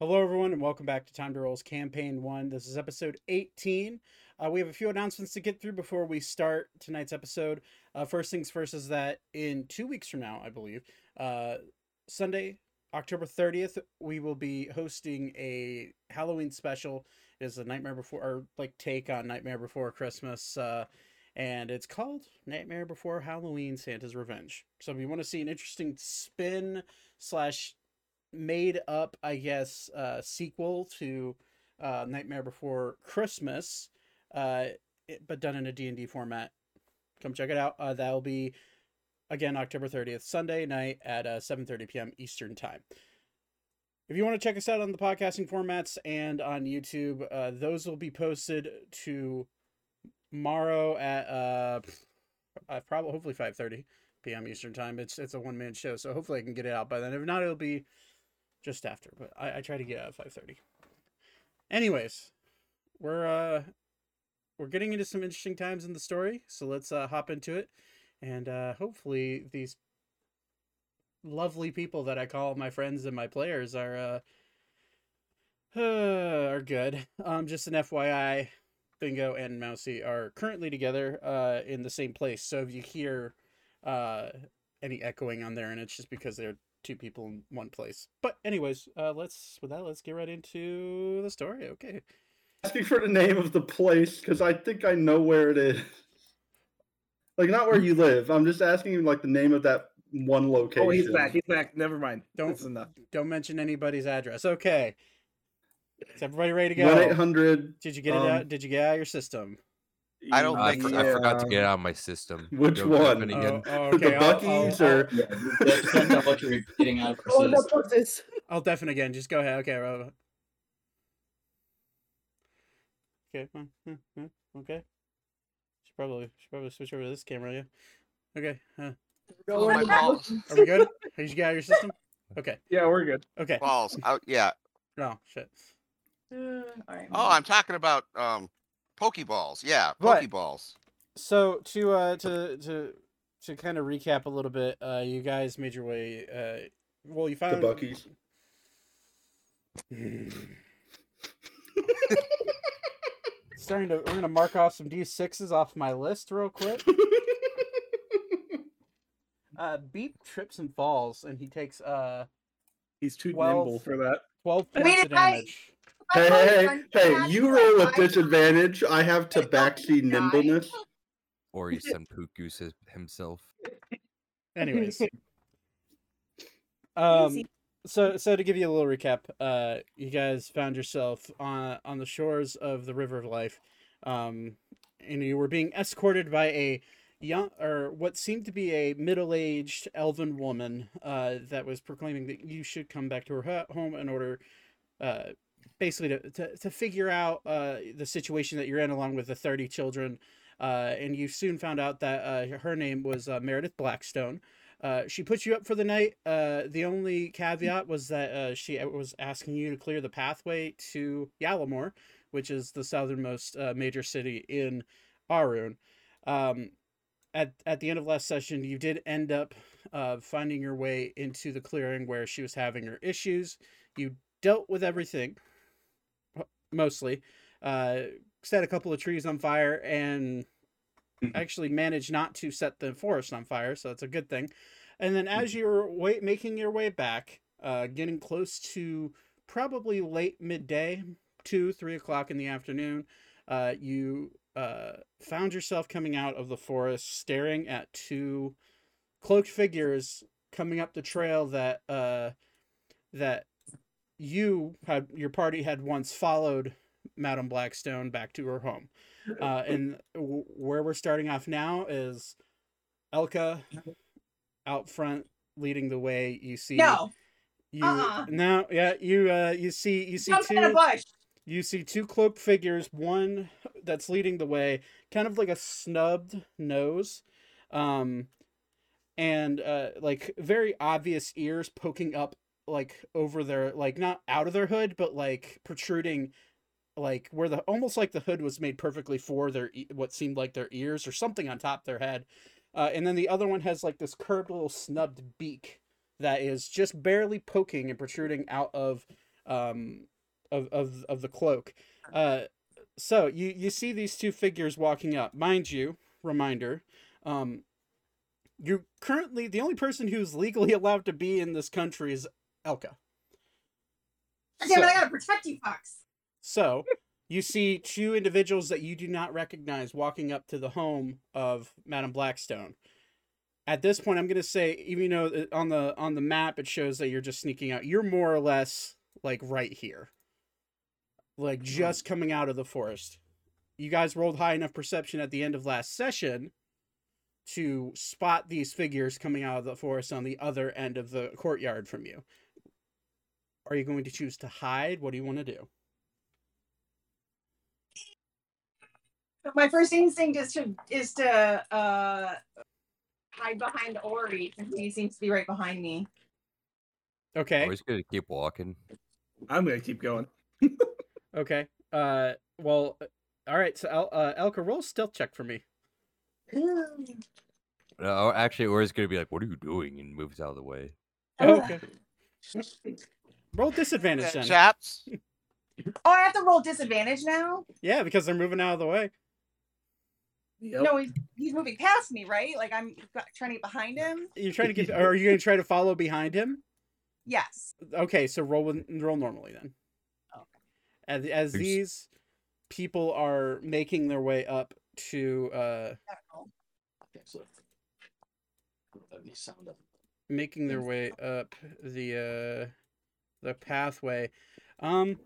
Hello, everyone, and welcome back to Time to Role's Campaign 1. This is episode 18. Uh, we have a few announcements to get through before we start tonight's episode. Uh, first things first is that in two weeks from now, I believe, uh, Sunday, October 30th, we will be hosting a Halloween special. It is a Nightmare Before, or like take on Nightmare Before Christmas. Uh, and it's called Nightmare Before Halloween Santa's Revenge. So if you want to see an interesting spin slash made up, I guess, uh, sequel to uh, Nightmare Before Christmas, uh, it, but done in a D&D format. Come check it out. Uh, that'll be, again, October 30th, Sunday night at uh, 7.30 p.m. Eastern Time. If you want to check us out on the podcasting formats and on YouTube, uh, those will be posted tomorrow at uh, uh probably hopefully 5:30 p.m. Eastern time. It's it's a one man show, so hopefully I can get it out by then. If not, it'll be just after. But I, I try to get out at 5:30. Anyways, we're uh we're getting into some interesting times in the story, so let's uh, hop into it, and uh, hopefully these lovely people that I call my friends and my players are uh, uh are good. Um, just an FYI, Bingo and Mousy are currently together uh in the same place. So if you hear uh any echoing on there, and it's just because they're two people in one place. But anyways, uh let's with that let's get right into the story. Okay. asking for the name of the place because I think I know where it is. Like not where you live. I'm just asking you like the name of that one location. Oh, he's back. He's back. Never mind. Don't- That's enough. Don't mention anybody's address. Okay. Is everybody ready to go? One eight go? hundred. Did you get it um, out? Did you get out your system? I don't Uh, I, think for- I forgot to get it out of my system. Which one? open Oh, again. oh, okay. the I'll- I'll- Buckies or Yeah, it depends on what you're getting out Oh, versus. no, this. I'll deafen again. Just go ahead. Okay. Rob. Okay. hmm, hmm, hmm, Okay. Should probably should probably switch over to this camera. Yeah. Okay. Uh, Oh, my balls. are we good? Did you get out your system? Okay. Yeah, we're good. Okay. balls. Out, yeah. Oh shit. Uh, all right. Oh, I'm talking about um, Pokeballs. Yeah, Right. Pokeballs. So to uh to to to kind of recap a little bit, uh, you guys made your way. Uh, well, you found the Buckies. Starting to, we're gonna mark off some D sixes off my list real quick. Uh, Beep trips and falls, and he takes uh He's too Twelve. nimble for that. twelve I points mean, of I- damage. Hey, hey, hey, hey! You roll with disadvantage. I have tabaxi nimbleness. Or he's some poop goose himself. Anyways, um, so so to give you a little recap, uh, you guys found yourself on on the shores of the River of Life, um, and you were being escorted by a young or what seemed to be a middle-aged elven woman uh, that was proclaiming that you should come back to her hu- home in order uh, basically to, to, to figure out uh, the situation that you're in along with the 30 children uh, and you soon found out that uh, her name was uh, meredith blackstone. Uh, she put you up for the night. Uh, the only caveat was that uh, she was asking you to clear the pathway to yalamore which is the southernmost uh, major city in arun. Um, at at the end of last session, you did end up uh, finding your way into the clearing where she was having her issues. You dealt with everything, mostly. Uh, set a couple of trees on fire and actually managed not to set the forest on fire, so that's a good thing. And then as you're way, making your way back, uh, getting close to probably late midday, two, three o'clock in the afternoon, uh, you uh, found yourself coming out of the forest, staring at two cloaked figures coming up the trail that uh, that you had your party had once followed Madame Blackstone back to her home. Uh, and w- where we're starting off now is Elka out front leading the way. You see No, you uh-uh. no yeah you uh you see you see two bush. you see two cloaked figures one that's leading the way kind of like a snubbed nose um and uh like very obvious ears poking up like over their like not out of their hood but like protruding like where the almost like the hood was made perfectly for their what seemed like their ears or something on top of their head uh, and then the other one has like this curved little snubbed beak that is just barely poking and protruding out of um, of of of the cloak. Uh, so you you see these two figures walking up. Mind you, reminder, um, you're currently the only person who's legally allowed to be in this country is Elka. Damn it, I So- gotta protect you, Fox. so you see two individuals that you do not recognize walking up to the home of Madame Blackstone. At this point, I'm going to say, even though on the on the map it shows that you're just sneaking out, you're more or less like right here, like mm-hmm. just coming out of the forest. You guys rolled high enough perception at the end of last session to spot these figures coming out of the forest on the other end of the courtyard from you. Are you going to choose to hide? What do you want to do? My first instinct is to is to uh hide behind Ori since he seems to be right behind me. Okay. Always gonna keep walking. I'm gonna keep going. Okay. Uh. Well. uh, All right. So, El- uh, Elka, roll stealth check for me. No, actually, Ori's gonna be like, "What are you doing?" and moves out of the way. Oh, okay. Roll disadvantage Yeah, then. chaps. Oh, I have to roll disadvantage now? Yeah, because they're moving out of the way. Yep. No, he's, he's moving past me, right? Like I'm trying to get behind him. You're trying to get. or are you going to try to follow behind him? Yes. Okay. So roll with, roll normally then. Okay. As as There's- these people are making their way up to uh Okay, so let me sound up. making their way up the uh the pathway. Um.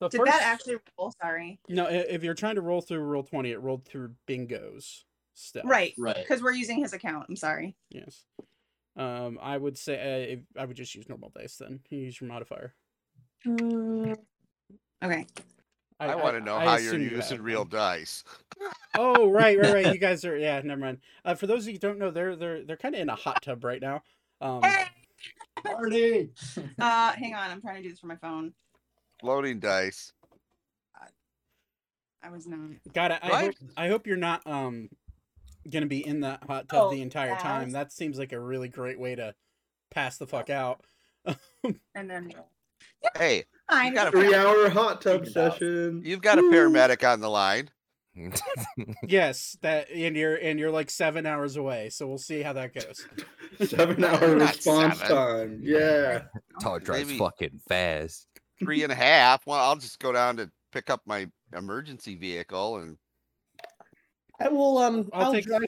The Did first, that actually roll? Sorry. No, if you're trying to roll through roll twenty, it rolled through Bingo's stealth. Right. Right. Because we're using his account. I'm sorry. Yes. Um, I would say uh, if, I would just use normal dice then. You use your modifier. Okay. I, want to know I how you're assume you using real dice. Oh, right, right, right. You guys are yeah. Never mind. Uh, for those of you who don't know, they're they're they're kind of in a hot tub right now. Um, Party. Uh, hang on. I'm trying to do this for my phone. Loading dice. I was not. God, I, I Right. hope I hope you're not um gonna be in that hot tub Oh, the entire time. That seems like a really great way to pass the fuck out. And then Hey, I got a Three hour hot tub session. you've got a paramedic on the line. yes, that and you're and you're like seven hours away. So we'll see how that goes. Seven hour Not response seven. time. Yeah. Todd drives Maybe- fucking fast. Three and a half. Well, I'll just go down to pick up my emergency vehicle and I will um I'll I'll, take- drive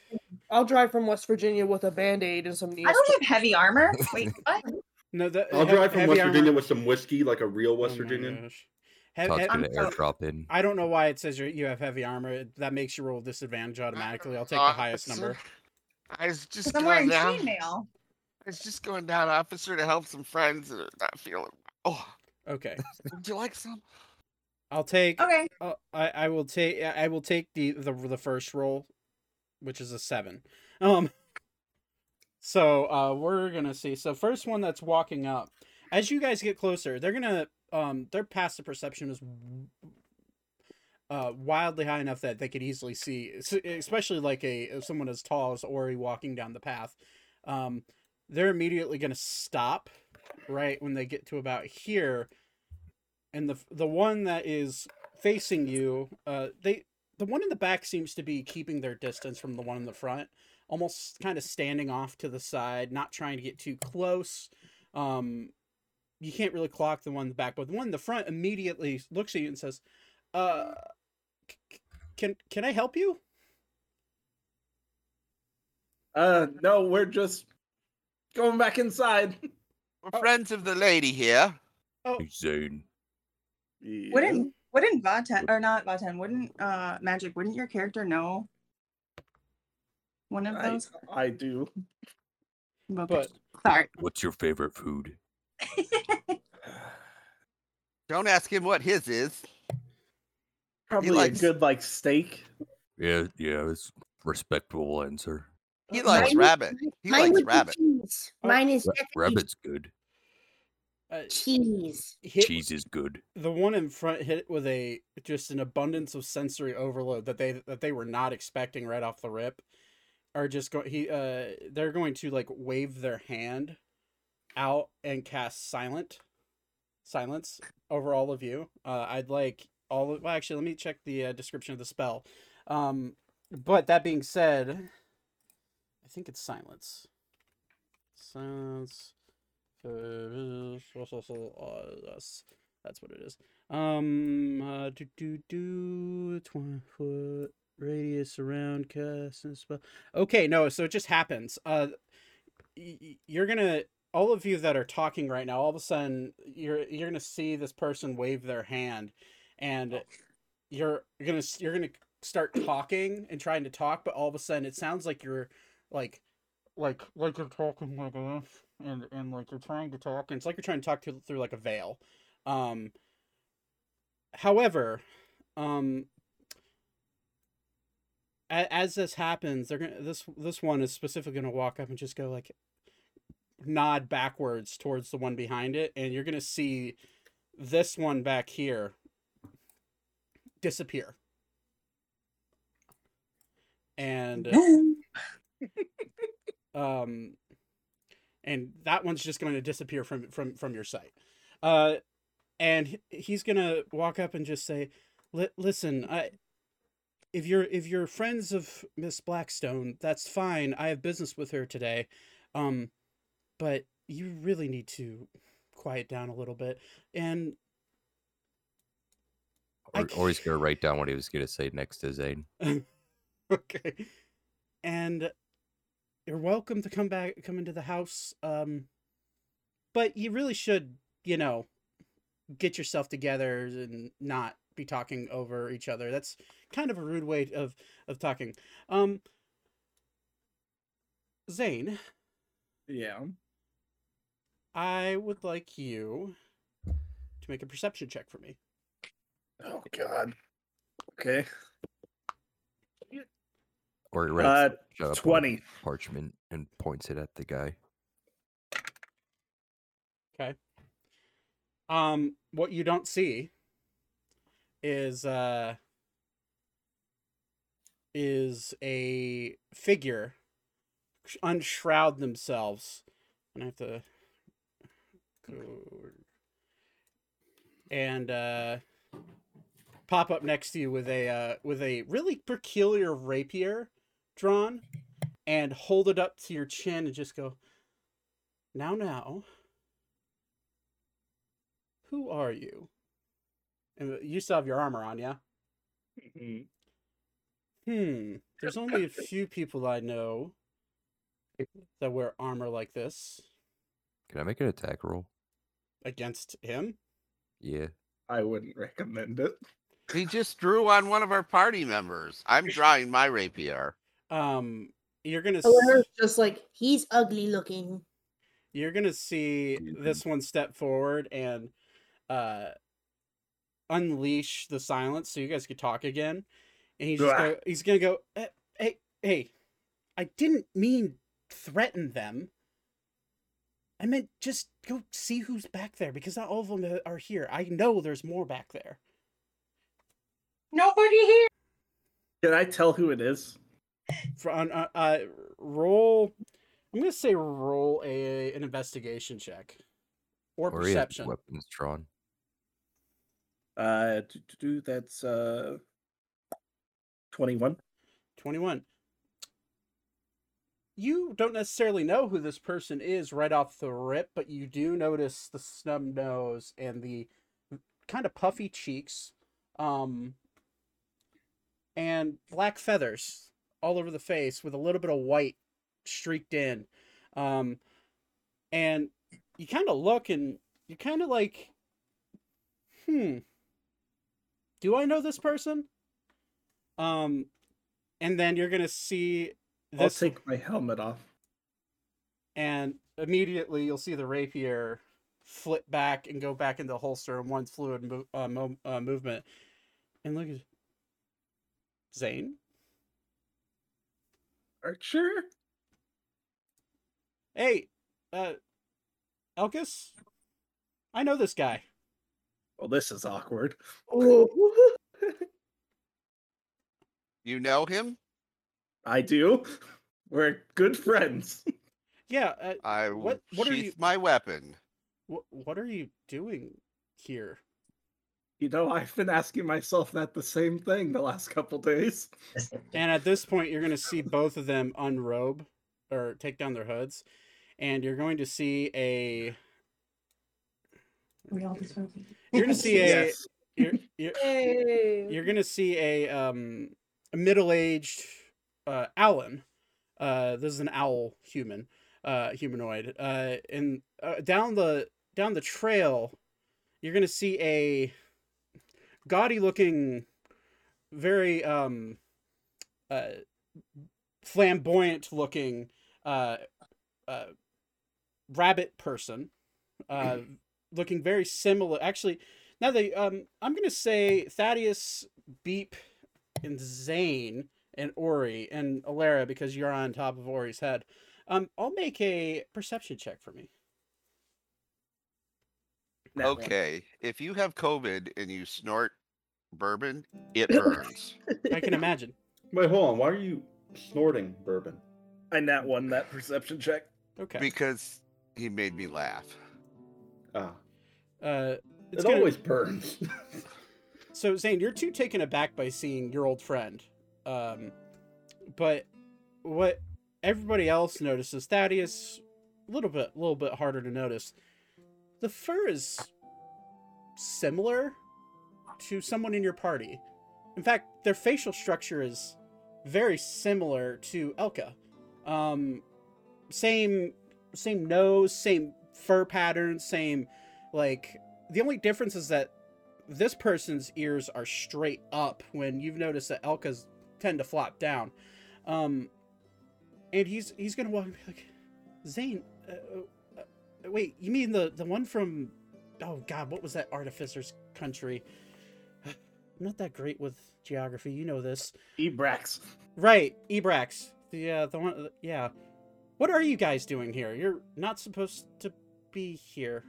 I'll drive from West Virginia with a band-aid and some I don't have heavy armor. Wait, what? No, that I'll he- drive from West armor- Virginia with some whiskey, like a real West Oh Virginian. gosh. He- Todd's he- gonna I'm airdrop in. I don't know why it says you're, you have heavy armor. That makes you roll disadvantage automatically. I'll take Uh, the highest number. I was just Because I'm going wearing down. chainmail. I was just going down, officer, to help some friends that are not feeling. Oh, Okay, would you like some? I'll take. Okay. Uh, I I will take. I will take the the the first roll, which is a seven. Um. So uh, we're gonna see. So first one that's walking up. As you guys get closer, they're gonna um their passive perception is uh wildly high enough that they could easily see, especially like a someone as tall as Ori walking down the path. Um, they're immediately gonna stop right when they get to about here, and the the one that is facing you, uh, they the one in the back seems to be keeping their distance from the one in the front, almost kind of standing off to the side, not trying to get too close. Um, you can't really clock the one in the back, but the one in the front immediately looks at you and says, "Uh, c- c- can can I help you?" Uh, no, we're just going back inside. We're friends of the lady here. Hey, Zane. Yeah. Wouldn't wouldn't Vaten or not Vaten? Wouldn't uh Magic? Wouldn't your character know one of I, those? I do. Okay. But Sorry. What's your favorite food? Don't ask him what his is. Probably likes- a good like steak. Yeah, yeah, it's respectable answer. He Uh, likes mine- rabbit. He Mine likes would rabbit. cheese. Mine is Ra- rabbit's good. uh, cheese. hit, Cheese is good. the one in front hit with a just an abundance of sensory overload that they that they were not expecting right off the rip are just going he uh they're going to like wave their hand out and cast silent silence over all of you. Uh, I'd like all. Of, well, actually, let me check the uh, description of the spell. Um, but that being said, I think it's silence. Silence. That's what it is. Um, uh, do do do twenty foot radius around cast and spell. Okay, no, so it just happens. Uh, y- you're gonna all of you that are talking right now. All of a sudden, you're you're gonna see this person wave their hand, and you're you're gonna you're gonna start talking and trying to talk, but all of a sudden, it sounds like you're like like like you're talking like this, and and like you're trying to talk, and it's like you're trying to talk to, through like a veil. Um. However, um, as this happens, they're gonna this this one is specifically gonna walk up and just go like nod backwards towards the one behind it, and you're gonna see this one back here disappear. And um and that one's just going to disappear from from from your sight. Uh and he's going to walk up and just say, "Li- "Listen, I if you're if you're friends of Miss Blackstone, that's fine. I have business with her today. Um but you really need to quiet down a little bit and I Or, or he's gonna write down what he was gonna say next to Zane. okay. And you're welcome to come back come into the house. Um but you really should, you know, get yourself together and not be talking over each other. That's kind of a rude way of of talking. Um Zane, Yeah. I would like you to make a perception check for me. Oh God. Okay. Or he Uh, writes shut up twenty. parchment and points it at the guy. Okay. Um, what you don't see is uh is a figure unshroud themselves, and I have to go and uh pop up next to you with a uh with a really peculiar rapier drawn and hold it up to your chin and just go now now who are you? And you still have your armor on, yeah? Mhm. Hmm. There's only a few people I know that wear armor like this Can I make an attack roll? Against him. Yeah. I wouldn't recommend it. He just drew on one of our party members. I'm drawing my rapier. Um, you're gonna s- Alara's just like he's ugly looking. you're gonna see this one step forward and uh unleash the silence so you guys could talk again. And he's just Blah. go, he's gonna go, "Eh, hey, hey, I didn't mean threaten them. I meant just go see who's back there because not all of them are here. I know there's more back there. Nobody here. Can I tell who it is? For on uh, uh roll, I'm gonna say roll a an investigation check or, Or perception. weapons drawn. Uh, do, do, do, that's uh, twenty-one. 21. You don't necessarily know who this person is right off the rip, but you do notice the snub nose and the kind of puffy cheeks, um, and black feathers all over the face with a little bit of white streaked in. Um, and you kind of look and you kind of like, hmm, do I know this person? Um, and then you're gonna see I'll this, take my helmet off. and immediately you'll see the rapier flip back and go back into holster in one fluid mo- uh, mo- uh, movement. And look at Zane. Archer. Hey, uh, Elkis. I know this guy. Well, this is awkward. Oh, You know him? I do. We're good friends. Yeah. Uh, I What- what, what are you- my weapon. wh- what are you doing here? You know, I've been asking myself that the same thing the last couple days. And at this point, you're going to see both of them unrobe or take down their hoods, and you're going to see a. We all just You're going to see a. Yes. You're, you're, you're going to see a um middle-aged uh Owlin. Uh, this is an owl human, uh, humanoid. Uh, and uh, down the down the trail, you're to see a gaudy-looking, very um, uh, flamboyant-looking uh, uh, rabbit person, uh, looking very similar. Actually, now they um, I'm to say Thaddeus, Beep, and Zane and Ori and Alara because you're on top of Ori's head. Um, I'll make a perception check for me. That one. Okay, if you have COVID and you snort bourbon, it burns. I can imagine. Wait, hold on. Why are you snorting bourbon? I nat one that perception check. Okay. because he made me laugh. Ah, Uh, it's it gonna- always burns. So Zane, you're too taken aback by seeing your old friend. Um, but what everybody else notices, Thaddeus, a little bit, a little bit harder to notice. The fur is similar to someone in your party. In fact, their facial structure is very similar to Elka. Um, same, same nose, same fur pattern, same like. The only difference is that this person's ears are straight up when you've noticed that Elka's tend to flop down. Um, and he's he's gonna walk and be like, Zane, uh, uh, uh, wait, you mean the the one from? Oh God, what was that artificer's country? I'm not that great with geography. You know this, Ebrax. right? Ebrax, the uh, the one, yeah. What are you guys doing here? You're not supposed to be here.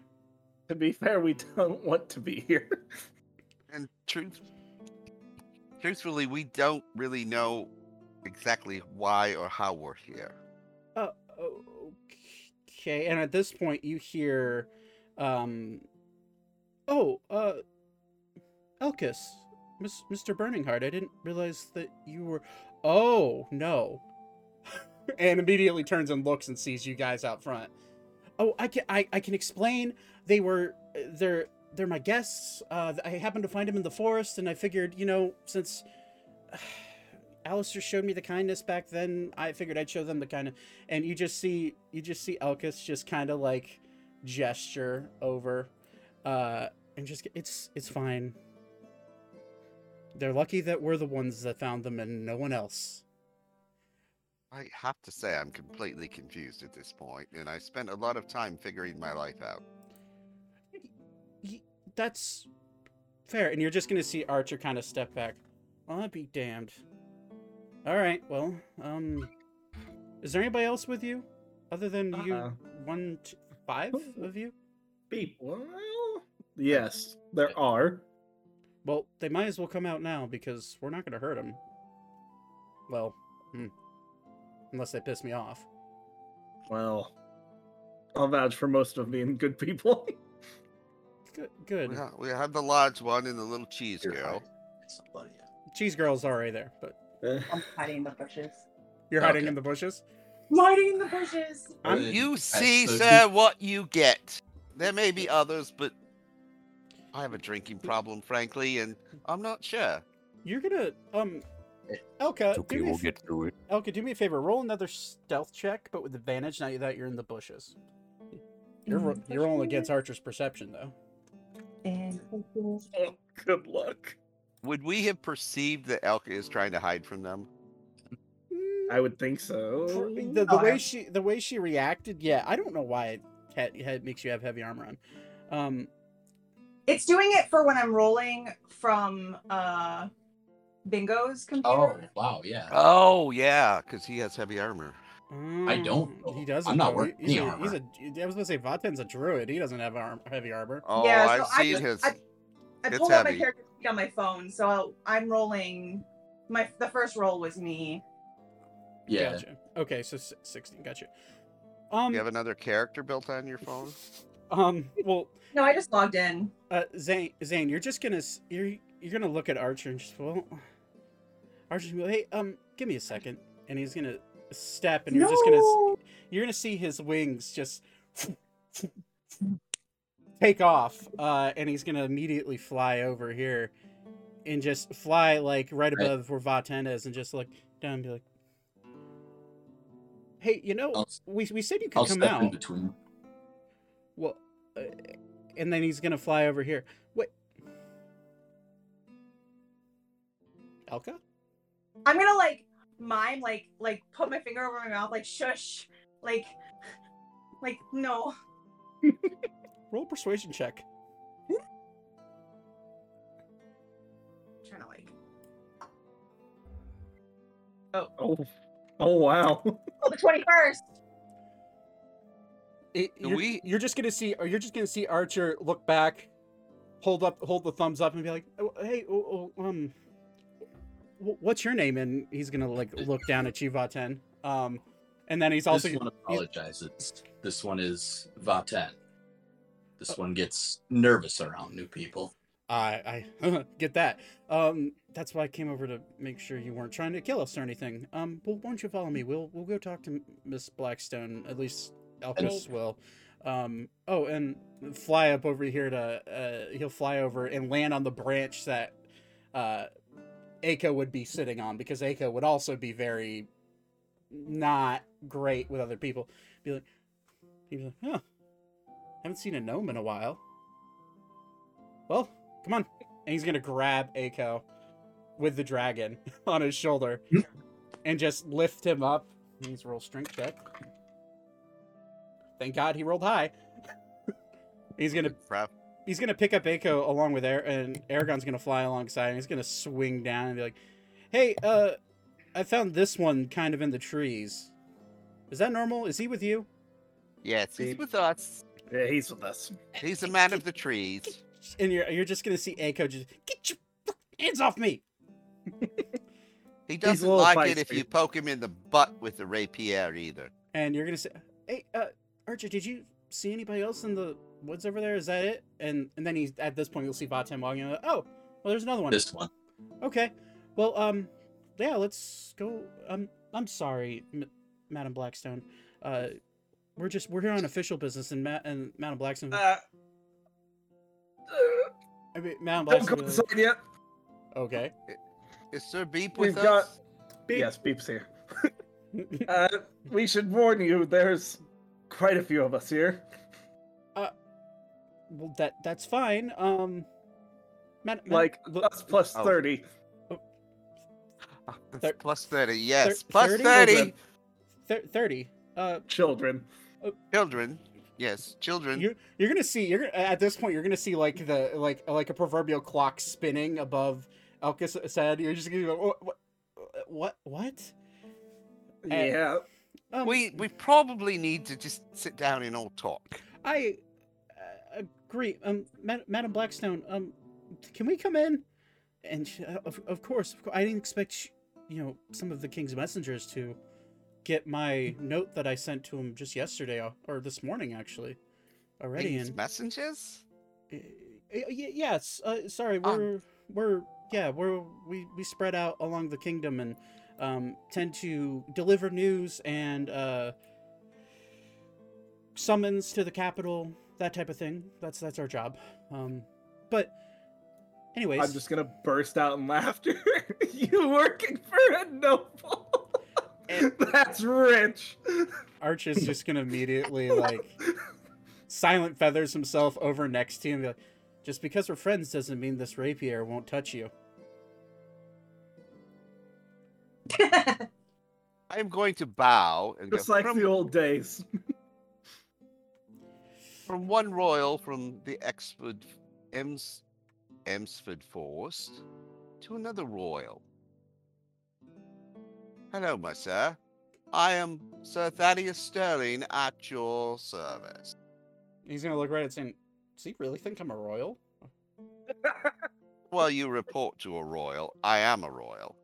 To be fair, we don't want to be here. And truth, truthfully, we don't really know exactly why or how we're here. Uh, okay. And at this point, you hear, um, oh, uh, Elkis, Miss, Mr. Burning Heart. I didn't realize that you were. Oh no! and immediately turns and looks and sees you guys out front. Oh, I can I, I can explain. They were they're they're my guests. Uh, I happened to find them in the forest, and I figured, you know, since Alistair showed me the kindness back then, I figured I'd show them the kind of. And you just see you just see Elkis just kind of like gesture over, uh, and just it's it's fine. They're lucky that we're the ones that found them and no one else. I have to say, I'm completely confused at this point, and I spent a lot of time figuring my life out. That's fair. And you're just gonna see Archer kind of step back. I'll be damned. All right. Well, um, is there anybody else with you, other than you? Uh-uh. One, t- five of you. Beep. Well, yes, there are. Well, they might as well come out now because we're not gonna hurt them. Well, hmm. unless they piss me off. Well, I'll vouch for most of being good people. Good. Good. We, ha- we have the large one and the little cheese You're girl. fine. Somebody. Cheese girl's already there, but I'm hiding in the bushes. you're hiding Okay. in the bushes. I'm hiding in the bushes. I'm- You see, so sir, what you get. There may be others, but I have a drinking problem, frankly, and I'm not sure. You're gonna um, Eh, Elka, It's okay, do me a we'll f- get through it. Elka, do me a favor. Roll another stealth check, but with advantage. Now that you're in the bushes. You're ro- you're rolling against Archer's perception though. And oh, good luck. Would we have perceived that Elka is trying to hide from them? I would think so. The, the Oh, way she the way she reacted, yeah, I don't know why it, it makes you have heavy armor on. Um, it's doing it for when I'm rolling from uh Bingo's computer. Oh wow, yeah. Oh, yeah, because he has heavy armor. I don't mm, He doesn't. I'm not though. wearing he's, any a, he's a. I was gonna say Vaten's a druid. He doesn't have arm, heavy armor. Oh, Yeah, so I've I seen just- his. I- I It's pulled up my character sheet on my phone, so I'm rolling. My the first roll was me. Yeah. Gotcha. Okay, so s- sixteen. Gotcha. Um. you have another character built on your phone? Um. Well, No, I just logged in. uh, Zane, Zane, you're just gonna you're you're gonna look at Archer and just well, Archer's gonna be like, hey, um, give me a second, and he's gonna step, and you're just gonna you're gonna see his wings just take off, uh, and he's gonna immediately fly over here, and just fly like right Right. above where Vaten is, and just look down and be like, "Hey, you know, I'll- we we said you could I'll come step in out." between. Well, uh, and then he's gonna fly over here. Wait, Elka? I'm gonna like mime, like like put my finger over my mouth, like shush, like like no. Roll a persuasion check. trying to like Oh, oh oh wow. oh the twenty first. It, you're, we- you're just gonna see, or you're just gonna see Archer look back, hold up, hold the thumbs up, and be like, oh, "Hey, oh, oh, um, wh- what's your name?" And he's gonna like look down at you, Vaten. Um, and then he's also this one apologizes. This one is Vaten. This one gets nervous around new people. I I get that. Um, that's why I came over to make sure you weren't trying to kill us or anything. Um, well, why don't you follow me? We'll we'll go talk to Miss Blackstone. At least Elkis will. Um, oh, and fly up over here to. Uh, he'll fly over and land on the branch that, uh, Aiko would be sitting on because Aiko would also be very, not great with other people. Be like, he'd be like, huh, haven't seen a gnome in a while. Well, come on. And he's gonna grab Aiko with the dragon on his shoulder and just lift him up. He needs to roll strength check. Thank God he rolled high. he's gonna Crap. He's gonna pick up Aiko along with Air and Aragon's gonna fly alongside and he's gonna swing down and be like, Hey, uh I found this one kind of in the trees. Is that normal? Is he with you? Yes, See- he's with us. Yeah, he's with us. He's a man of the trees. And you're you're just gonna see Aiko just get your hands off me. He doesn't like it if you poke him in the butt with the rapier either. and you're gonna say, "Hey, uh, Archer, did you see anybody else in the woods over there? Is that it?" And and then he's at this point you'll see Vaten walking. And, oh, well, there's another one. This one. Okay, well, um, yeah, let's go. Um, I'm sorry, M- Madam Blackstone. Uh, we're just we're here on official business, and Ma- and Madam Blackstone. Uh, I mean, Madam don't go Blackstone. inside yet. okay. Is Sir Beep We've with got- us? Yes, Beep's here. Uh, we should warn you. There's quite a few of us here. Well, that that's fine. Um, Mad- Mad- Like look- us plus Oh. thirty. Thir- plus 30, yes. thir- plus 30? 30. thir- thirty. Uh, Children. Children. Yes, children. You're you're gonna see you're gonna, at this point you're gonna see like the like like a proverbial clock spinning above Elka said. You're just gonna go what what what? Eh, yeah. Um, we we probably need to just sit down and all talk. I uh, agree. Um, Mad- Madam Blackstone. Um, can we come in? And she, uh, of of course, of course, I didn't expect sh- you know some of the king's messengers to get my note that I sent to him just yesterday or, or this morning actually already. These and messengers? Uh, yes. Uh, sorry, Um, we're we're yeah we're we we spread out along the kingdom and um, tend to deliver news and uh, summons to the capital, that type of thing. That's that's our job. Um, but anyways, I'm just gonna burst out in laughter. you working for a noble? That's rich. Arch is just gonna immediately like silent feathers himself over next to him. and be like, just because we're friends doesn't mean this rapier won't touch you. I am going to bow and Just go like the old days. From one royal from the Exford Ems, Emsford Forest to another royal. Hello, my sir. I am Sir Thaddeus Sterling at your service. He's gonna look right at saying, "Does he really think I'm a royal?" Well, you report to a royal. I am a royal.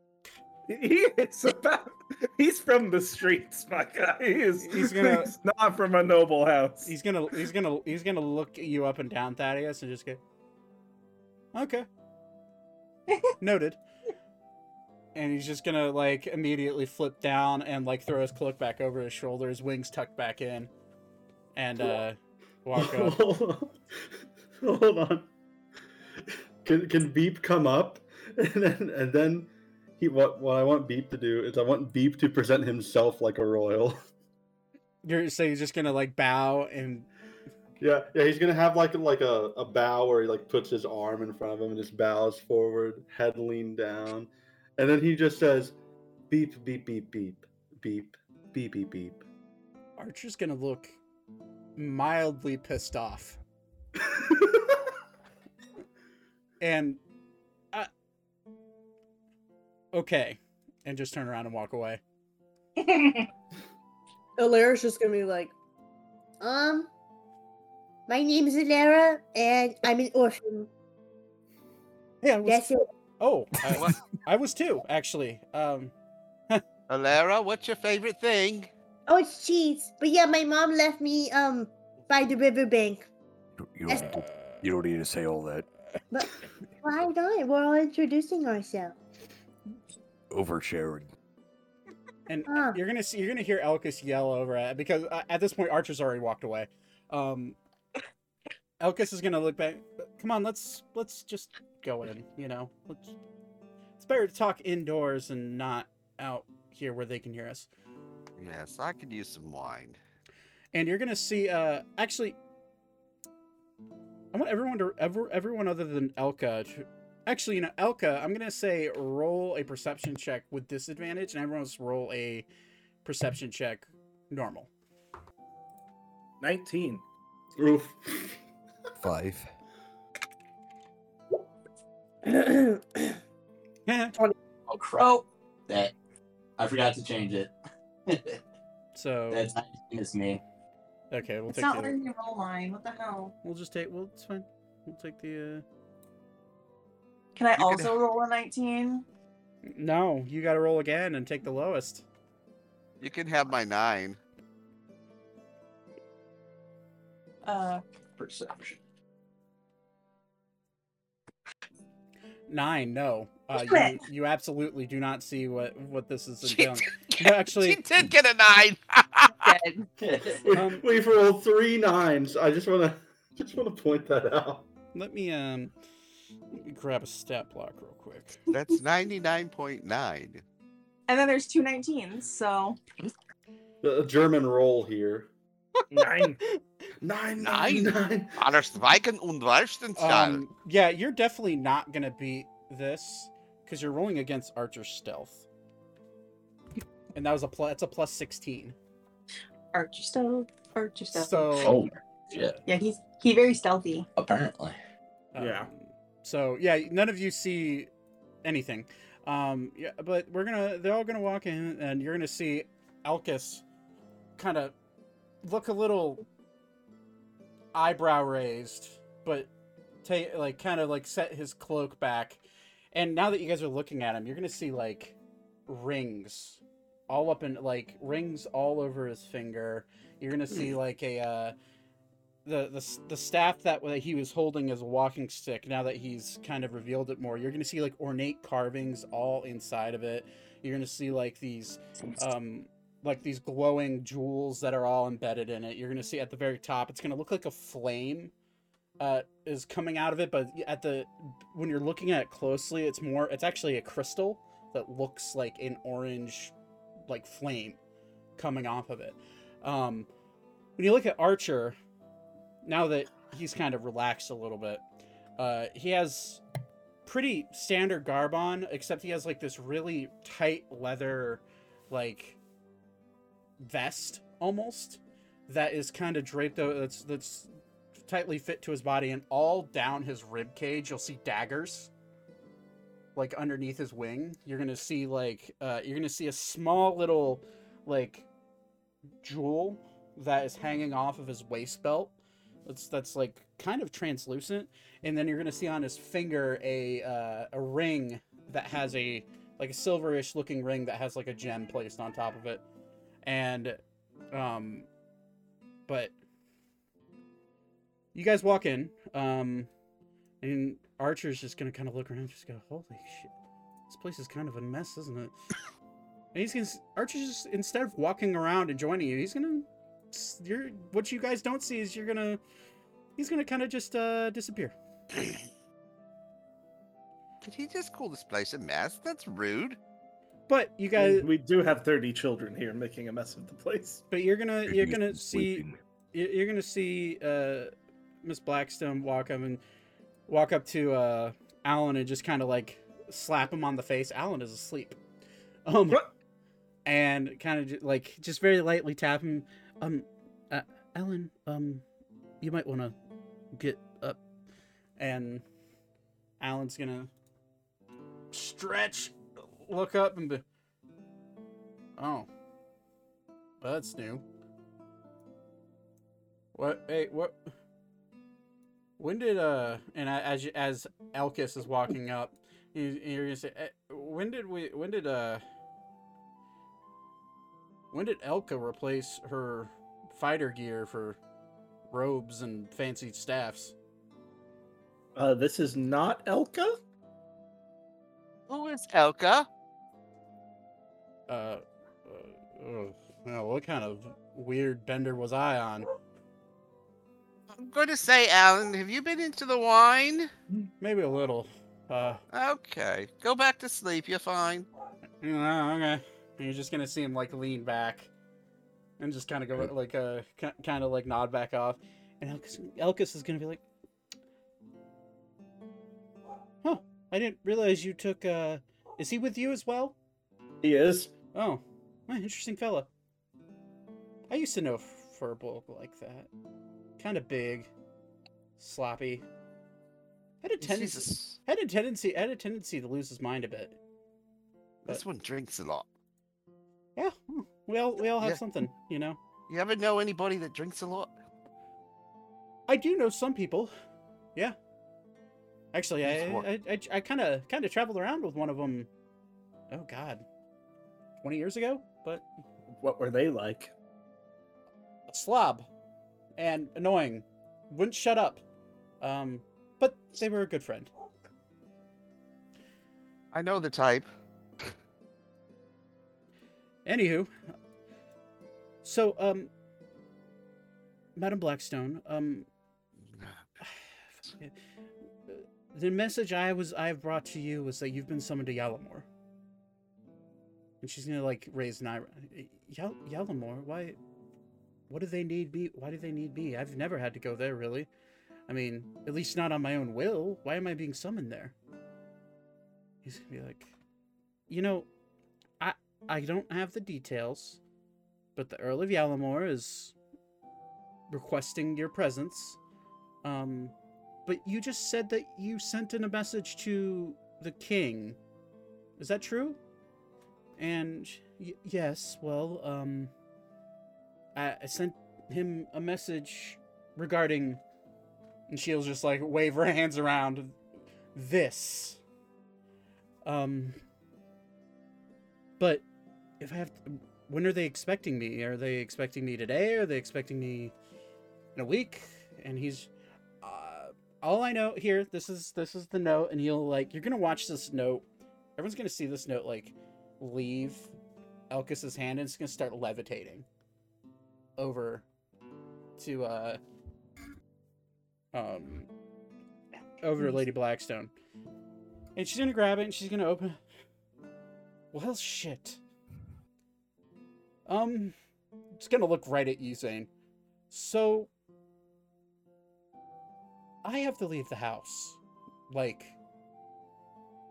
He is about. He's from the streets, my guy. He is. He's gonna- he's not from a noble house. He's gonna he's gonna he's gonna look you up and down, Thaddeus, and just go, okay, noted. And he's just gonna like immediately flip down and like throw his cloak back over his shoulder, his wings tucked back in, and uh walk up. Hold on. Hold on. Can can Beep come up and then and then he what what I want Beep to do is I want Beep to present himself like a royal. You're so he's just gonna like bow and Yeah, yeah, he's gonna have like like a, a bow where he like puts his arm in front of him and just bows forward, head leaned down, and then he just says, "Beep, beep, beep, beep, beep, beep, beep, beep." Archer's gonna look mildly pissed off. And okay, and just turn around and walk away. Alara's just gonna be like, Um, my name is Alara, and I'm an orphan. Yeah, I was, That's it. oh, I, I was too actually. Um, Alara, what's your favorite thing? Oh, it's cheese. But yeah, my mom left me um by the riverbank. You don't, you don't need to say all that. But why not? We're all introducing ourselves. Oversharing. and you're gonna see you're gonna hear Elkis yell over at because uh, at this point Archer's already walked away. Um, Elkis is gonna look back. Come on, let's let's just go in. You know, let's, it's better to talk indoors and not out here where they can hear us. Yes, I could use some wine. and you're gonna see uh actually i want everyone to ever everyone other than elka to actually you know elka i'm gonna say roll a perception check with disadvantage and everyone else roll a perception check normal 19. Oof. Five. yeah Oh crap! Oh, That I forgot to change it. so That's 19 is me. okay we'll take the. it's take not the, letting me roll mine. What the hell? we'll just take well it's fine we'll take the uh Can I You could- also roll a 19? no you gotta roll again and take the lowest You can have my nine. Uh, Perception. nine no uh, you, you absolutely do not see what what this is She entailing. did, No, actually- she did get a nine. dead. We, Um, we've rolled three nines. I just wanna just wanna point that out. let me um let me grab a stat block real quick That's ninety-nine point nine. And then there's two 19s, so The German roll here. Nine. Nine, Nine? nine, nine. Alles Weiken und Weißenstahl. Um, yeah, you're definitely not gonna beat this because you're rolling against Archer's stealth, and that was a plus. That's a plus sixteen. Archer stealth, Archer stealth. So Oh shit! yeah, he's he very stealthy. Apparently. Yeah. So yeah, none of you see anything. Um, yeah, but we're gonna. They're all gonna walk in, and you're gonna see Alcus kind of look a little eyebrow raised, but take like kind of like set his cloak back. And now that you guys are looking at him, you're gonna see like rings all up in like rings all over his finger. You're gonna see like a uh, the the the staff that he was holding as a walking stick. Now that he's kind of revealed it more, you're gonna see like ornate carvings all inside of it. You're gonna see like these um like these glowing jewels that are all embedded in it. You're gonna see at the very top, it's gonna look like a flame uh, is coming out of it, but at the when you're looking at it closely, it's more it's actually a crystal that looks like an orange like flame coming off of it. Um, when you look at Archer, now that he's kind of relaxed a little bit, uh, he has pretty standard garb on, except he has like this really tight leather, like vest almost that is kind of draped out. That's that's tightly fit to his body, and all down his rib cage, you'll see daggers. Like underneath his wing, you're gonna see like uh, you're gonna see a small little like jewel that is hanging off of his waist belt. That's that's like kind of translucent, and then you're gonna see on his finger a uh, a ring that has a like a silverish looking ring that has like a gem placed on top of it, and um, but you guys walk in, um, and Archer's just gonna kind of look around, just go, "Holy shit, this place is kind of a mess, isn't it?" And he's gonna Archer's just instead of walking around and joining you, he's gonna you're what you guys don't see is you're gonna he's gonna kind of just uh disappear. Did he just call this place a mess? That's rude. But you guys, we do have 30 children here making a mess of the place. but you're gonna you're gonna see sleeping. you- you're gonna see uh Miss Blackstone walk up and walk up to uh Alan and just kind of like slap him on the face. Alan is asleep. Um What? and kind of just, like just very lightly tap him. Um uh, Alan, um you might want to get up and Alan's to stretch, look up and be Oh. That's new. What? Hey, what? When did uh? And as as Elkis is walking up, you, you're gonna say, eh, when did we? When did uh? When did Elka replace her fighter gear for robes and fancy staffs? Uh, this is not Elka? Who is Elka? Uh, uh, well, what kind of weird bender was I on? I'm going to say, Alan, have you been into the wine? Maybe a little. Uh, Okay, go back to sleep. You're fine. you okay. And you're just gonna see him like lean back, and just kind of go like uh, kind of like nod back off, and Elkis, Elkis is gonna be like, "Huh? I didn't realize you took. uh Is he with you as well? He is. Oh, eh, interesting fella. I used to know Furbolg like that. Kind of big, sloppy. Had a tendency. Jesus, Had a tendency. Had a tendency to lose his mind a bit. this one drinks a lot. Yeah, hmm, we all we all have Yeah. something, you know. You ever know anybody that drinks a lot? I do know some people. Yeah. Actually, I I I, I kind of kind of traveled around with one of them. Oh God, twenty years ago. But What were they like? a slob and annoying, wouldn't shut up. Um, but they were a good friend. I know the type. Anywho, so um, Madam Blackstone, um, the message I was I have brought to you was that you've been summoned to Yalamore. And she's gonna like raise an eyebrow. Yal- Yalamore, why? What do they need me? Why do they need me? I've never had to go there really. I mean, at least not on my own will. Why am I being summoned there? He's gonna be like, you know, I don't have the details, but the Earl of Yalamore is requesting your presence. Um, but you just said that you sent in a message to the king. Is that true? And yes, well, um, I, I sent him a message regarding. And she'll just like wave her hands around. This. Um. But if I have, to, when are they expecting me? Are they expecting me today? Are they expecting me in a week? And he's, uh, all I know here. This is this is the note, and you'll like you're gonna watch this note. Everyone's gonna see this note like leave Elkis's hand, and it's gonna start levitating over to uh um over to Lady Blackstone, and she's gonna grab it and she's gonna open. Well, shit. Um, it's gonna look right at you, Zane. So, I have to leave the house, like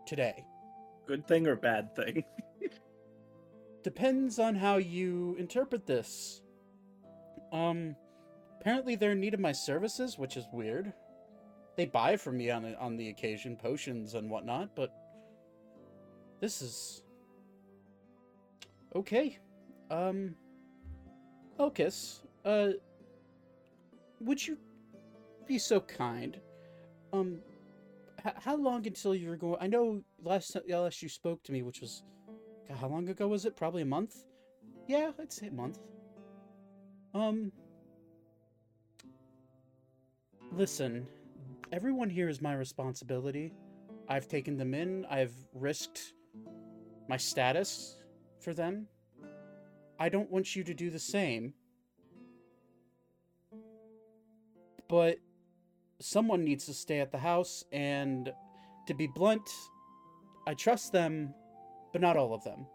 today. Good thing or bad thing? Depends on how you interpret this. Um, apparently they're in need of my services, which is weird. They buy from me on the, on the occasion, potions and whatnot, but this is okay. Um, Elkis, uh, would you be so kind? Um, h- how long until you're going? I know last last you spoke to me, which was, how long ago was it? Probably a month. Yeah, I'd say a month. Um. Listen, everyone here is my responsibility. I've taken them in. I've risked my status for them. I don't want you to do the same. But someone needs to stay at the house, and to be blunt, I trust them, but not all of them.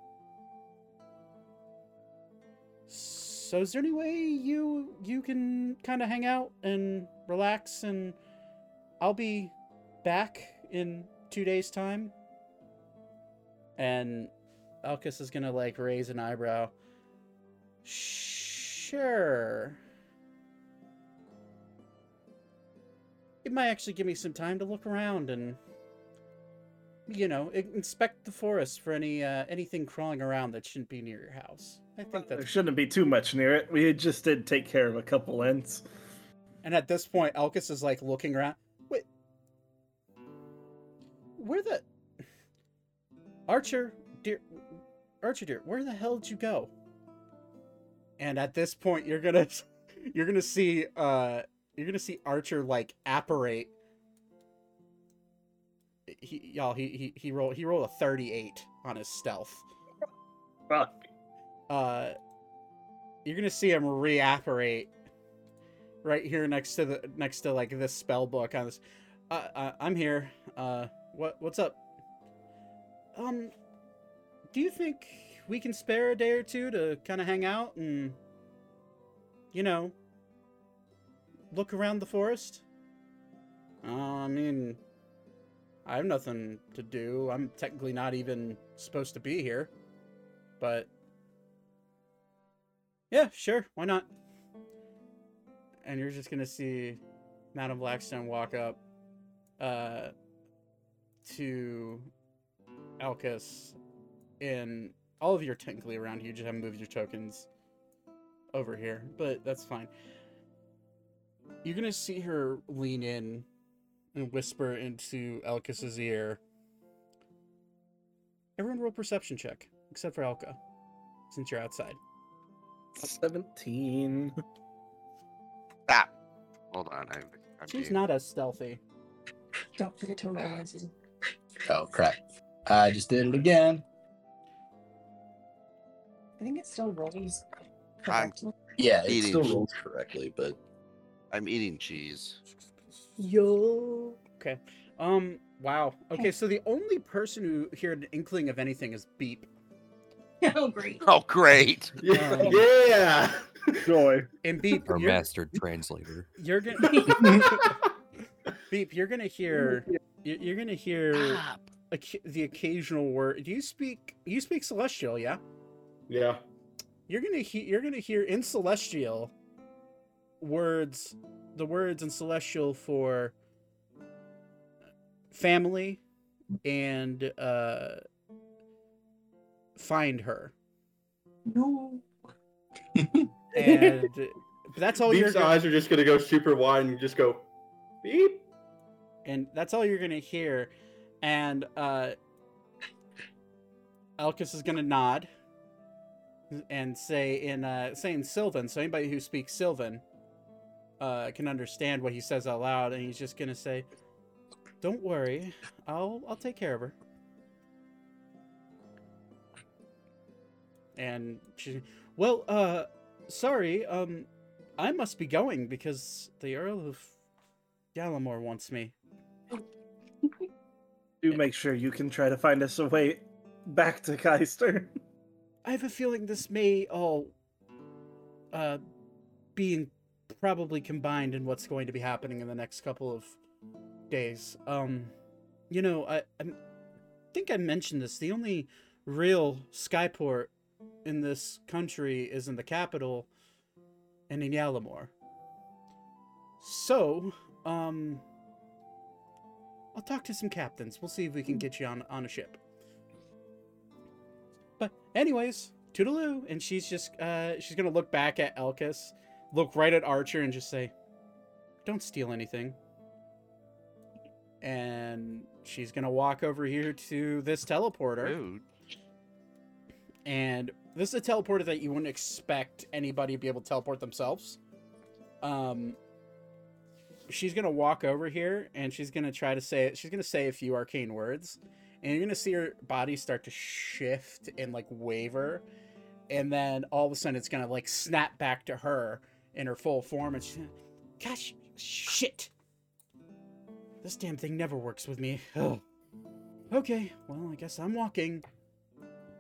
So is there any way you you can kind of hang out and relax and I'll be back in 2 days time? And Elkis is going to like raise an eyebrow. Sure. It might actually give me some time to look around and you know, inspect the forest for any uh, anything crawling around that shouldn't be near your house. I think that There shouldn't be too much near it. We just did take care of a couple ends. And at this point, Elkis is like looking around. Wait, where the Archer, dear, Archer, dear, where the hell did you go? And at this point, you're gonna, you're gonna see, uh, you're gonna see Archer like apparate. He, y'all, he, he, he rolled, he rolled a 38 on his stealth. Fuck. uh you're gonna see him reapparate right here next to the next to like this spell book on this uh, uh i'm here uh what what's up um do you think we can spare a day or two to kind of hang out and you know look around the forest uh, i mean i have nothing to do i'm technically not even supposed to be here but yeah, sure, why not? And you're just gonna see Madame Blackstone walk up uh to Elkis and all of you are technically around here, you just haven't moved your tokens over here, but that's fine. You're gonna see her lean in and whisper into Elkis's ear. Everyone roll perception check, except for Elka, since you're outside. 17. Stop. Ah, hold on. I'm, I'm She's being- not as stealthy. Don't forget to roll Susan. Oh crap! I just did it again. I think it still rolls. I'm- correctly. Yeah, it Eating. still rolls correctly, but I'm eating cheese. Yo. Okay. Um. Wow. Okay. So the only person who heard an inkling of anything is Beep. oh, great. Oh, great. Yeah. Um, yeah. Joy. And Beep, Our you're, master translator. you're gonna Beep. You're gonna hear. you- You're gonna hear Stop. the occasional word. Do you speak? You speak Celestial? Yeah. Yeah. You're gonna hear. You're gonna hear in Celestial words. The words in Celestial for family and uh find her. No. and but that's all you're Beep's gonna, eyes are just gonna go super wide and just go beep. and that's all you're gonna hear and uh Elkis is gonna nod and say in uh Sylvan so anybody who speaks Sylvan uh can understand what he says out loud and he's just gonna say don't worry I'll I'll take care of her and she well uh sorry um I must be going because the Earl of Yalamore wants me. Do make sure you can try to find us a way back to Keister. I have a feeling this may all uh being probably combined in what's going to be happening in the next couple of days. Um you know, I I think I mentioned this. The only real skyport in this country is in the capital and in Yalamore. So, um I'll talk to some captains. We'll see if we can get you on on a ship. Anyways, toodaloo, and she's just uh she's gonna look back at Elkis, look right at Archer, and just say, "Don't steal anything." and she's gonna walk over here to this teleporter. Rude. and this is a teleporter that you wouldn't expect anybody to be able to teleport themselves. Um, she's gonna walk over here and she's gonna try to say she's gonna say a few arcane words, and you're gonna see her body start to shift and like waver, and then all of a sudden it's gonna like snap back to her in her full form, and gosh, shit, this damn thing never works with me. Ugh. Okay, well I guess I'm walking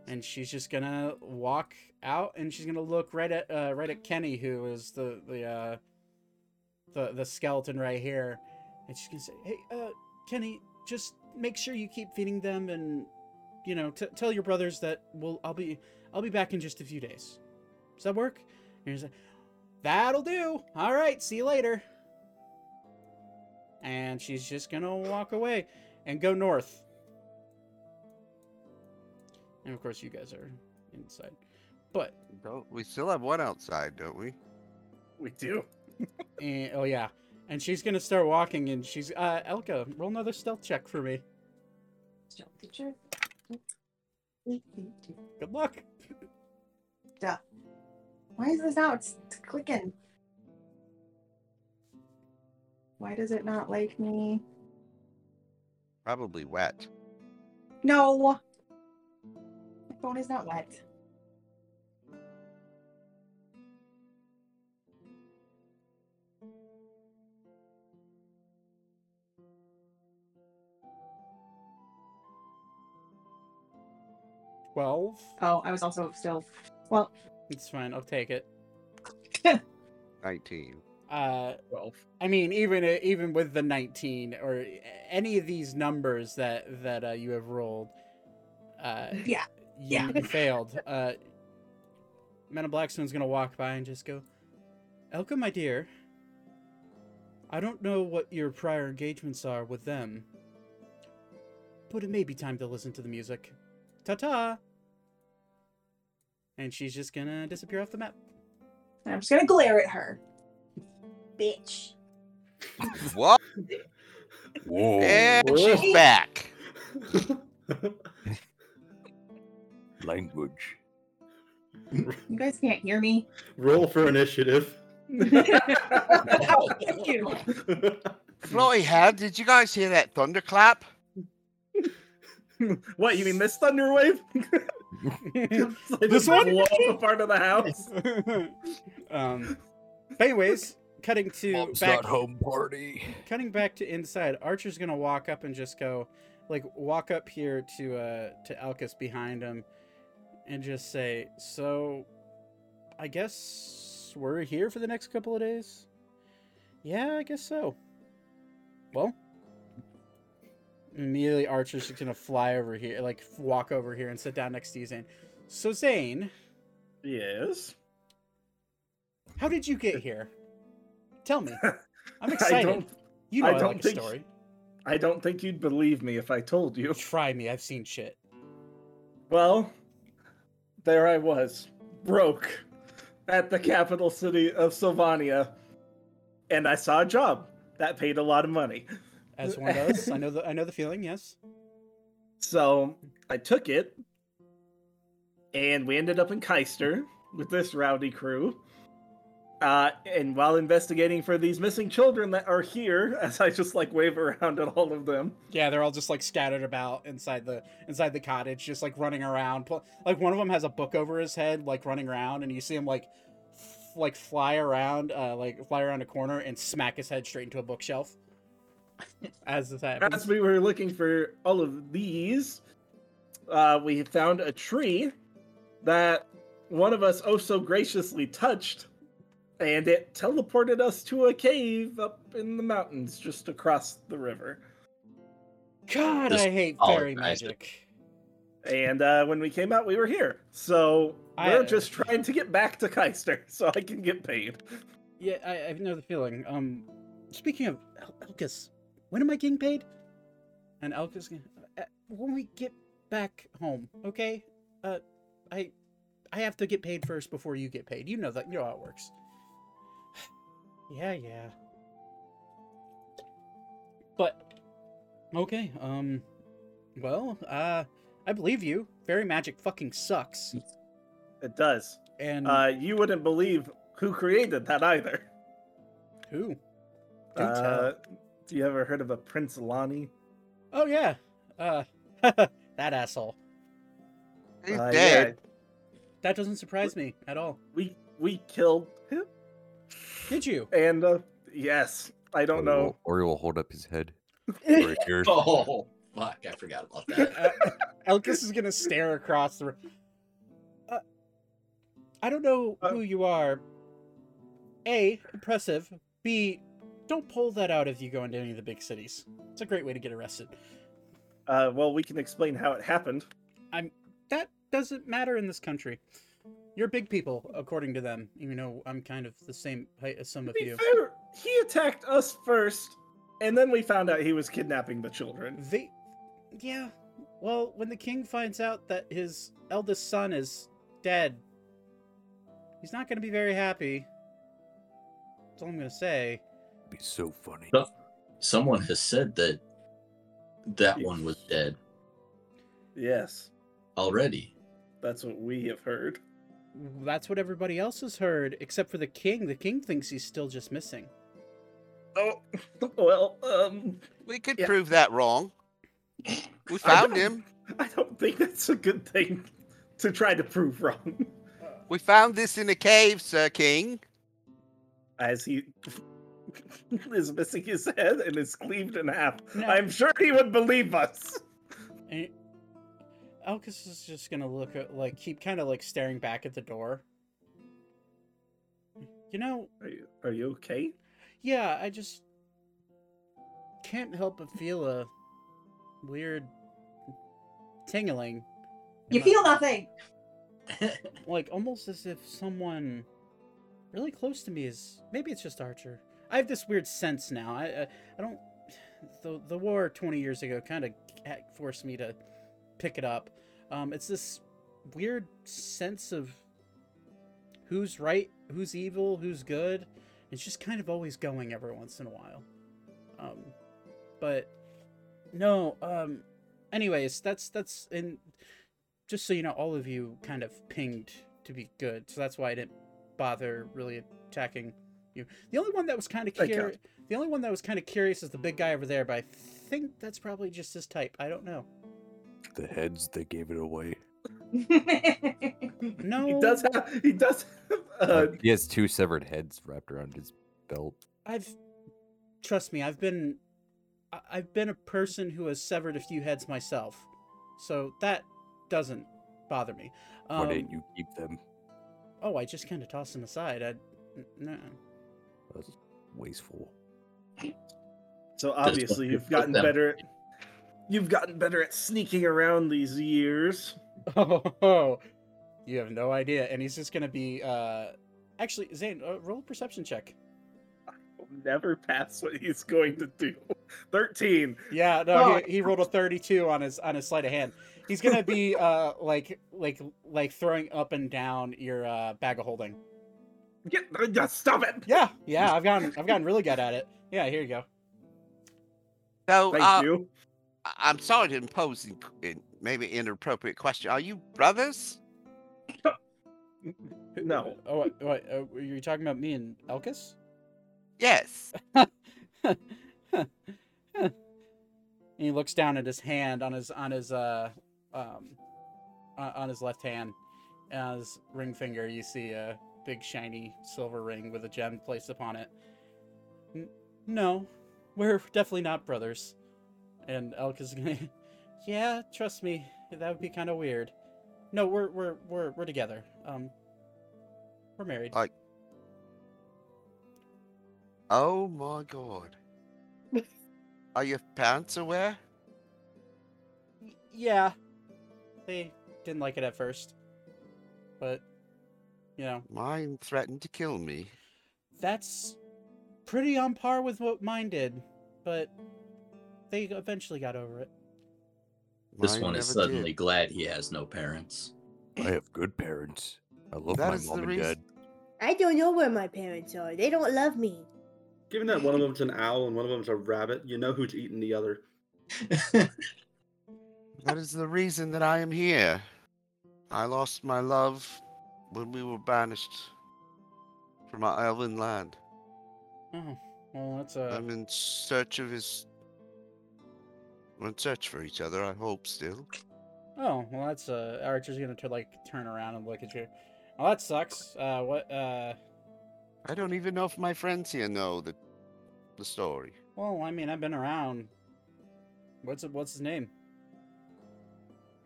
and she's just gonna walk out and she's gonna look right at uh, right at Kenny, who is the the uh, the the skeleton right here, and she's gonna say, "Hey, uh, Kenny, just make sure you keep feeding them, and you know, t- tell your brothers that we'll I'll be I'll be back in just a few days. Does that work?" And he's like, "That'll do. All right, see you later." And she's just gonna walk away and go north. And of course, you guys are inside. But Don't we still have one outside, don't we? We do. and, oh yeah, and she's gonna start walking, and she's uh Elka, roll another stealth check for me. Stealth teacher. Good luck. Duh. Why is this not s- clicking? Why does it not like me? Probably wet. No. My phone is not wet. Twelve. Oh, I was also still. Well, It's fine. I'll take it. 19. Uh, Twelve. I mean, even uh, even with the nineteen or any of these numbers that that uh, you have rolled, uh, yeah. you, Yeah. you failed. Uh, Meta Blackstone's gonna walk by and just go, Elka, my dear. I don't know what your prior engagements are with them, but it may be time to listen to the music. Ta ta! And she's just gonna disappear off the map. I'm just gonna glare at her. Bitch. What? Whoa. And she's back. Language. You guys can't hear me. Roll for initiative. Thank you. Floaty head, did you guys hear that thunderclap? what you mean this thunder wave? This one? blow up a part of the house. um, but anyways, cutting to Mom's back, not home party. cutting back to inside. Archer's gonna walk up and just go, like, walk up here to uh to Elkis behind him, and just say, "So, I guess we're here for the next couple of days." Yeah, I guess so. Well, immediately Archer's just gonna fly over here, like walk over here and sit down next to you, Zane. So Zane, Yes. how did you get here? Tell me. I'm I excited. don't you know I, I don't like a think- story. I don't think you'd believe me if I told you. Try me. I've seen shit. Well, there I was, broke, at the capital city of Sylvania, and I saw a job that paid a lot of money. As one does. I know the I know the feeling. Yes. So I took it, and we ended up in Keister with this rowdy crew. Uh, and while investigating for these missing children that are here, as I just like wave around at all of them, Yeah, they're all just like scattered about inside the inside the cottage, just like running around. Like one of them has a book over his head, like running around, and you see him like f- like fly around, uh, like fly around a corner and smack his head straight into a bookshelf. As this happens. as we were looking for all of these, uh, we found a tree that one of us oh so graciously touched, and it teleported us to a cave up in the mountains just across the river. God, I hate fairy organized magic. And uh, when we came out, we were here. So we're just trying to get back to Keister so I can get paid. Yeah, I, I know the feeling. Um, speaking of El- Elkis, when am I getting paid? And Elkis, uh, when we get back home, okay? Uh, I, I have to get paid first before you get paid. You know that. You know how it works. yeah, yeah. But Okay. Um. Well, uh, I believe you. Fairy magic fucking sucks. It does. And Uh, you wouldn't believe who created that either. who? Do Uh, tell. Do you ever heard of a Prince Lonnie? Oh yeah. Uh, that asshole. He's Uh, dead. That doesn't surprise me at all. we we killed him, Did you? and uh, yes, I don't Ori know. Will, Ori will hold up his head. Right here. Oh, fuck! I forgot about that. Uh, Elkis is gonna stare across the. room. Uh, I don't know Uh, who you are. A, impressive. B, don't pull that out if you go into any of the big cities. It's a great way to get arrested. Uh, well, we can explain how it happened. I'm That doesn't matter in this country. You're big people, according to them. Even though I'm kind of the same height as some To of be you. fair, he attacked us first, and then we found out he was kidnapping the children. They, yeah. Well, when the king finds out that his eldest son is dead, he's not going to be very happy. That's all I'm going to say. Be so funny. Someone has said that that one was dead Yes, already. that's what we have heard. That's what everybody else has heard, except for the king. The king thinks he's still just missing. Oh, well, um, We could Yeah. prove that wrong. We found don't- him. I don't think that's a good thing to try to prove wrong. We found this in a cave, Sir King. As he is missing his head and is cleaved in half. No. I'm sure he would believe us. Eh, and Elkis is just going to look at, like, keep kind of like staring back at the door. You know, Are you, are you okay? Yeah, I just can't help but feel a weird tingling. in You my- feel nothing. like almost as if someone really close to me is maybe it's just Archer. I have this weird sense now. I I, I don't the the war 20 years ago kind of forced me to pick it up. Um it's this weird sense of who's right, who's evil, who's good. It's just kind of always going every once in a while. Um but no, um anyways, that's that's in just so you know, all of you kind of pinged to be good, so that's why I didn't bother really attacking you. The only one that was kind of curious, the only one that was kind of curious is the big guy over there, but I think that's probably just his type. I don't know. The heads, that gave it away. No, He does have. He does. Have, uh, he has two severed heads wrapped around his belt. I've trust me, I've been I- I've been a person who has severed a few heads myself, so that doesn't bother me. Why Um, didn't you keep them? Oh, I just kind of tossed them aside. I, no. That's wasteful. so obviously you you've gotten them- better. At, you've gotten better at sneaking around these years. Oh, you have no idea. And he's just gonna be. uh Actually, Zane, uh, roll a perception check. Will Never pass what he's going to do. Thirteen. Yeah, no, Oh. he, he rolled a thirty-two on his on his sleight of hand. He's gonna be uh like like like throwing up and down your uh bag of holding. Get, just stop it. Yeah, yeah, I've gotten I've gotten really good at it. Yeah, here you go. So, Thank uh, you. I- I'm sorry to impose in, in maybe inappropriate question. Are you brothers? No. Oh, what, what uh, were you talking about me and Elkis? Yes. And he looks down at his hand on his on his uh um on on his left hand. And on his ring finger, you see a big shiny silver ring with a gem placed upon it. N- no, we're definitely not brothers. And Elk is gonna, yeah, trust me, that would be kind of weird. No, we're we're we're we're together. Um, we're married. Uh, Oh my god. Are your parents aware? Yeah, they didn't like it at first, but you know Mine threatened to kill me. that's pretty on par with what mine did. But they eventually got over it. This Mine one is suddenly did. glad he has no parents. I have good parents. I love That my mom and reason- dad. I don't know where my parents are. They don't love me. Given that one of them's an owl and one of them's a rabbit, you know who's eating the other. That is the reason that I am here. I lost my love when we were banished from our elven land. Oh, well, that's a. I'm in search of his. We're in search for each other, I hope, still. Oh, well, that's uh. Archer's gonna to like turn around and look at you. Well, that sucks. Uh, what? Uh, I don't even know if my friends here know the, the story. well, I mean, I've been around. What's it? What's his name?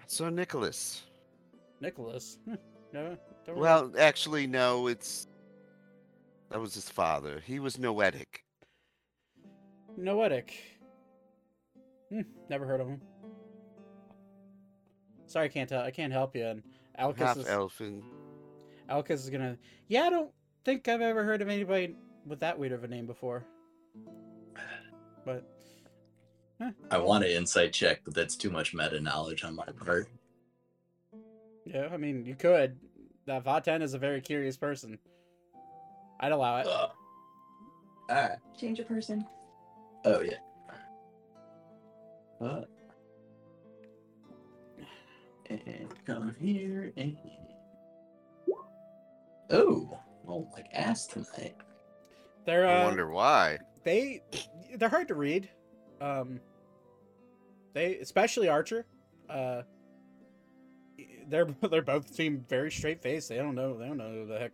Sir Nicholas. Nicholas. No, don't really- Well, actually, no, it's. That was his father. He was noetic. Noetic. Hmm, never heard of him. Sorry, I can't tell. I can't help you. And Elkis half is, elfin. Elkis is gonna. Yeah, I don't think I've ever heard of anybody with that weird of a name before. But I want to insight check, but that's too much meta knowledge on my part. yeah, I mean, you could. That Vaten is a very curious person. I'd allow it. Uh, Alright. Change a person. Oh yeah. Uh, and come here and oh, well, like ass tonight. They're I uh, wonder why. they they're hard to read. Um, they especially Archer. Uh, they're they're both seem very straight faced. They don't know they don't know who the heck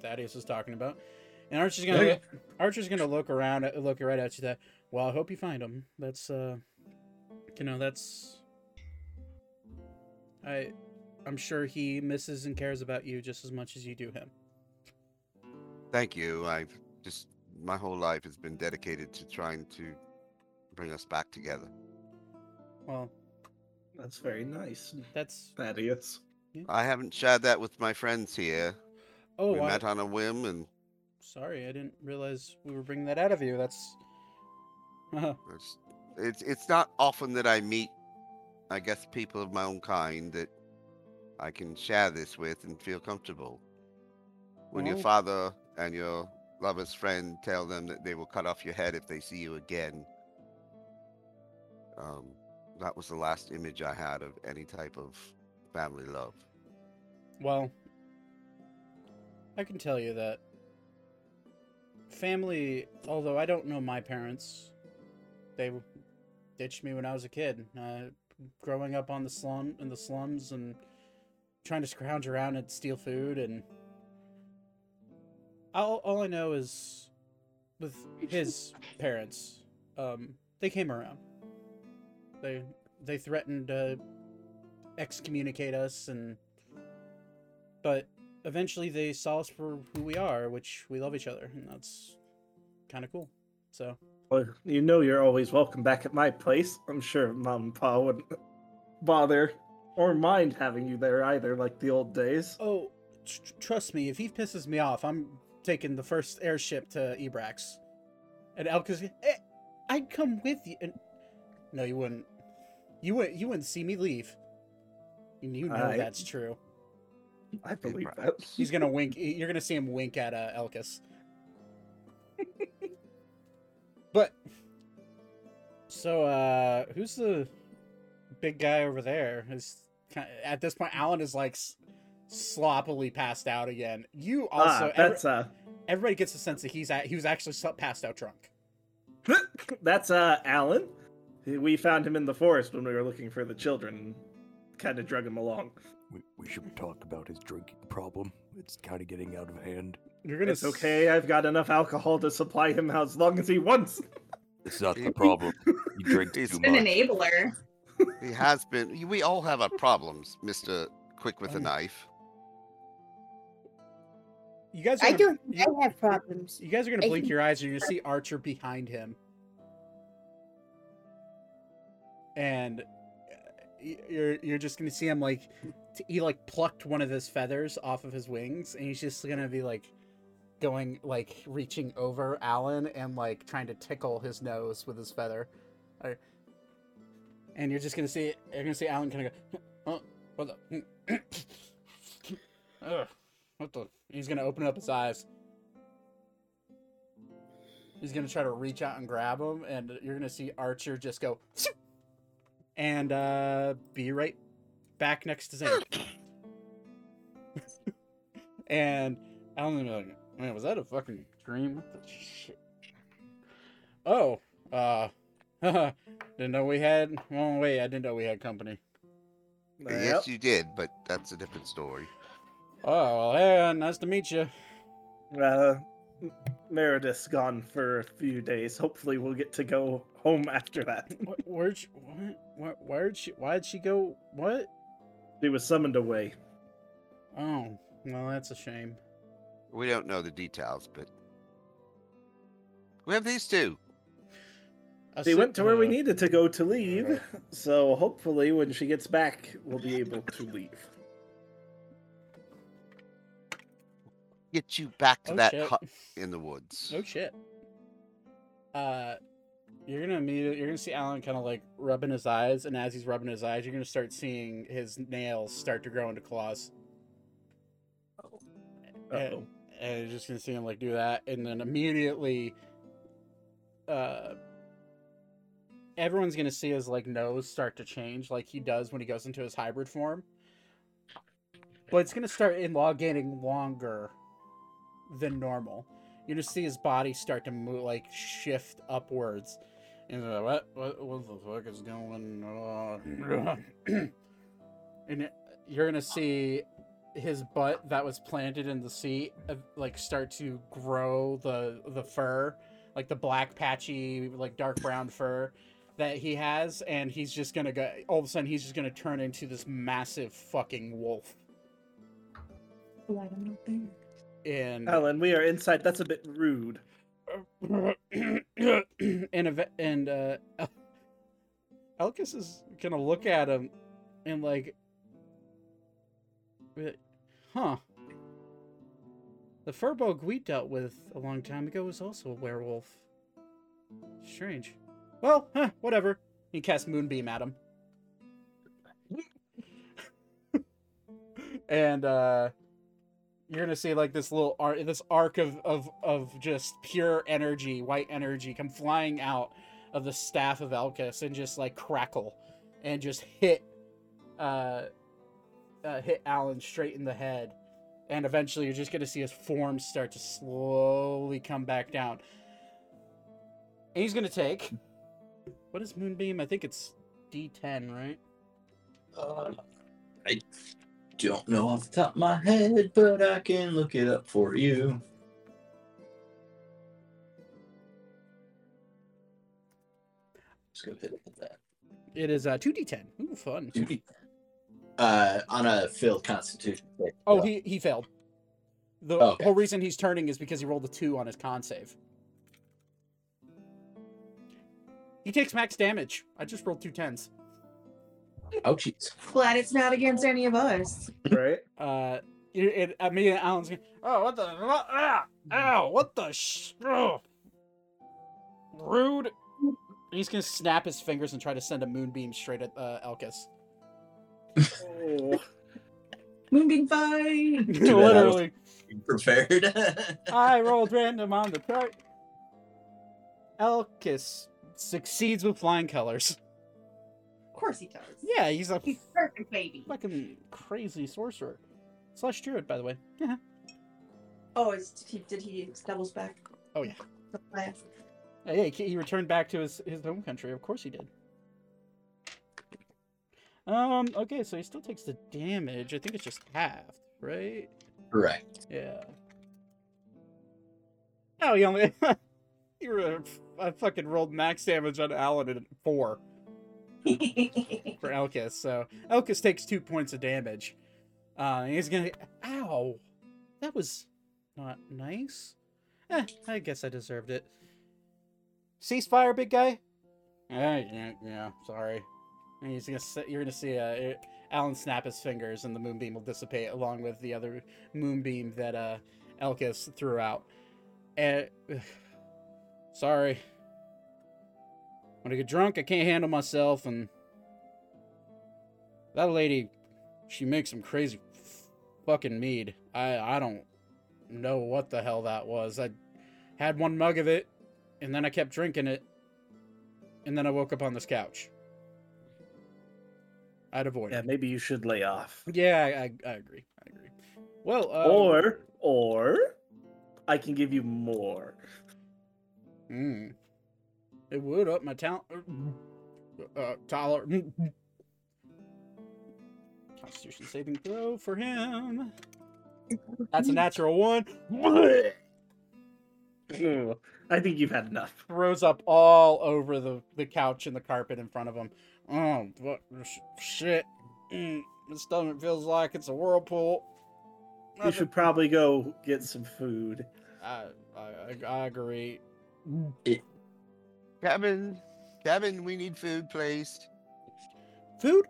Thaddeus is talking about. And Archer's gonna Okay. Archer's gonna look around, at, look right at you. That well, I hope you find him. That's uh, you know that's I I'm sure he misses and cares about you just as much as you do him. Thank you. I've just. My whole life has been dedicated to trying to bring us back together. Well, That's very nice, that's Thaddeus. I haven't shared that with my friends here. oh we I- met on a whim, and Sorry, I didn't realize we were bringing that out of you. That's. it's, it's it's not often that I meet, I guess, people of my own kind that I can share this with and feel comfortable. When your father and your lover's friend tell them that they will cut off your head if they see you again, um, that was the last image I had of any type of family love. well, I can tell you that family, although I don't know my parents, they ditched me when I was a kid. Uh, growing up on the slum in the slums and trying to scrounge around and steal food and all, all I know is with his parents, um, they came around. They they threatened to excommunicate us and but eventually they saw us for who we are, which we love each other, and that's kind of cool. So Well, you know you're always welcome back at my place. I'm sure Mom and Pa wouldn't bother or mind having you there either, like the old days. Oh, tr- trust me, if he pisses me off, I'm taking the first airship to Ebrax. And Elka's, eh, I'd come with you. And no, you wouldn't. You wouldn't. You wouldn't see me leave. And you know I- that's true. I believe that. He's gonna wink. You're gonna see him wink at uh, Elkis. but so, uh, who's the big guy over there? Is at this point, Alan is like sloppily passed out again. You also, ah, every- that's uh, everybody gets a sense that he's at, he was actually passed out drunk. that's uh, Alan. We found him in the forest when we were looking for the children. Kind of drug him along. We, we should talk about his drinking problem. It's kind of getting out of hand. You're gonna It's okay. I've got enough alcohol to supply him as long as he wants. It's not the problem. He drinks He's too An much. enabler. He has been. We all have our problems, Mister Quick with a knife. You guys, are I gonna- don't. You, I have problems. you guys are gonna blink your eyes, and you're gonna see Archer behind him, and uh, you're you're just gonna see him like he like plucked one of his feathers off of his wings, and he's just gonna be like going like reaching over Alan and like trying to tickle his nose with his feather, and you're just gonna see you're gonna see Alan kind of go, oh, what the. Ugh, what the? He's gonna open up his eyes. He's gonna try to reach out and grab him, and you're gonna see Archer just go, and uh, be right back next to Zane. and Alan will be like, man, was that a fucking dream? What the shit? Oh, uh, didn't know we had. Well, wait, I didn't know we had company. Yes, you did, but that's a different story. Oh, well, hey, nice to meet you. Uh, Meredith's gone for a few days. Hopefully, we'll get to go home after that. Wh- Where'd she, what, what, where'd she, why'd she go? What? She was summoned away. Oh, well, that's a shame. We don't know the details, but we have these two. A She went to where we uh, needed to go to leave, so hopefully, when she gets back, we'll be able to leave. Get you back to Oh, that shit. hut in the woods. Oh shit. Uh, you're gonna meet. You're gonna see Alan kind of like rubbing his eyes, and as he's rubbing his eyes, you're gonna start seeing his nails start to grow into claws. And, Uh-oh. and you're just gonna see him like do that, and then immediately, uh, everyone's gonna see his like nose start to change, like he does when he goes into his hybrid form. But it's gonna start elongating longer than normal. You just see his body start to move, like shift upwards. And he's like, what, what, what the fuck is going on? and you're gonna see his butt that was planted in the seat, uh, like start to grow the the fur, like the black patchy, like dark brown fur that he has, and he's just gonna go. All of a sudden, he's just gonna turn into this massive fucking wolf. And Alan, we are inside. That's a bit rude. and and uh Elkis is gonna look at him and like like, huh. The Furbolg we dealt with a long time ago was also a werewolf. Strange. Well huh, whatever. He casts moonbeam at him. And uh you're gonna see like this little arc, this arc of of of just pure energy, white energy, come flying out of the staff of Elkis and just like crackle, and just hit, uh, uh, hit Alan straight in the head, and eventually you're just gonna see his form start to slowly come back down. And he's gonna take, what is Moonbeam? I think it's D10, right? Uh, I don't know off the top of my head, but I can look it up for you. Let's go ahead with that. It is uh, 2D10. Ooh, fun. Duty. Uh, on a failed Constitution. save. Oh, he he failed. The Okay. whole reason he's turning is because he rolled a two on his con save. He takes max damage. I just rolled two tens. Oh, jeez. Glad it's not against any of us. Right? Uh, it, it, I mean, Alan's going, oh, what the, what, ah, ow, what the, sh- oh. rude. He's gonna snap his fingers and try to send a moonbeam straight at uh, Elkis. Oh, Moonbeam fight. bad Literally, Prepared. I rolled random on the chart. Elkis succeeds with flying colors. Of course he does. Yeah, he's a He's perfect, baby. fucking crazy sorcerer. Slash druid, by the way. Yeah. Oh, is, did he, did he doubles back? Oh, yeah. Yeah. Yeah, he, he returned back to his, his home country. Of course he did. Um, okay, so he still takes the damage. I think it's just half, right? Correct. Yeah. Oh, he only... you were... I fucking rolled max damage on Alan at four for Elkis, so... Elkis takes two points of damage. Uh, he's gonna... Ow! That was not nice. Eh, I guess I deserved it. Ceasefire, big guy? Eh, yeah, yeah, sorry. And he's gonna s- you're gonna see uh, Alan snap his fingers and the moonbeam will dissipate along with the other moonbeam that uh, Elkis threw out. And sorry. When I get drunk, I can't handle myself, and that lady, she makes some crazy fucking mead. I I don't know what the hell that was. I had one mug of it, and then I kept drinking it, and then I woke up on this couch. I'd avoid it. Yeah, it. maybe you should lay off. Yeah, I, I, I agree. I agree. Well, um, or or I can give you more. mm, it would up my talent. Uh, Tyler. Constitution saving throw for him. That's a natural one. Ooh, I think you've had enough. Throws up all over the, the couch and the carpet in front of him. Oh, what shit. Mm, my stomach feels like it's a whirlpool. You should probably go get some food. I, I, I agree. Kevin, Kevin, we need food, please. Food?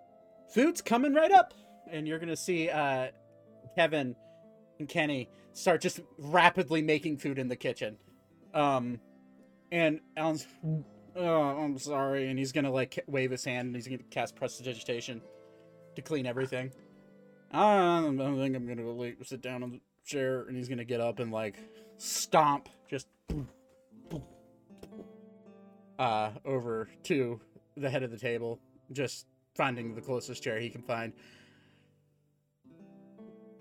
Food's coming right up. And you're to see uh, Kevin and Kenny start just rapidly making food in the kitchen. Um, and Alan's, oh, I'm sorry. And he's to like wave his hand and he's to cast prestidigitation to clean everything. I don't think I'm to like, sit down on the chair and he's to get up and like stomp just uh, over to the head of the table, just finding the closest chair he can find.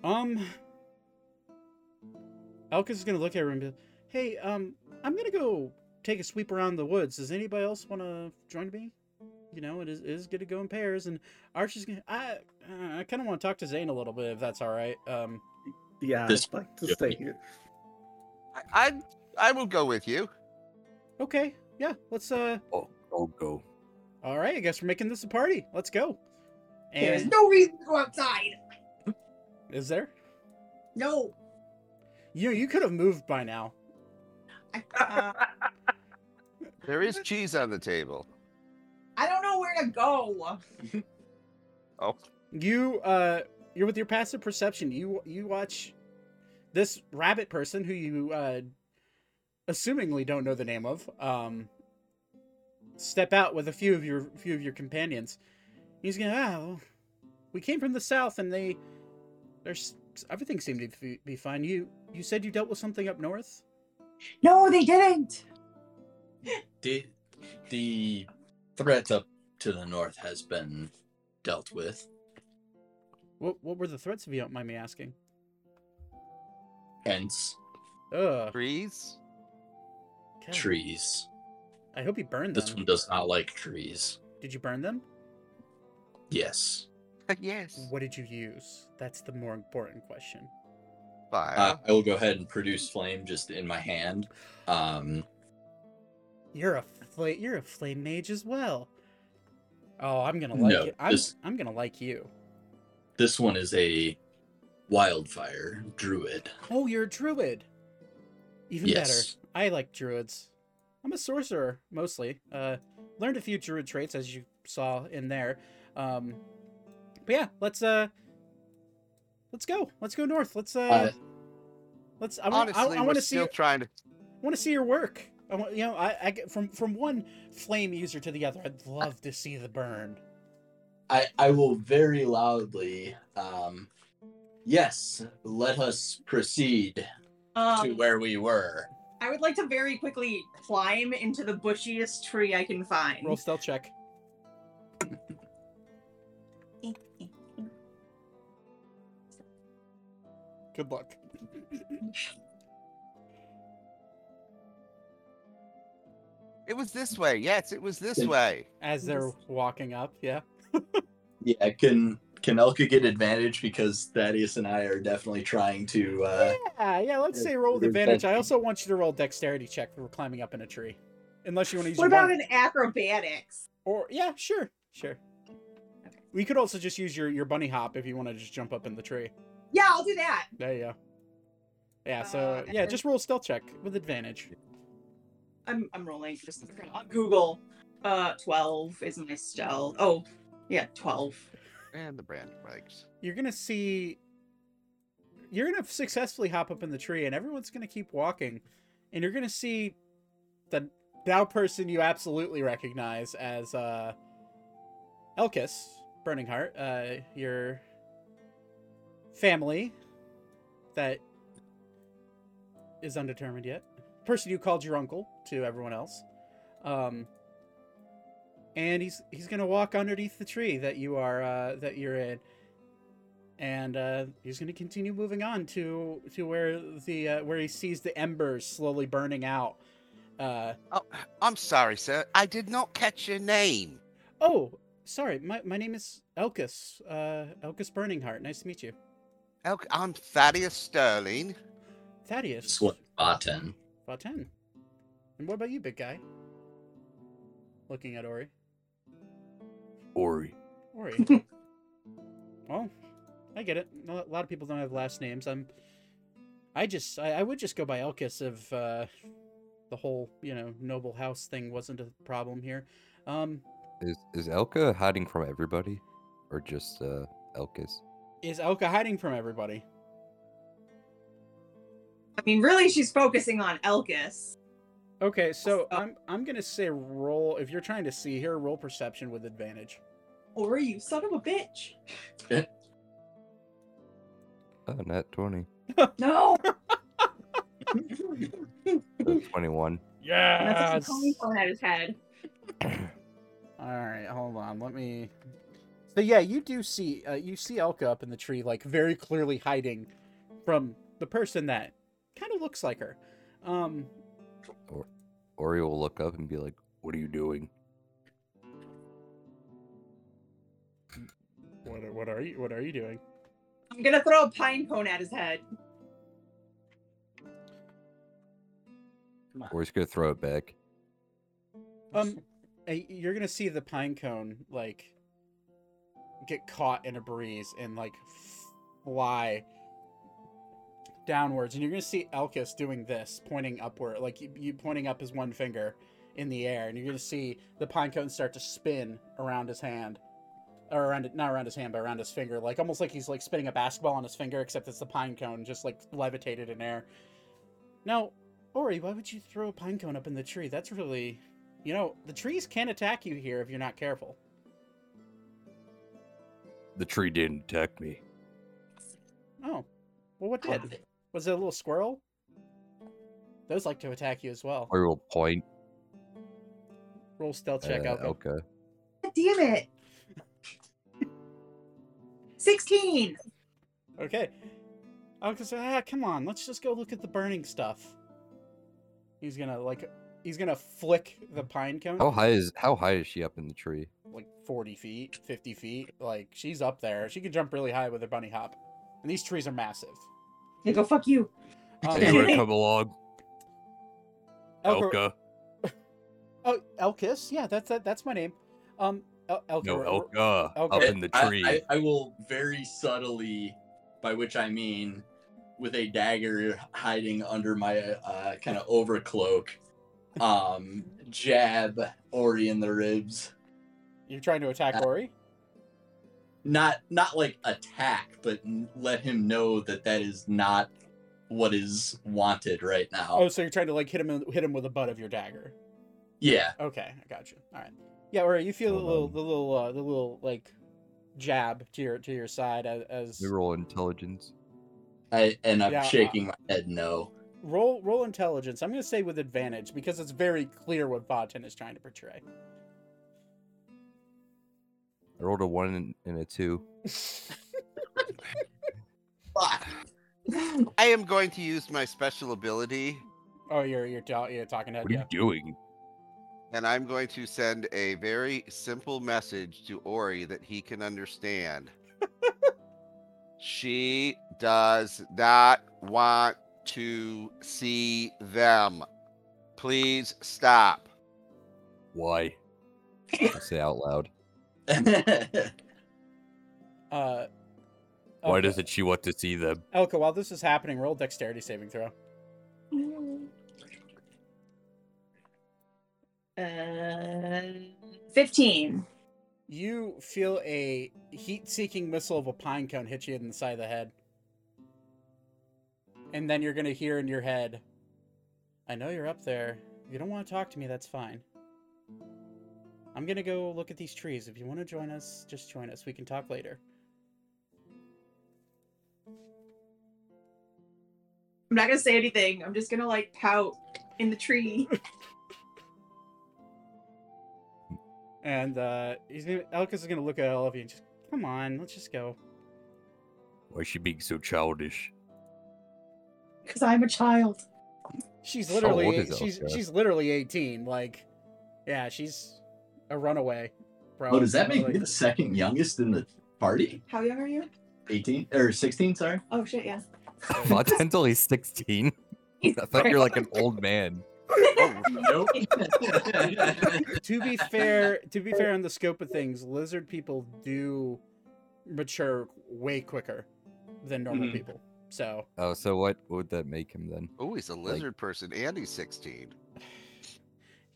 Um, Elkis is gonna look at her and be, "Hey, um, I'm gonna go take a sweep around the woods. Does anybody else want to join me? You know, it is, it is good to go in pairs." And Archie's gonna, I, uh, I kind of want to talk to Zane a little bit, if that's all right. Um, Yeah, This- I'd like to stay here. I, I, I will go with you. okay, yeah, let's. Uh, Oh, I'll go. all right, I guess we're making this a party. Let's go. And There's no reason to go outside. is there? No. You you could have moved by now. Uh, There is cheese on the table. I don't know where to go. Oh, you uh you're with your passive perception you you watch this rabbit person who you uh assumingly don't know the name of um step out with a few of your few of your companions he's gonna ah well, we came from the south and they there's everything seemed to be- be fine you you said you dealt with something up north No, they didn't. The the threat up to the north has been dealt with. what what were the threats if you don't mind me asking Hence Ugh, trees. God, trees. i hope you burned them. This one does not like trees. did you burn them Yes. yes. what did you use that's the more important question Fire. Uh, I will go ahead and produce flame just in my hand. Um, You're a fla- you're a flame mage as well. Oh, I'm gonna like No, it. I'm, this- I'm gonna like you. this one is a wildfire druid. Oh, you're a druid. Even Yes. Better. I like druids. I'm a sorcerer mostly. Uh, learned a few druid traits as you saw in there. Um, but yeah, let's uh, let's go. Let's go north. Let's uh, Uh, let's. I want. Honestly, I, I want to see. still trying to. want to see your work. I want, you know, I, I get from from one flame user to the other. I'd love to see the burn. I I will very loudly. Um, yes, let us proceed to Um, where we were. I would like to very quickly climb into the bushiest tree I can find. Roll stealth check. Good luck. It was this way. Yes, it was this way. As they're walking up, yeah. Yeah, I can can Elka get advantage because Thaddeus and I are definitely trying to. Uh, Yeah, yeah. Let's Yeah, say roll with advantage. I also want you to roll dexterity check for climbing up in a tree, unless you want to use. What about bon- an acrobatics? Or yeah, sure, sure. We could also just use your your bunny hop if you want to just jump up in the tree. Yeah, I'll do that. There you go. Yeah. So Uh, yeah, just roll stealth check with advantage. I'm I'm rolling just on Google. Uh, twelve is my stealth. Oh, yeah, twelve. And the brand breaks. You're gonna see. You're gonna successfully hop up in the tree, and everyone's gonna keep walking, and you're gonna see the now person you absolutely recognize as uh Elkis Burning Heart, uh your family that is undetermined yet. Person you called your uncle to everyone else. Um and he's he's gonna walk underneath the tree that you are uh, that you're in, and uh, he's gonna continue moving on to to where the uh, where he sees the embers slowly burning out. Uh, Oh, I'm sorry, sir. I did not catch your name. oh, sorry, my, my name is Elkis. Uh, Elkis Burning Heart. Nice to meet you, El- I'm Thaddeus Sterling. Thaddeus. This one, Vaten. About ten. And what about you, big guy? Looking at Ori. Ori. Ori. well, I get it. A lot of people don't have last names. I'm. I just. I, I would just go by Elkis if uh, the whole you know noble house thing wasn't a problem here. Um, Is is Elka hiding from everybody, or just uh, Elkis? is Elka hiding from everybody? I mean, really, she's focusing on Elkis. Okay, so Oh. I'm I'm gonna say roll if you're trying to see here, roll perception with advantage. Or you son of a bitch. Oh, nat twenty. No. So Twenty-one. That's a coin phone at his head. All right, hold on. Let me. So yeah, you do see uh, you see Elka up in the tree, like very clearly hiding from the person that kind of looks like her. Um, Ori will look up and be like, "What are you doing?" what are, what are you what are you doing? I'm gonna throw a pine cone at his head. Come on. Ori's gonna throw it back. Um, you're gonna see the pine cone like get caught in a breeze and like fly downwards, and you're gonna see Elkis doing this, pointing upward, like you, you pointing up his one finger in the air, and you're gonna see the pine cone start to spin around his hand, or around it, not around his hand, but around his finger, like almost like he's like spinning a basketball on his finger, except it's the pine cone just like levitated in air. Now, Ori, why would you throw a pine cone up in the tree? That's really you know, the trees can attack you here if you're not careful. The tree didn't attack me. Oh. Well, what did? Did it- Was it a little squirrel? Those like to attack you as well. Ori will point Roll stealth check, at Elka. Elka. God damn it. 16. Okay. Elka says, ah, come on, let's just go look at the burning stuff. He's gonna, like, he's gonna flick the pine cone. How high is how high is she up in the tree? Like 40 feet, 50 feet. Like, she's up there. She can jump really high with her bunny hop. And these trees are massive. Yeah, go fuck you. Um, Hey, you wanna come along? Elka- Elka. Oh, Elkis? Yeah, that's that, that's my name. Um, El- Elka. No, ro- ro- Elka. Up in the I- tree. I, I will very subtly, by which I mean with a dagger hiding under my uh, kind of overcloak, um, jab Ori in the ribs. You're trying to attack Uh, Ori? Not not like attack, but let him know that that is not what is wanted right now. Oh, so you're trying to like hit him hit him with the butt of your dagger. Yeah, Okay, I got you. All right. Yeah, or you feel the Hold little the little uh, the little like jab to your to your side as, as We roll intelligence. I and I'm Yeah, uh, shaking my head no. roll roll intelligence. I'm going to say with advantage because it's very clear what Vaten is trying to portray. I rolled a one and, and a two. Fuck. I am going to use my special ability, oh, you're you're, ta- you're talking head. what are you doing? and I'm going to send a very simple message to Ori that he can understand. she does not want to see them. Please stop. Why? I say out loud. Uh, Why Elka- doesn't she want to see them? Elka? While this is happening, roll dexterity saving throw. Uh, 15. You feel a heat-seeking missile of a pine cone hit you in the side of the head, and then you're gonna hear in your head, "I know you're up there. If you don't want to talk to me, that's fine. I'm gonna go look at these trees. If you want to join us, just join us. We can talk later." I'm not gonna say anything. I'm just gonna like pout in the tree. And uh, he's gonna, Elkis is gonna look at all of you and just, come on, let's just go. Why is she being so childish? Because I'm a child. She's literally, old eight- is she's Elka? she's literally 18. Like, yeah, she's a runaway. Bro. Oh, does that make Like- me the second youngest in the party? How young are you? 18 or 16? Sorry. Oh shit, yeah. Not until he's 16. I thought you're like an old man. Nope. to be fair, to be fair on the scope of things, lizard people do mature way quicker than normal Mhm. people. So Oh, so what would that make him then? Oh, he's a lizard person and he's 16.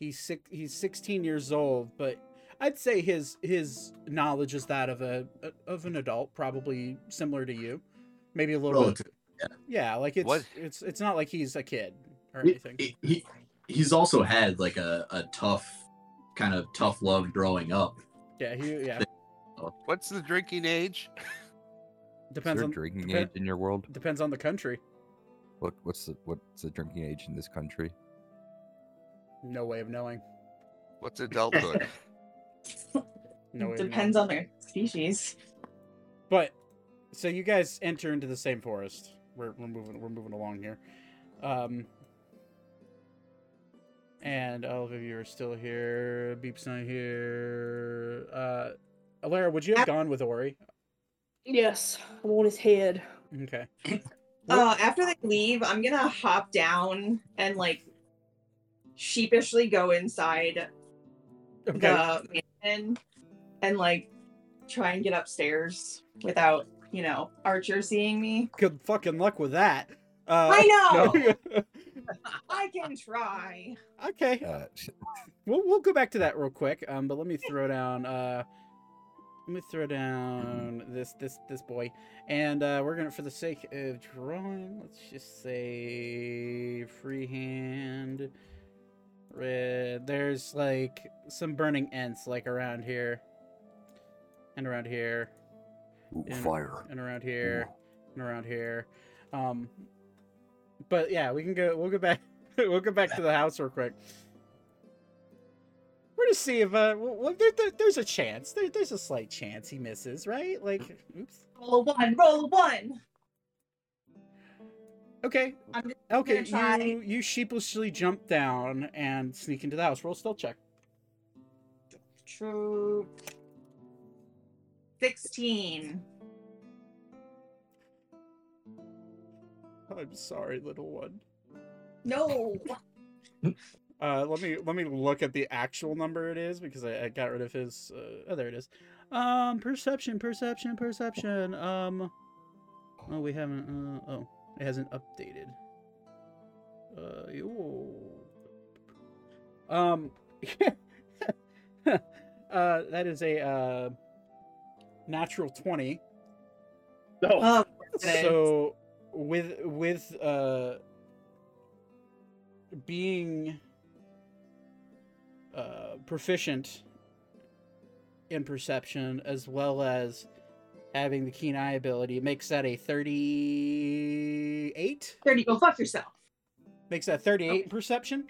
He's six, he's 16 years old, but I'd say his his knowledge is that of a of an adult, probably similar to you, maybe a little bit. Relative. Yeah, like it's What? it's it's not like he's a kid or anything. he, he- he's also had like a, a tough kind of tough love growing up. Yeah, he yeah What's the drinking age? Is depends there a on drinking depen- age in your world? depends on the country. What what's the what's the drinking age in this country? No way of knowing. What's adulthood? No way. Depends on their species. But so you guys enter into the same forest. We're, we're moving we're moving along here. Um and all of you are still here. Beep's not here. Uh Alara, would you have gone with Ori? Yes, I'm on his head. Okay. Uh, after they leave, I'm gonna hop down and like sheepishly go inside Okay. the mansion and like try and get upstairs without, you know, Archer seeing me. Good fucking luck with that. Uh, I know. no. I can try. okay. Uh, We'll we'll go back to that real quick. Um, but let me throw down. Uh, let me throw down this this this boy, and uh, we're gonna, for the sake of drawing, let's just say freehand. Red. There's like some burning ents like around here, and around here, Ooh, and, fire. and around here, and around here. Um, but yeah, we can go. We'll go back. we'll go back to the house real quick. We're going to see if uh, well, well, there, there- there's a chance. There, there's a slight chance he misses, right? Like, oops. Roll a one. Roll a one. Okay, okay. You you sheepishly jump down and sneak into the house. Roll stealth check. True. Sixteen. I'm sorry, little one. No. Uh, let me let me look at the actual number it is because I, I got rid of his. Uh, oh, there it is. Um, perception, perception, perception. Um, oh, we haven't. Uh, oh, it hasn't updated. Uh, yo. Um, uh, that is a uh, natural twenty. No. Oh. So with with uh being uh proficient in perception as well as having the keen eye ability it makes that a 38 there you go. Fuck yourself. makes that 38 in perception?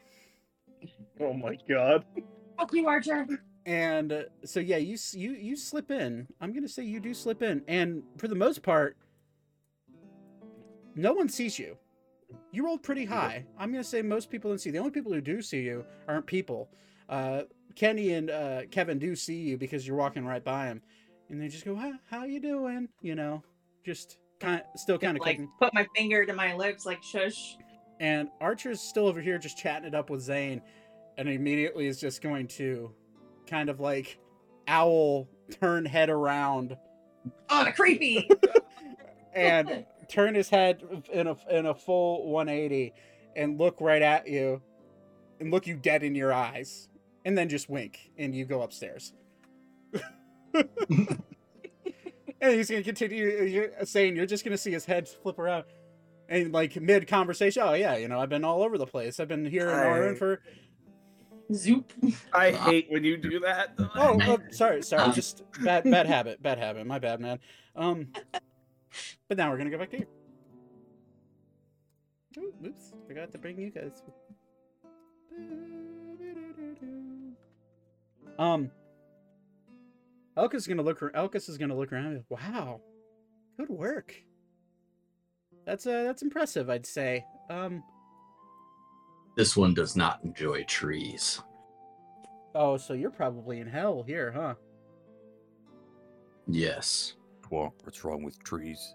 Oh my god. Fuck you, Archer. and uh, so yeah you you you slip in. I'm gonna say you do slip in. And for the most part no one sees you. You rolled pretty high. I'm gonna say most people don't see. The only people who do see you aren't people. Uh kenny and uh kevin do see you because you're walking right by them and they just go how, how you doing you know just kind of still kind of like put my finger to my lips, like shush. and archer's still over here just chatting it up with zane and immediately is just going to kind of like owl turn head around Oh, creepy. and turn his head in a in a full 180 and look right at you and look you dead in your eyes and then just wink and you go upstairs and he's gonna continue saying you're just gonna see his head flip around. And like mid conversation oh yeah you know i've been all over the place. I've been here in Orin I- for Zoop. I hate when you do that. oh, oh sorry sorry just bad bad habit bad habit. My bad man. Um but now we're gonna go back to you. Ooh, oops. Forgot to bring you guys. Um Elkis is gonna look. ar- Elkis is gonna look around. and be, Wow, good work. That's uh, that's impressive. I'd say. Um. This one does not enjoy trees. Oh, so you're probably in hell here, huh? Yes. What? What's wrong with trees?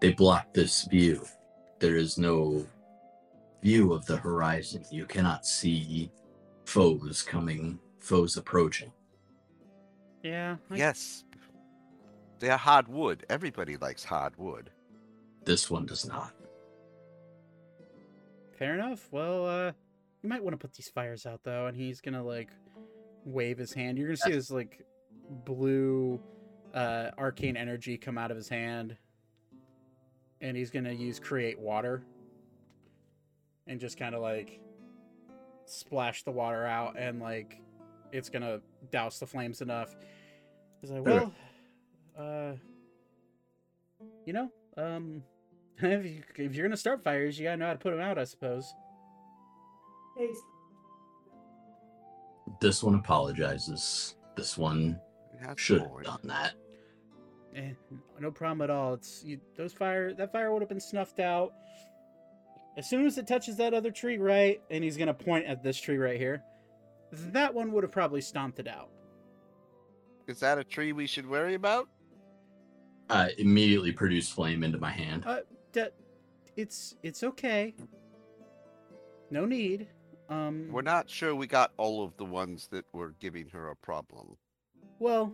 They block this view. There is no view of the horizon. You cannot see foes coming, foes approaching. Yeah. I- Yes. They're hardwood. Everybody likes hardwood. This one does not. Fair enough. Well, uh, you might want to put these fires out though, and he's gonna like wave his hand. You're gonna see this like blue, uh, arcane energy come out of his hand, and he's gonna use create water, and just kind of like splash the water out, and like it's gonna douse the flames enough. He's like, well, uh, you know, um. if, you, if you're gonna start fires, you gotta know how to put them out, I suppose. Thanks. This one apologizes. This one should have done that. Eh, no problem at all. It's you, those fire. That fire would have been snuffed out as soon as it touches that other tree, right? And he's gonna point at this tree right here. That one would have probably stomped it out. Is that a tree we should worry about? I immediately produced flame into my hand. Uh, that it's it's okay. No need. Um. We're not sure we got all of the ones that were giving her a problem. Well,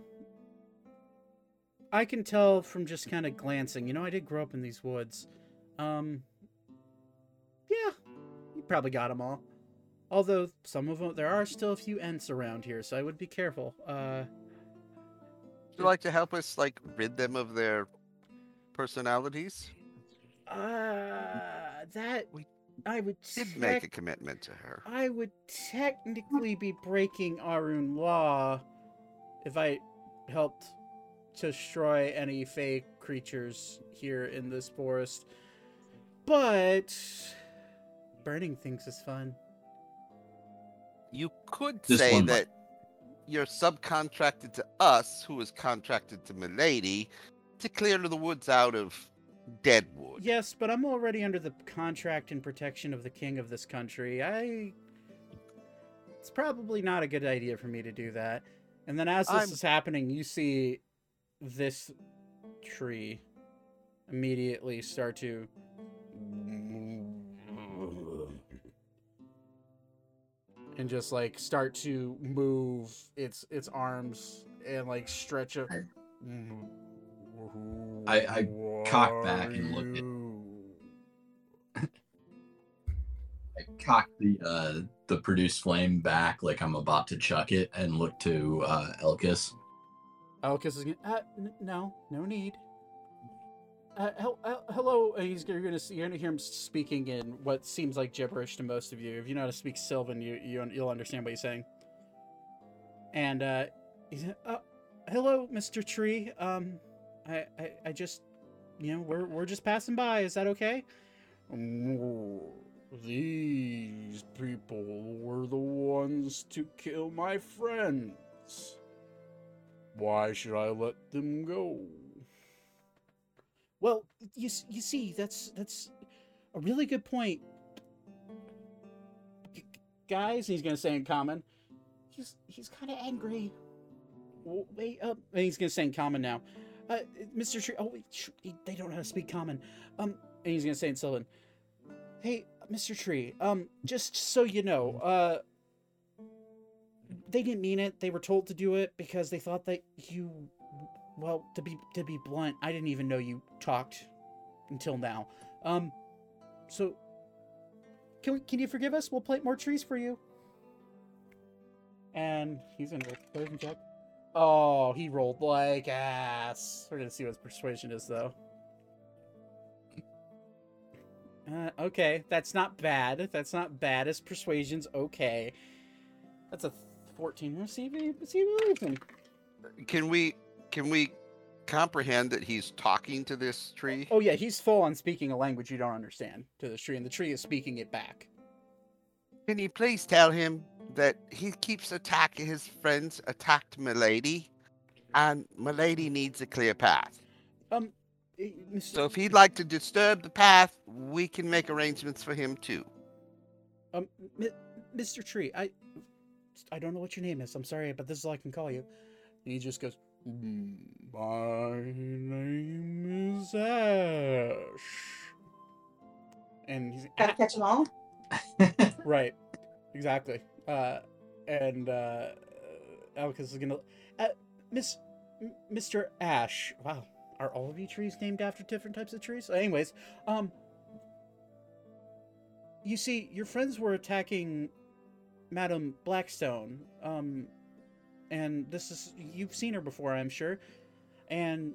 I can tell from just kind of glancing. You know, I did grow up in these woods. Um, yeah, you probably got them all. Although some of them, there are still a few ents around here, so I would be careful. Uh, Would you like to help us, like, rid them of their personalities? uh that We I would Did make a tec- commitment to her. I would technically be breaking Arun law if I helped destroy any fake creatures here in this forest. But burning things is fun. You could This say one- that you're subcontracted to us, who is contracted to Milady, to clear the woods out of dead wood. Yes, but I'm already under the contract and protection of the king of this country. I. It's probably not a good idea for me to do that. And then as this I'm- is happening, you see this tree immediately start to. And just like start to move its its arms and like stretch it. I- I cock back and look at- I cock the uh, the produced flame back like I'm about to chuck it and look to uh, Elkis. Elkis is gonna. Uh, n- no, no need. Uh, hel- hel- hello. Uh, he's you're gonna see, you're gonna hear him speaking in what seems like gibberish to most of you. If you know how to speak Sylvan, you, you you'll understand what he's saying. And uh, he's uh, hello, Mister Tree. Um, I, I I just, you know, we're we're just passing by. Is that okay? "Mm, These people were the ones to kill my friends. Why should I let them go? Well, you you see, that's that's a really good point, G- guys. He's gonna say in common. He's he's kind of angry. Wait up, and he's gonna say in common now. Uh, Mr. Tree. Oh, wait, sh- they don't know how to speak common. Um, and he's gonna say in Sylvan. Hey, Mr. Tree. Um, just so you know, uh, they didn't mean it. They were told to do it because they thought that you well, to be to be blunt, I didn't even know you talked until now. Um so can we can you forgive us? We'll plant more trees for you. And he's gonna a check. Oh, he rolled like ass. We're gonna see what his persuasion is though. Uh, okay, that's not bad. That's not bad. His persuasion's okay. That's a 14. Let's. Can we can we comprehend that he's talking to this tree? Oh yeah, he's full on speaking a language you don't understand to this tree, and the tree is speaking it back. Can you please tell him that he keeps attacking his friends attacked Milady, and Milady needs a clear path. Um, eh, Mr. So if he'd like to disturb the path, we can make arrangements for him too. Um, Mi- Mr. Tree, I, I don't know what your name is. I'm sorry, but this is all I can call you. And he just goes, "Mm, "My name is Ash." And he's Gotta catch them all. right, exactly. Uh, and uh, Alcus is gonna, uh, Miss, M- Mr. Ash. Wow, are all of you trees named after different types of trees? Anyways, um, you see, your friends were attacking Madam Blackstone. Um, and this is you've seen her before, I'm sure. And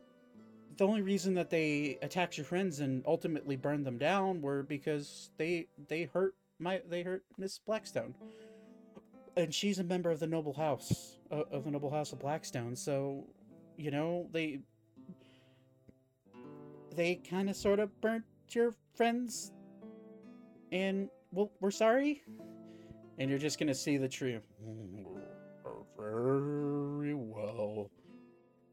the only reason that they attacked your friends and ultimately burned them down were because they they hurt my they hurt Miss Blackstone. And she's a member of the noble house uh, of the noble house of Blackstone. So, you know, they they kind of sort of burnt your friends and well, we're sorry. And you're just gonna see the tree. Very well.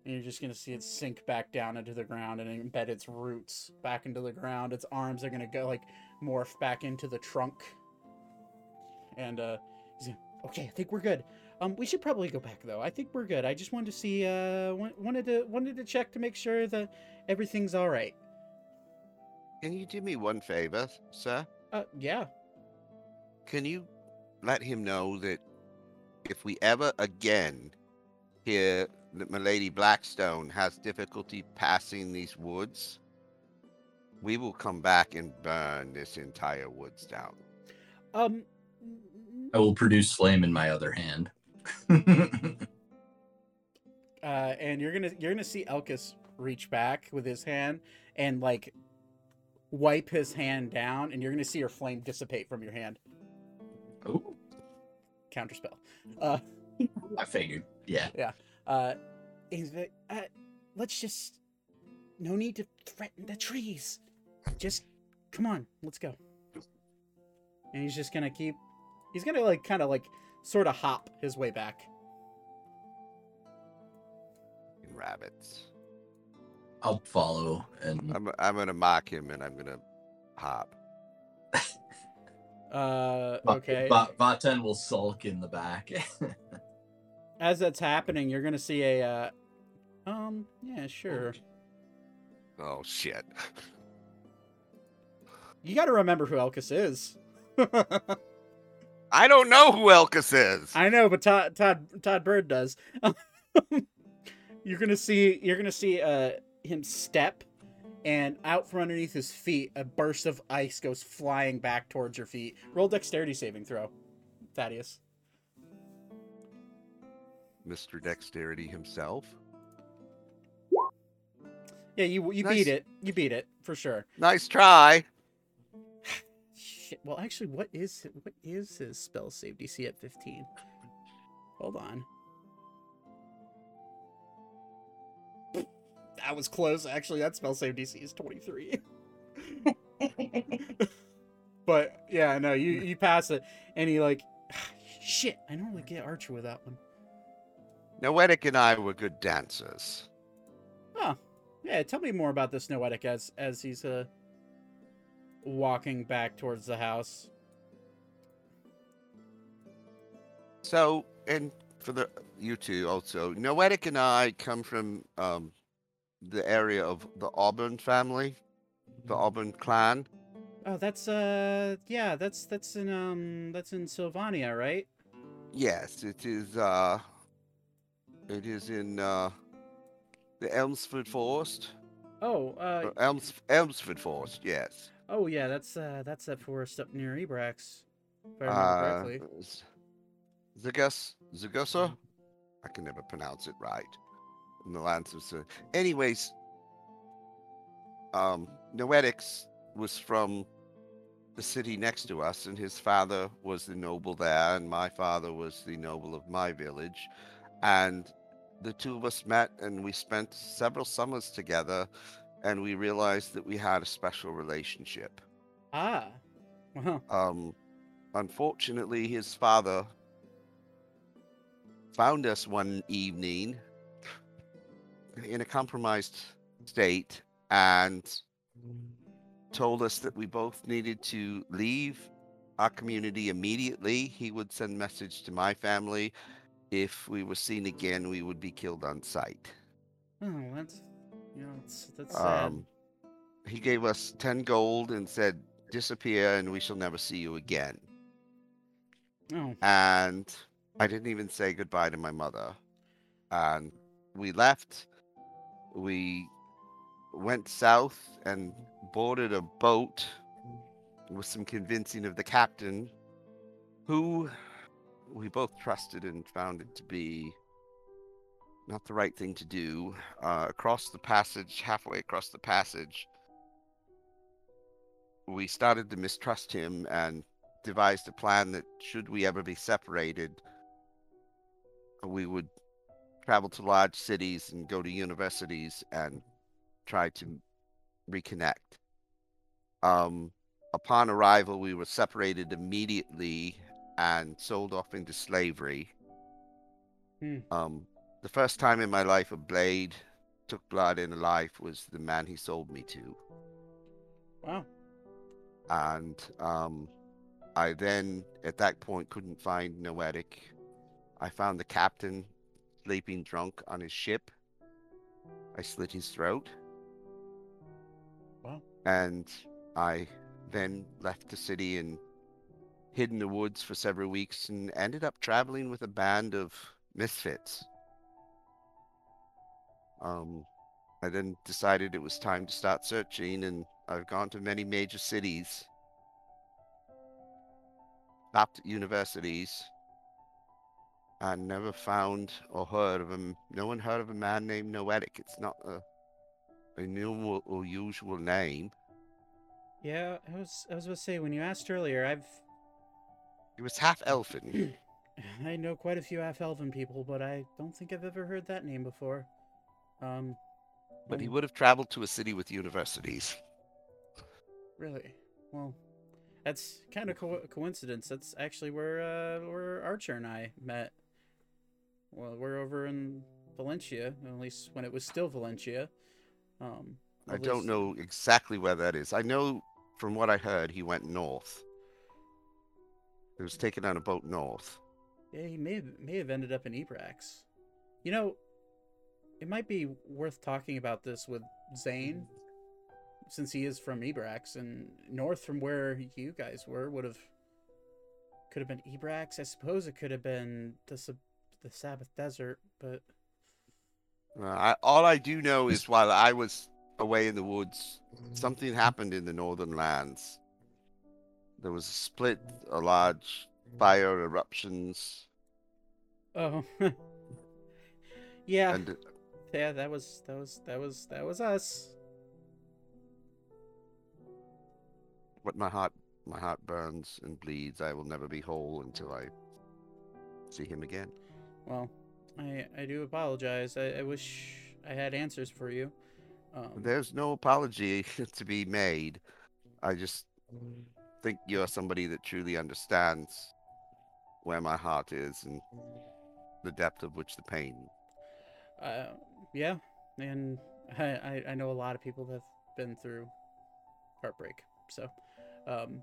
And you're just gonna see it sink back down into the ground and embed its roots back into the ground. Its arms are gonna go like morph back into the trunk. And uh, okay, I think we're good. Um, we should probably go back though. I think we're good. I just wanted to see, uh, wanted to wanted to check to make sure that everything's all right. Can you do me one favor, sir? Uh, yeah. Can you let him know that if we ever again hear that Milady Blackstone has difficulty passing these woods, we will come back and burn this entire woods down. Um, I will produce flame in my other hand. uh, and you're gonna you're gonna see Elkis reach back with his hand and like wipe his hand down, and you're gonna see your flame dissipate from your hand. oh, Counterspell. Uh, I figured. Yeah. Yeah. Uh, he's like, uh, let's just no need to threaten the trees. Just come on, let's go. And he's just gonna keep. He's gonna like kind of like sort of hop his way back. Rabbits. I'll follow and I'm, I'm gonna mock him and I'm gonna hop. Uh, Va- okay. Va- Vaten will sulk in the back. As that's happening, you're gonna see a. Uh, um. Yeah. Sure. Oh shit. You got to remember who Elkis is. I don't know who Elkis is. I know, but Todd Todd Todd Bird does. you're gonna see you're gonna see uh him step, and out from underneath his feet, a burst of ice goes flying back towards your feet. Roll dexterity saving throw, Thaddeus. Mr. Dexterity himself. Yeah, you you Nice. beat it. You beat it for sure. Nice try. Shit. Well, actually, what is what is his spell save DC at 15? Hold on. That was close. Actually, that spell save DC is 23. but yeah, no, you you pass it, and he like, shit. I normally get Archer with that one. Noetic and I were good dancers. Oh, yeah. Tell me more about this Noetic as as he's uh walking back towards the house. So, and for the you two also, Noetic and I come from um, the area of the Auburn family, the Auburn clan. Oh, that's uh, yeah, that's that's in um, that's in Sylvania, right? Yes, it is. Uh, it is in uh, the Elmsford Forest. Oh, uh, Elms Elmsford Forest. Yes. oh yeah, that's uh, that's that forest up near Ebrax, if I remember Uh, correctly. Zagus Zagusa. I can never pronounce it right. In the lands of Sir. Anyways, um, Noetics was from the city next to us, and his father was the noble there, and my father was the noble of my village, and the two of us met, and we spent several summers together, and we realized that we had a special relationship. Ah, wow. Um, unfortunately, his father found us one evening in a compromised state and told us that we both needed to leave our community immediately. He would send message to my family. If we were seen again, we would be killed on sight. Oh, that's know, it's that's sad. Um, he gave us 10 gold and said, disappear and we shall never see you again. oh, And I didn't even say goodbye to my mother. And we left. We went south and boarded a boat with some convincing of the captain, who we both trusted and found it to be not the right thing to do. Uh, across the passage, halfway across the passage, we started to mistrust him and devised a plan that should we ever be separated, we would travel to large cities and go to universities and try to reconnect. Um, upon arrival, we were separated immediately and sold off into slavery. Hmm. Um, the first time in my life a blade took blood in a life was the man he sold me to wow. and um, I then, at that point, couldn't find Noetic. I found the captain sleeping drunk on his ship. I slit his throat, Wow. and I then left the city and hid in the woods for several weeks and ended up traveling with a band of misfits. Um, I then decided it was time to start searching, and I've gone to many major cities stopped at universities and never found or heard of him. No one heard of a man named Noetic. It's not a, a normal or usual name. Yeah, I was I was going to say when you asked earlier, I've He was half elfin. I know quite a few half elven people, but I don't think I've ever heard that name before. Um, but he would have traveled to a city with universities. Really? Well, that's kind of co- coincidence. That's actually where uh, where Archer and I met. Well, we're over in Valencia, at least when it was still Valencia. Um, I at don't know exactly where that is. I know from what I heard, he went north. He was taken on a boat north. Yeah, he may have, may have ended up in Ebrax. You know, it might be worth talking about this with Zane, since he is from Ebrax and north from where you guys were would have could have been Ebrax. I suppose it could have been the Sab- the Sabbath Desert, but Uh, I, all I do know is while I was away in the woods, something happened in the northern lands. There was a split, a large fire eruptions, oh, yeah, and yeah, that was that was that was that was us. what my heart my heart burns and bleeds. I will never be whole until I see him again. Well, I I do apologize. I, I wish I had answers for you. Um, There's no apology to be made. I just think you're somebody that truly understands where my heart is and the depth of which the pain. Uh, yeah, and I, I I know a lot of people that have been through heartbreak. So, um,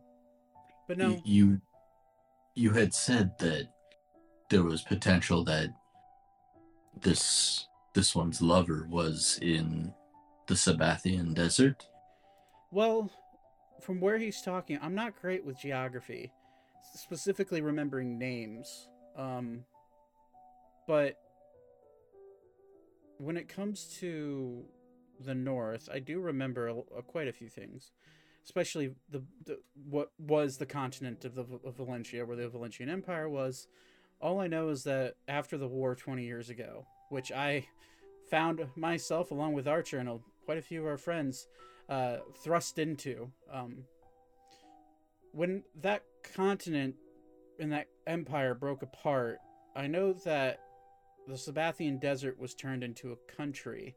but no, You you had said that there was potential that this this one's lover was in the Sabathian desert. well, from where he's talking, I'm not great with geography, specifically remembering names. Um, but when it comes to the north, I do remember a, a- quite a few things, especially the, the what was the continent of the of Valencia, where the Valencian Empire was. All I know is that after the war 20 years ago, which I found myself along with Archer and quite a few of our friends uh, thrust into, um, when that continent and that empire broke apart, I know that the Sabathian desert was turned into a country.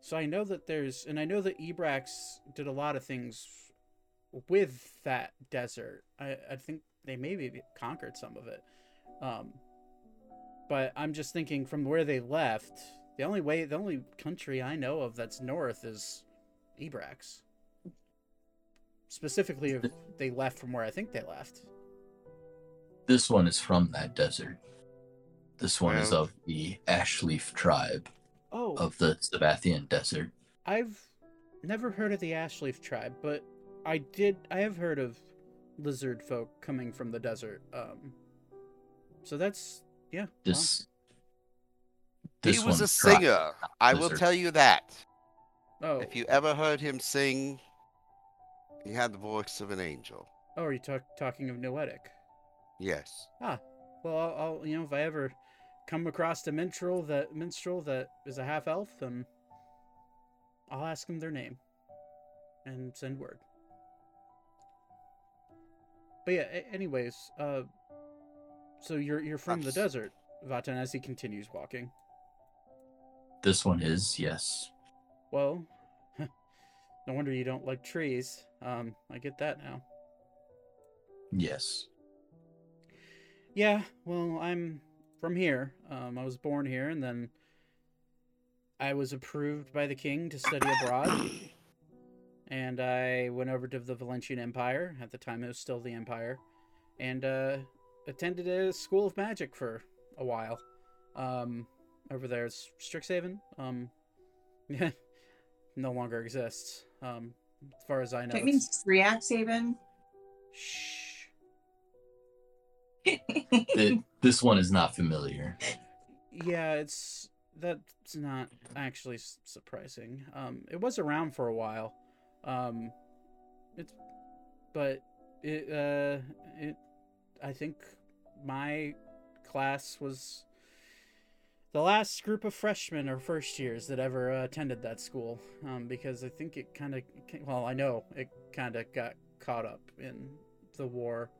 So I know that there's, and I know that Ebrax did a lot of things with that desert. I, I think they maybe conquered some of it. Um, but I'm just thinking from where they left. The only way, the only country I know of that's north is Ebrax. Specifically, if they left from where I think they left. This one is from that desert. This one is of the Ashleaf tribe Oh, of the Sabathian desert. I've never heard of the Ashleaf tribe, but I did. I have heard of lizard folk coming from the desert. Um, so that's yeah. wow. This. He was a one's tri- singer. I will tell you that. Oh, If you ever heard him sing, he had the voice of an angel. oh, are you talk, talking of Noetic? Yes. Ah, well, I'll, I'll you know if I ever come across a minstrel that minstrel that is a half elf, then I'll ask them their name and send word. But yeah, a- anyways, uh, so you're you're from the desert, Vaten, as he continues walking. This one is yes. Well, no wonder you don't like trees. Um, I get that now. Yes. Yeah, well, I'm from here. Um, I was born here, and then I was approved by the king to study abroad. And I went over to the Valentian Empire. At the time, it was still the Empire. And uh, attended a school of magic for a while. Um, over there, it's Strixhaven. Um, yeah, no longer exists. Um, as far as I know. That it's- means Reaxhaven. Shh. Th- this one is not familiar. Yeah, it's that's not actually surprising. Um, it was around for a while. Um, it's, but it uh it, I think my class was the last group of freshmen or first years that ever uh, attended that school. Um, because I think it kind of well, I know it kind of got caught up in the war.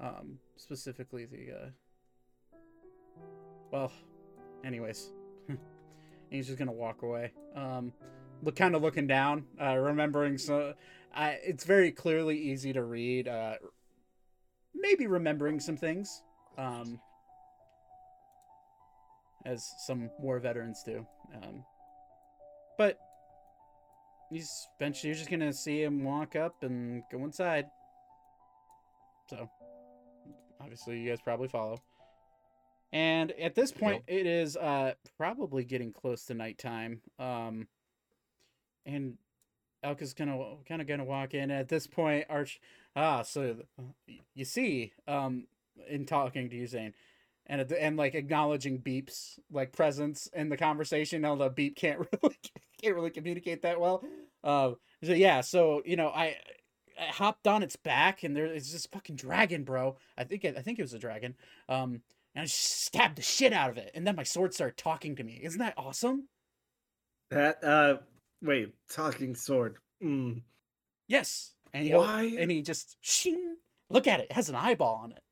Um, specifically the uh, well, anyways, he's just gonna walk away. Um, look, kind of looking down, uh, remembering so. I, it's very clearly easy to read. Maybe remembering some things, um, as some war veterans do. Um, but he's eventually you're just gonna see him walk up and go inside. So, obviously, you guys probably follow. And at this point, it is uh probably getting close to nighttime. Um, and Elka's gonna kind of gonna walk in. At this point, Arch, ah, so you see, um, in talking to you, Zane, and at the and like acknowledging Beep's like presence in the conversation, although Beep can't really can't really communicate that well. Uh, so yeah, so you know, I I hopped on its back, and there is this fucking dragon, bro. I think it, I think it was a dragon. Um, and I stabbed the shit out of it, and then my sword started talking to me. Isn't that awesome? That uh wait, talking sword. Mm. Yes. And he Why? and he just shing. Look at it. It has an eyeball on it.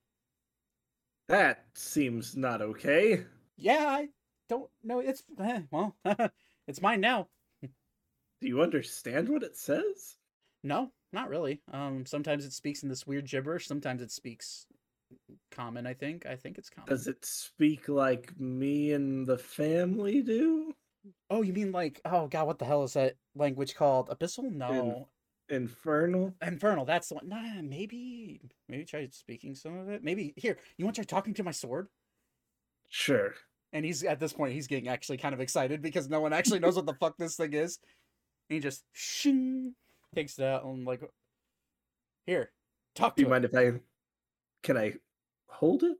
That seems not okay. Yeah, I don't know. It's eh, well, it's mine now. Do you understand what it says? No, not really. Um, sometimes it speaks in this weird gibberish. Sometimes it speaks common. I think. I think it's common. Does it speak like me and the family do? Oh, you mean like? Oh God, what the hell is that language called? Abyssal? No, Infernal? infernal. That's the one. Nah, maybe. Maybe try speaking some of it. Maybe here. You want to try talking to my sword? Sure. And he's at this point, he's getting actually kind of excited because no one actually knows what the fuck this thing is. And he just shing takes it out and like, here, talk Do to you it. mind if I can I hold it?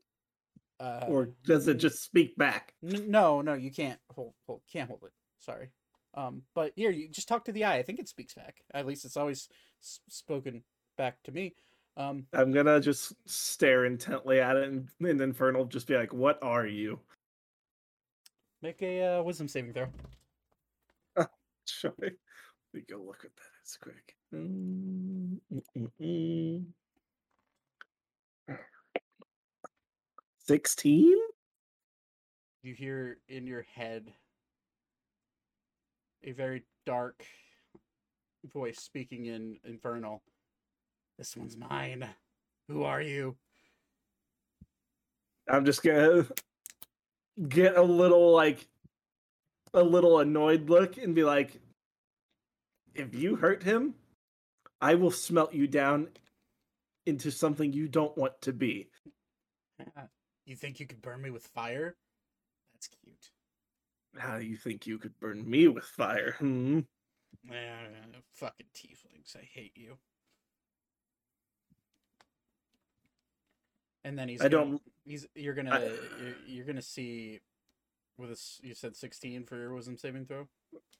Uh, Or does it just speak back? N- no, no, you can't hold, hold, can't hold it. Sorry. Um, but here, you just talk to the eye. I think it speaks back. At least it's always s- spoken back to me. Um, I'm gonna just stare intently at it and, and Infernal just be like, What are you? make a uh, wisdom saving throw. Sure. Let me go look at that It's quick. Mm, mm, mm. 16? You hear in your head a very dark voice speaking in infernal. This one's mine. Who are you? I'm just gonna get a little like a little annoyed look and be like, if you hurt him, I will smelt you down into something you don't want to be. Uh, you think you could burn me with fire? That's cute. How do you think you could burn me with fire? Hmm? Yeah, fucking tieflings. I hate you. And then he's I gonna, don't- he's you're gonna you're, you're gonna see with this you said 16 for your wisdom saving throw.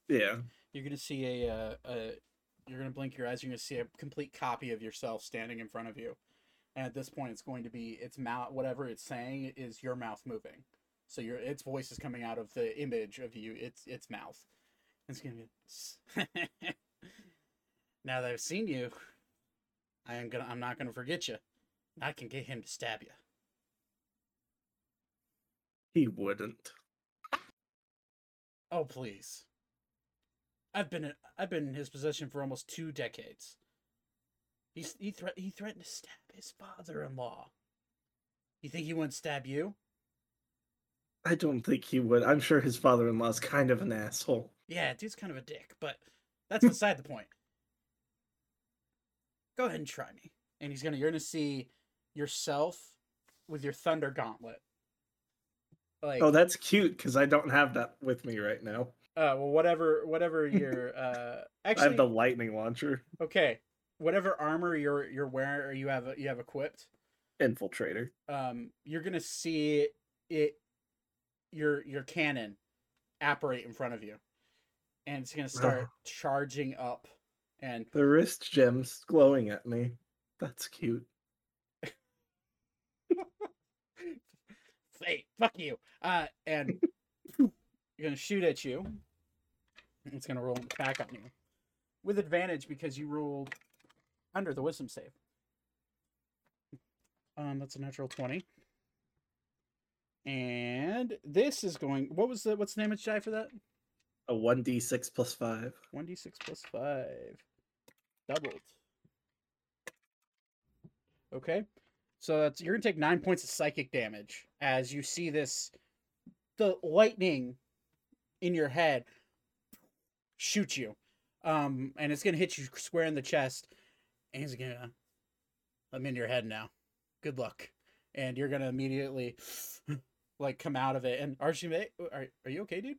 Yeah. You're gonna see a uh, a you're gonna blink your eyes. You're gonna see a complete copy of yourself standing in front of you, and at this point, it's going to be its mouth. Whatever it's saying is your mouth moving. So your its voice is coming out of the image of you. Its its mouth. It's gonna be. now that I've seen you, I am gonna. I'm not gonna forget you. I can get him to stab you. He wouldn't. Oh please. I've been in, I've been in his possession for almost two decades. He's, he thre- he threatened to stab his father-in-law. You think he wouldn't stab you? I don't think he would. I'm sure his father in law's kind of an asshole. Yeah, dude's kind of a dick, but that's beside the point. Go ahead and try me. And he's gonna you're gonna see yourself with your thunder gauntlet. Like Oh, that's cute because I don't have that with me right now. uh well whatever whatever your uh actually I have the lightning launcher, okay. Whatever armor you're you're wearing or you have you have equipped, infiltrator. um you're gonna see it your your cannon apparate in front of you. And it's gonna start charging up and The wrist gems glowing at me. That's cute. hey, fuck you. Uh, and you're gonna shoot at you. and It's gonna roll back on you with advantage because you rolled under the wisdom save. Um, that's a natural twenty. And this is going. What was the what's the damage die for that? A one d six plus five. One d six plus five, doubled. Okay, so that's you're gonna take nine points of psychic damage as you see this, the lightning in your head shoot you, um, and it's gonna hit you square in the chest, and he's gonna, I'm in your head now. Good luck, and you're gonna immediately, like, come out of it. And Archie, are are you okay, dude?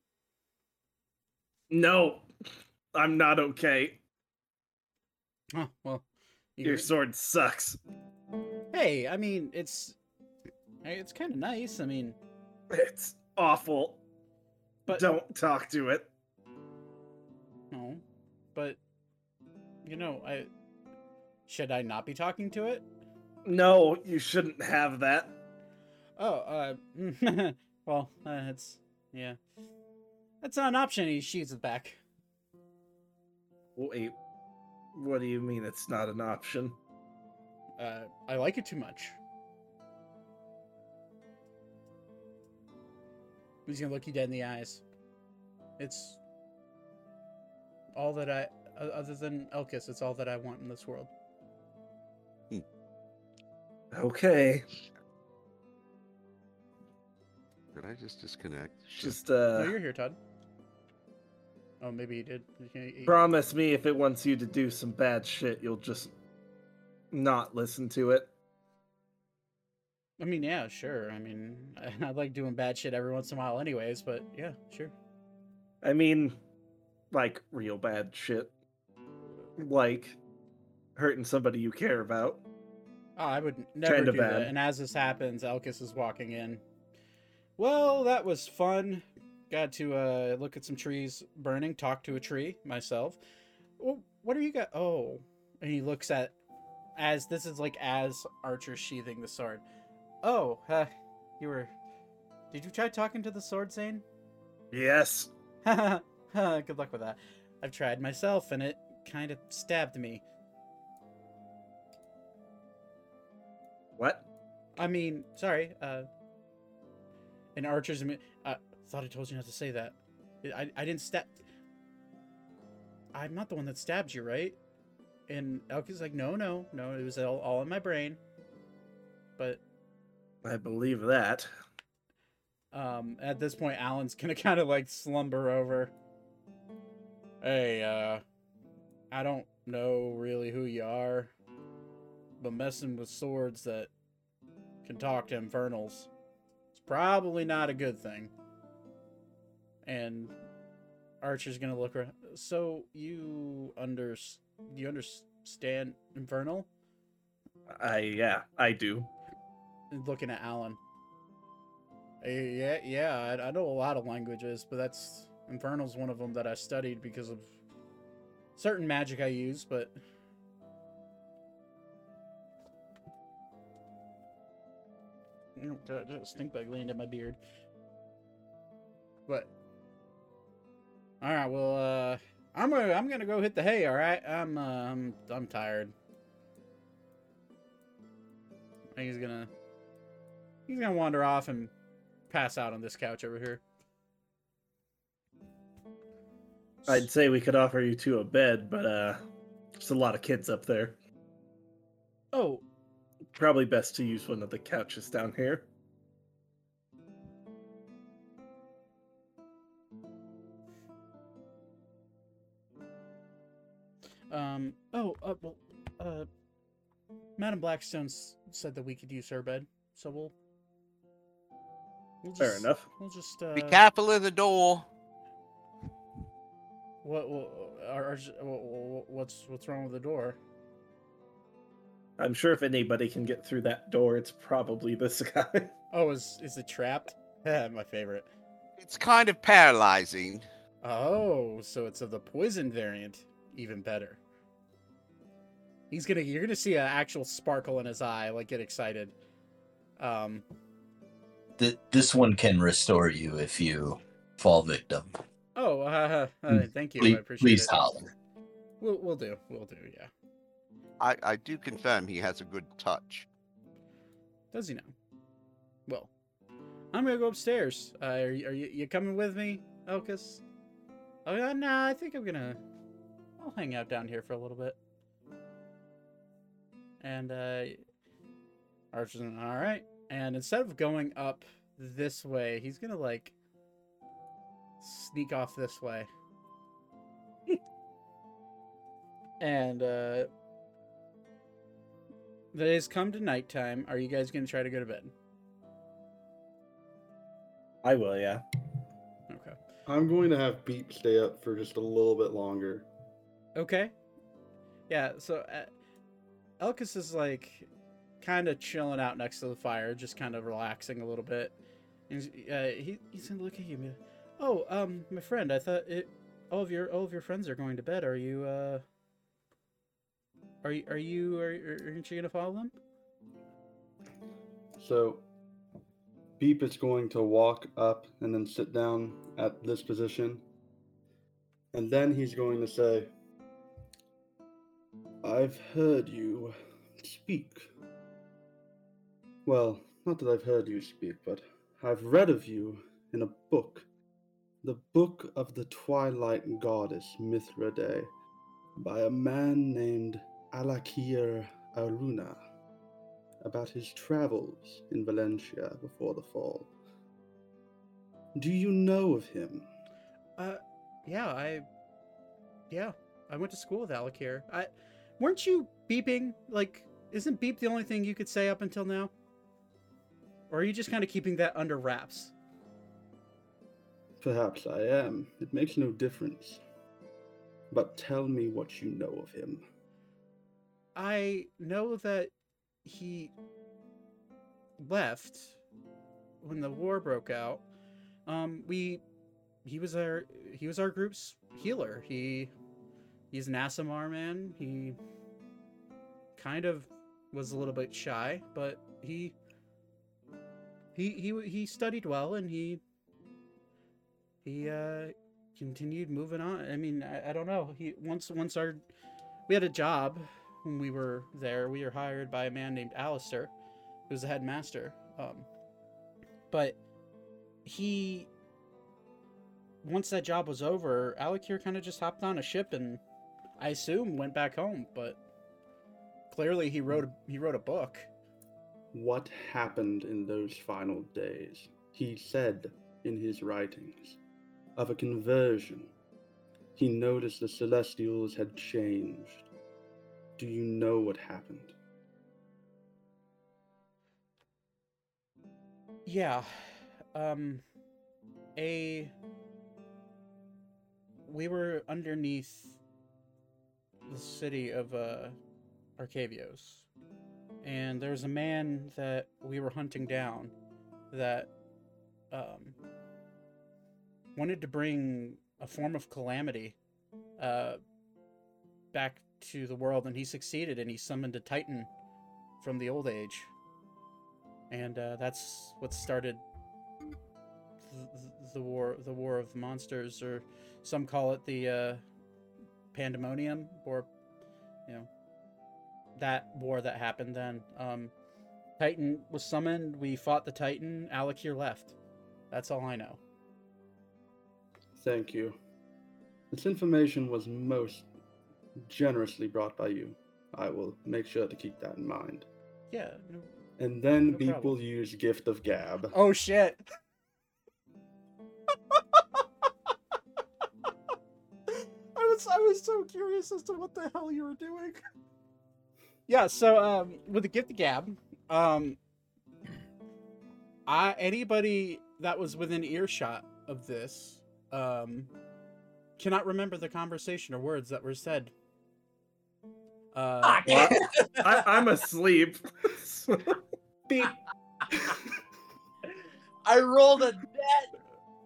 No, I'm not okay. Oh well, you- Your sword sucks. Hey, I mean, it's it's kind of nice. I mean, It's awful. But- don't talk to it. no, but you know, I should I not be talking to it? No, you shouldn't have that. Oh, uh, well, uh, it's yeah, that's not an option. He shoots it back. Wait, what do you mean it's not an option? Uh, I like it too much. He's gonna look you dead in the eyes. It's all that I, other than Elkis, it's all that I want in this world. Okay, Did I just disconnect? Shit. just no, uh, you're here, Todd. Oh, maybe he did. He- he- he- promise me if it wants you to do some bad shit, you'll just not listen to it. I mean, yeah, sure. I mean, I, I like doing bad shit every once in a while, anyways. But yeah, sure. I mean, like real bad shit, like hurting somebody you care about. Oh, I would never Kinda do bad. that. And as this happens, Elkis is walking in. Well, that was fun. Got to uh, look at some trees burning, talk to a tree myself. Well, what are you got? Oh, and he looks at as this is like as Archer sheathing the sword. Oh, uh, you were. Did you try talking to the sword, Zane? Yes. Good luck with that. I've tried myself, and it kind of stabbed me. What? I mean, sorry. Uh, and Archer's. Uh, thought I told you not to say that. I, I didn't stab. I'm not the one that stabbed you, right? And Elka's like, no, no, no. It was all, all in my brain. But I believe that. Um, at this point, Alan's gonna kind of like slumber over. Hey, uh, I don't know really who you are, but messing with swords that can talk to infernals probably not a good thing. And Archer's gonna look around. So you under you understand infernal? I yeah, I do. Looking at Alan. Uh, Yeah, yeah, I, I know a lot of languages, but that's Infernal's one of them that I studied because of certain magic I use, but stink bug landed in my beard. But all right, well, uh, I'm gonna I'm gonna go hit the hay. All right, I'm uh, I'm I'm tired. I think he's gonna he's gonna wander off and pass out on this couch over here. I'd say we could offer you two a bed, but uh, there's a lot of kids up there. Oh, Probably best to use one of the couches down here. um, oh, uh, well, uh, Madam Blackstone said that we could use her bed, so we'll. we'll Fair enough. We'll just uh, Be careful of the door. What? What? Are, are, wha- what's what's wrong with the door? I'm sure if anybody can get through that door, it's probably this guy. Oh, is is it trapped? My favorite. It's kind of paralyzing. Oh, so it's of the poison variant. Even better. He's gonna. You're gonna see an actual sparkle in his eye, like get excited. Um. Th- this one can restore you if you fall victim. Oh, uh, uh, Mm, thank you. Please, I appreciate please it. Please holler. We'll we'll do. We'll do. Yeah. I, I do confirm he has a good touch. Does he now? Well, I'm gonna go upstairs. Uh, are, you, are you, you coming with me, Elkis? Oh, nah, I think I'm gonna. I'll hang out down here for a little bit. And, uh. Archer's gonna, alright. And instead of going up this way, he's gonna, like. Sneak off this way. and, uh. The days come to nighttime. Are you guys gonna try to go to bed? I will, yeah. Okay. I'm going to have Beep stay up for just a little bit longer. Okay. Yeah, so uh, Elkis is like kind of chilling out next to the fire, just kind of relaxing a little bit. And he's, uh, he, he's gonna look at you. Oh, um, my friend, I thought it. All of your all of your friends are going to bed. Are you uh? Are you are you are, are aren't you gonna follow them? So, Beep is going to walk up and then sit down at this position. And then he's going to say, I've heard you speak. Well, not that I've heard you speak, but I've read of you in a book. The Book of the Twilight Goddess Mithridae by a man named Alakir Aruna about his travels in Valencia before the fall. Do you know of him? Uh, yeah, I. Yeah, I went to school with Alakir. I, weren't you beeping? Like, isn't beep the only thing you could say up until now? Or are you just kind of keeping that under wraps? Perhaps I am. It makes no difference. But tell me what you know of him. I know that he left when the war broke out. Um, we he was our he was our group's healer. He he's an Aasimar man. He kind of was a little bit shy, but he he he he studied well and he he uh continued moving on. I mean, I, I don't know. He once once our we had a job when we were there. We were hired by a man named Alistair, who was the headmaster. Um, but he, once that job was over, Alakir kind of just hopped on a ship and I assume went back home. But clearly, he wrote he wrote a book. What happened in those final days? he said in his writings of a conversion. He noticed the Celestials had changed. Do you know what happened? Yeah. Um a we were underneath the city of uh Arcavios. And there was a man that we were hunting down that um wanted to bring a form of calamity uh back to the world and he succeeded and he summoned a titan from the old age. And uh, that's what started the, war the war of the monsters or some call it the uh, pandemonium or you know that war that happened then. Um, titan was summoned we fought the titan alakir left. That's all i know. Thank you. This information was most generously brought by you. I will make sure to keep that in mind. yeah no- And then No Beep problem. will use Gift of Gab. oh shit I was I was so curious as to what the hell you were doing. Yeah, so um with the gift of gab, um I anybody that was within earshot of this um cannot remember the conversation or words that were said. Uh Well, I, I'm asleep. beep. I rolled a dead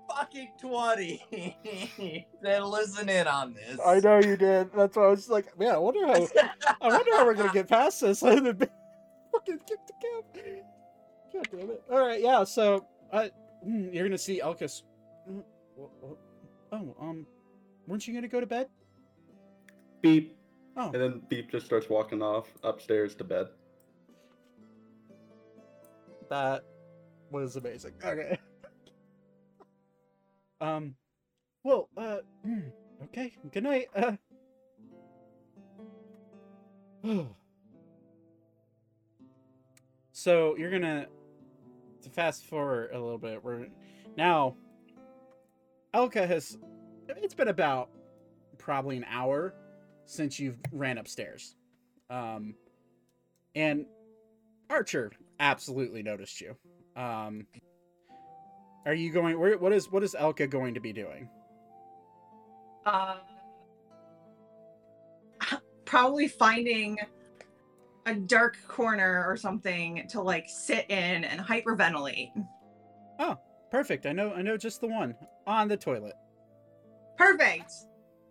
fucking 20 to listen in on this. I know you did. That's why I was like, man, I wonder how I wonder how we're gonna get past this. I haven't been fucking kicked the cap. God damn it. Alright, yeah, so uh, mm, you're gonna see Elkis. Mm, wh- wh- Oh, um, weren't you gonna go to bed? Beep. Oh. And then Beep just starts walking off upstairs to bed. That was amazing. Okay. um, well, uh, mm, okay. Good night. Uh. so you're gonna to fast forward a little bit. We're now. Elka has. It's been about probably an hour since you've ran upstairs, um, and Archer absolutely noticed you. Um, are you going? Where? What is? What is Elka going to be doing? Uh, probably finding a dark corner or something to like sit in and hyperventilate. Oh, perfect. I know. I know just the one on the toilet. Perfect.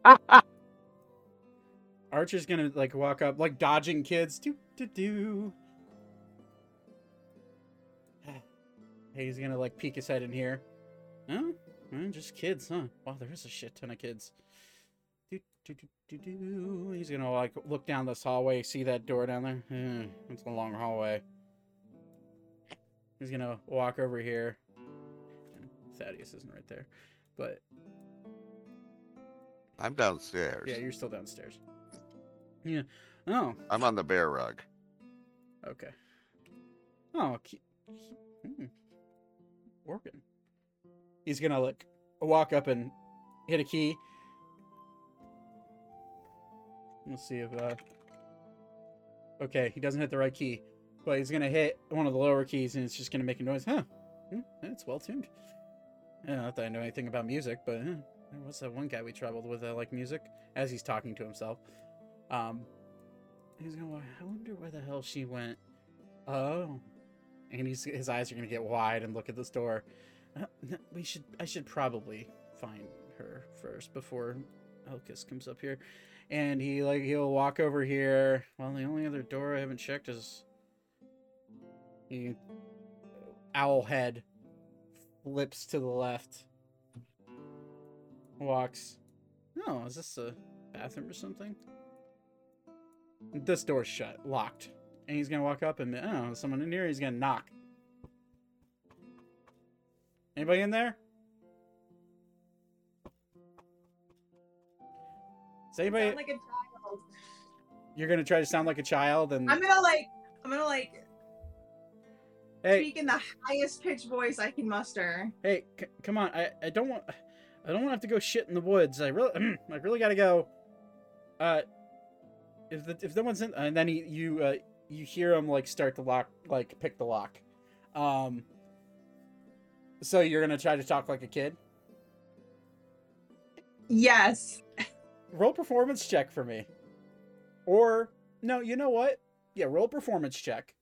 Archer's gonna like walk up, like dodging kids. Do do do. He's gonna like peek his head in here. Huh? eh, just kids, huh? Wow, there is a shit ton of kids. Do, do, do, do, do. He's gonna like look down this hallway, see that door down there. Hmm, it's a long hallway. He's gonna walk over here. Thaddeus isn't right there, but I'm downstairs. yeah, you're still downstairs. Yeah. Oh, I'm on the bear rug. Okay. Oh, ke- hmm. organ. He's gonna like walk up and hit a key. Let's see if uh. Okay, he doesn't hit the right key, but he's gonna hit one of the lower keys and it's just gonna make a noise. Huh? Hmm, it's well tuned. Yeah, not that I know anything about music, but huh, what's that one guy we traveled with that like music? As he's talking to himself. Um, he's gonna. I wonder where the hell she went. Oh, and he's his eyes are gonna get wide and look at this door. We should. I should probably find her first before Elkis comes up here. And he like he'll walk over here. Well, the only other door I haven't checked is. He, owl head flips to the left. Walks. Oh, is this a bathroom or something? This door's shut, locked. And he's gonna walk up and oh, someone in here. He's gonna knock. Anybody in there? Is anybody? Sound like a child. You're gonna try to sound like a child, and I'm gonna like. I'm gonna like. Hey. speak in the highest pitched voice I can muster. Hey, c- come on. I, I don't want I don't want to have to go shit in the woods. I really I really got to go. Uh if the, if no one's in and then he, you uh you hear him like start to lock like pick the lock. Um so you're going to try to talk like a kid? Yes. Roll performance check for me. Or no, you know what? Yeah, roll performance check.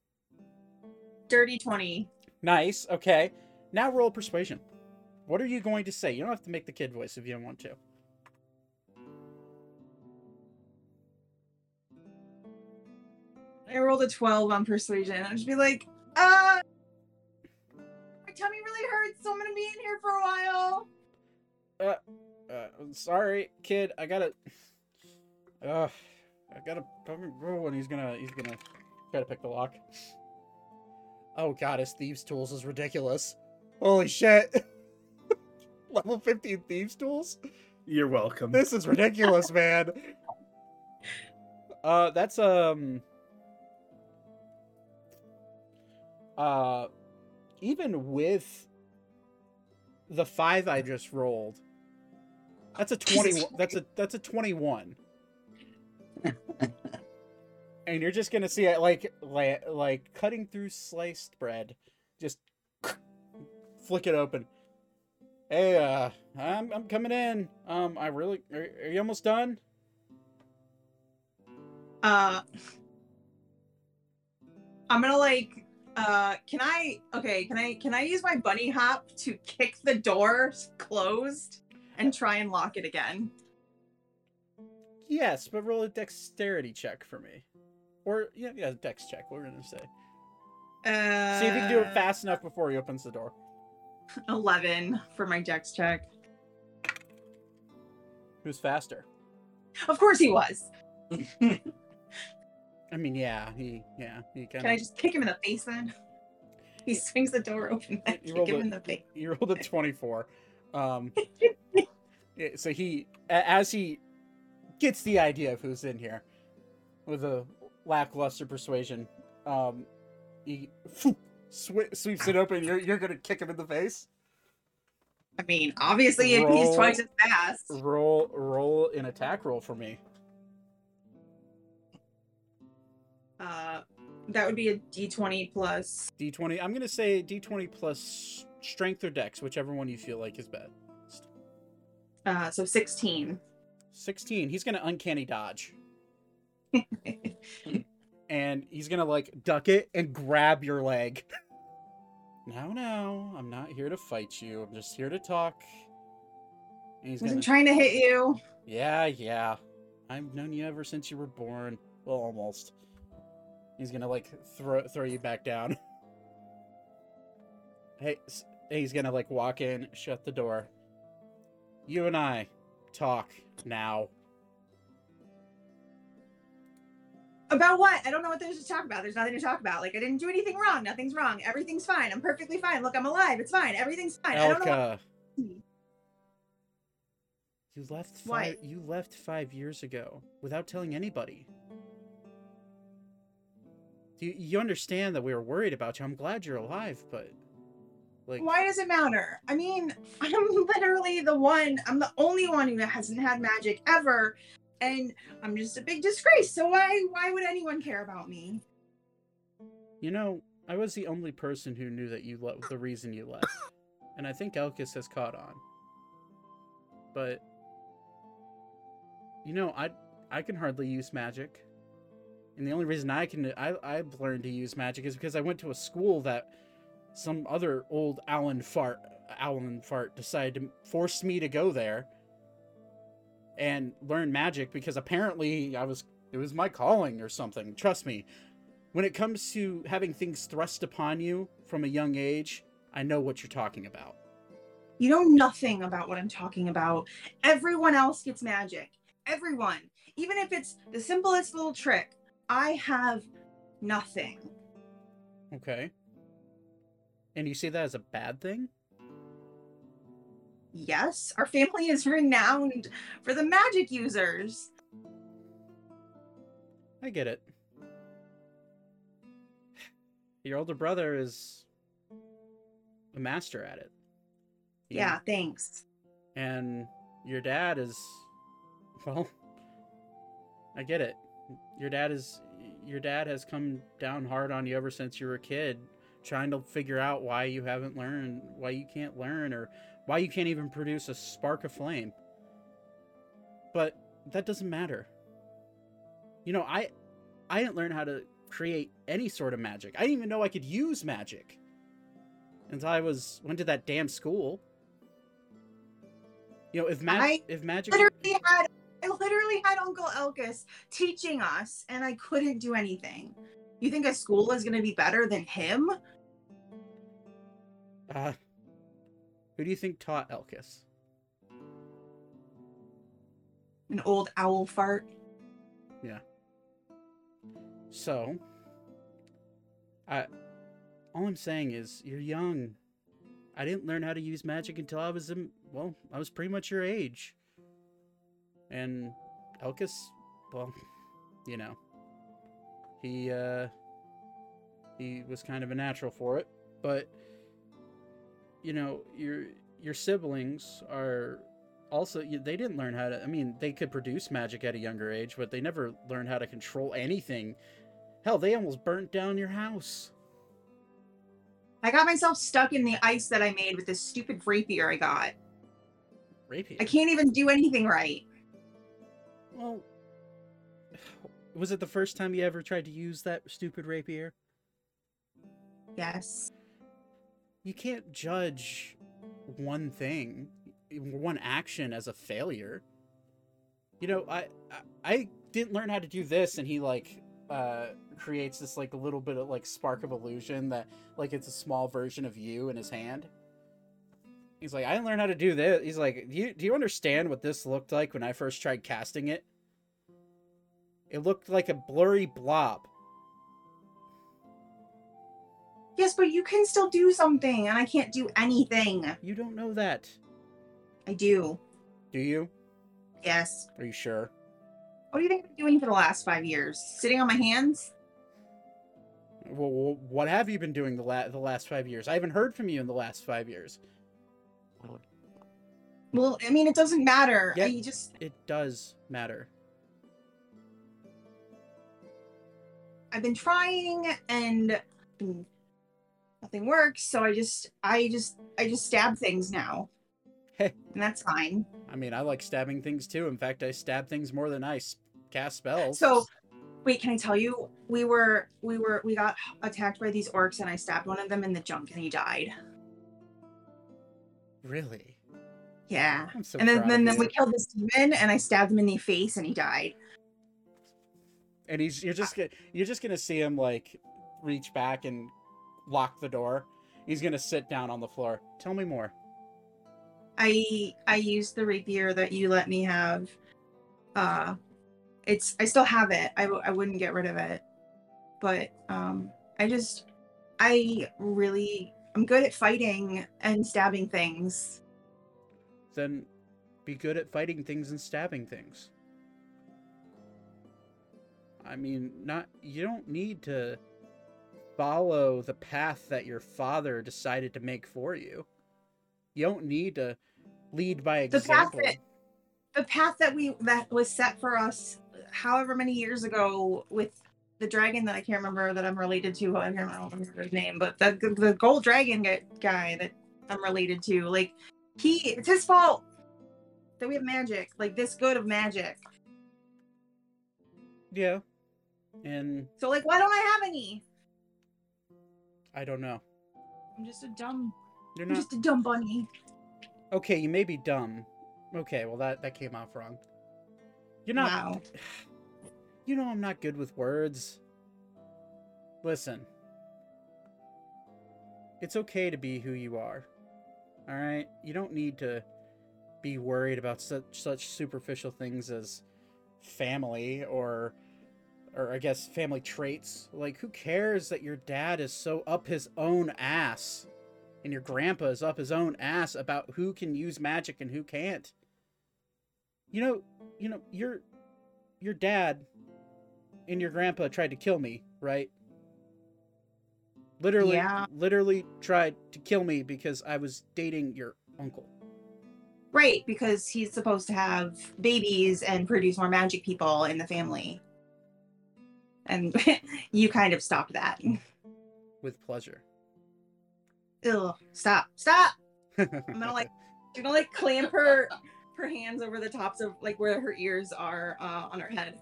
Dirty 20. Nice. Okay. Now roll persuasion. What are you going to say? You don't have to make the kid voice if you don't want to. I rolled a 12 on persuasion. I'd just be like, uh, my tummy really hurts, so I'm gonna be in here for a while. Uh, I'm sorry, kid. I gotta. Uh, I gotta. Oh, and he's gonna. He's gonna try to pick the lock. Oh god, his thieves' tools is ridiculous. Holy shit! Level 15 thieves' tools. You're welcome. This is ridiculous, man. Uh, that's um. Uh, even with the five I just rolled, that's a twenty. That's a that's a twenty-one. and you're just gonna see it like like like cutting through sliced bread, just flick it open. Hey, uh, I'm I'm coming in. Um, I really are, are you almost done? Uh, I'm gonna like, uh, can I? Okay, can I? Can I use my bunny hop to kick the door closed and try and lock it again? Yes, but roll a dexterity check for me, or yeah, yeah, dex check. What we're gonna say. Uh, See if you can do it fast enough before he opens the door. Eleven for my dex check. Who's faster? Of course he was. I mean, yeah, he, yeah, he kind Can I just kick him in the face then? He swings the door open. I You kick rolled him a- in the face. You rolled a twenty-four. Um, so he, as he gets the idea of who's in here, with a lackluster persuasion, um, he phew, swi sweeps it open. You're you're gonna kick him in the face. I mean, obviously, if he's Roll. twice as fast. Roll roll an attack roll for me. Uh, that would be a d20 plus. D20. I'm gonna say D20 plus strength or dex, whichever one you feel like is best. Uh, so 16. 16. He's gonna uncanny dodge. and he's gonna like duck it and grab your leg. No, no, I'm not here to fight you. I'm just here to talk. And he's gonna. trying to hit you. Yeah, yeah. I've known you ever since you were born. Well, almost. He's gonna like throw throw you back down. hey, he's gonna like walk in, shut the door. You and I talk now. About what? I don't know what there's to talk about. There's nothing to talk about. Like I didn't do anything wrong. Nothing's wrong. Everything's fine. I'm perfectly fine. Look, I'm alive. It's fine. Everything's fine. I don't know. What... Elka, you left What? five. You left five years ago without telling anybody. Do you, you understand that we were worried about you? I'm glad you're alive, but like, Why does it matter? I mean, I'm literally the one. I'm the only one who hasn't had magic ever, and I'm just a big disgrace. So why why would anyone care about me? You know, I was the only person who knew that you left the reason you left. And I think Elkis has caught on. But you know, I I can hardly use magic. And the only reason I can I I've learned to use magic is because I went to a school that some other old Alan fart Alan fart decided to force me to go there and learn magic because apparently I was it was my calling or something. Trust me, when it comes to having things thrust upon you from a young age, I know what you're talking about. You know nothing about what I'm talking about. Everyone else gets magic. Everyone. Even if it's the simplest little trick, I have nothing. Okay. And you see that as a bad thing? Yes, our family is renowned for the magic users. I get it. Your older brother is a master at it. Yeah, thanks. And your dad is well, I get it. Your dad is your dad has come down hard on you ever since you were a kid, trying to figure out why you haven't learned, why you can't learn or why you can't even produce a spark of flame. But that doesn't matter. You know, I I didn't learn how to create any sort of magic. I didn't even know I could use magic until I was went to that damn school. You know, if mag- I if magic Literally had literally had Uncle Elkis teaching us, and I couldn't do anything. You think a school is going to be better than him? uh who do you think taught Elkis? An old owl fart. Yeah. So, I all I'm saying is you're young. I didn't learn how to use magic until I was in well, I was pretty much your age. And Elkis, well, you know, he uh he was kind of a natural for it, but you know, your your siblings are also they didn't learn how to i mean they could produce magic at a younger age but they never learned how to control anything hell they almost burnt down your house I got myself stuck in the ice that I made with this stupid rapier I got. rapier I can't even do anything right. Well was it the first time you ever tried to use that stupid rapier? Yes. you can't judge one thing one action as a failure. You know i i, I didn't learn how to do this and he like uh creates this like a little bit of like spark of illusion that like it's a small version of you in his hand he's like i didn't learn how to do this he's like do you do you understand what this looked like when i first tried casting it it looked like a blurry blob Yes, but you can still do something, and I can't do anything. you don't know that I do. do you Yes. are you sure What do you think I've been doing for the last five years? Sitting on my hands? Well, what have you been doing the la- the last five years? I haven't heard from you in the last five years. Well, I mean, it doesn't matter. Yeah. I just, It does matter. I've been trying, and nothing works. So I just, I just, I just stab things now, Heh. and that's fine. I mean, I like stabbing things too. In fact, I stab things more than I cast spells. So, wait, can I tell you? We were, we were, we got attacked by these orcs, and I stabbed one of them in the junk, and he died. really, Yeah. So and then, then, then we killed this demon, and I stabbed him in the face, and he died. and he's you're just gonna you're just gonna see him like reach back and lock the door. He's gonna sit down on the floor. Tell me more. I I used the rapier that you let me have. Uh, it's I still have it. I, w- I wouldn't get rid of it, but um, I just I really I'm good at fighting and stabbing things. Then be good at fighting things and stabbing things. I mean, not you don't need to follow the path that your father decided to make for you. You don't need to lead by The path example. that the path that we that was set for us, however many years ago, with the dragon that I can't remember that I'm related to. I can't remember his name, but the the gold dragon guy that I'm related to, like he, it's his fault that we have magic, like this good of magic. Yeah. And So like, why don't I have any? I don't know. I'm just a dumb, You're I'm not just a dumb bunny. Okay, you may be dumb. Okay, well that that came off wrong. You're not Wow. You know I'm not good with words. Listen. It's okay to be who you are. All right? You don't need to be worried about such such superficial things as family or or I guess family traits. Like who cares that your dad is so up his own ass and your grandpa is up his own ass about who can use magic and who can't? You know, you know, your your dad and your grandpa tried to kill me, right? Literally, Yeah. literally tried to kill me because I was dating your uncle. Right, because he's supposed to have babies and produce more magic people in the family. And you kind of stopped that. With pleasure. Ugh, stop, stop. I'm gonna like, I'm gonna like clamp her, her hands over the tops of like where her ears are uh, on her head.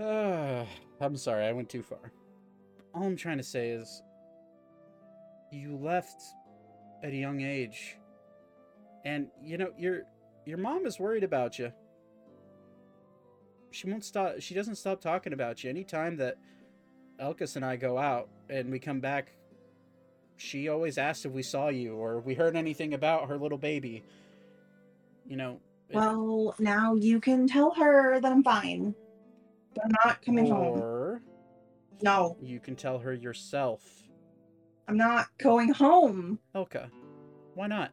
Uh, I'm sorry, I went too far. All I'm trying to say is, you left at a young age, and you know your your mom is worried about you. She won't stop. She doesn't stop talking about you. Anytime that Elkis and I go out and we come back, she always asks if we saw you or we heard anything about her little baby. You know. it- Well, now you can tell her that I'm fine. But I'm not coming home. No, you can tell her yourself. I'm not going home. Elka, why not?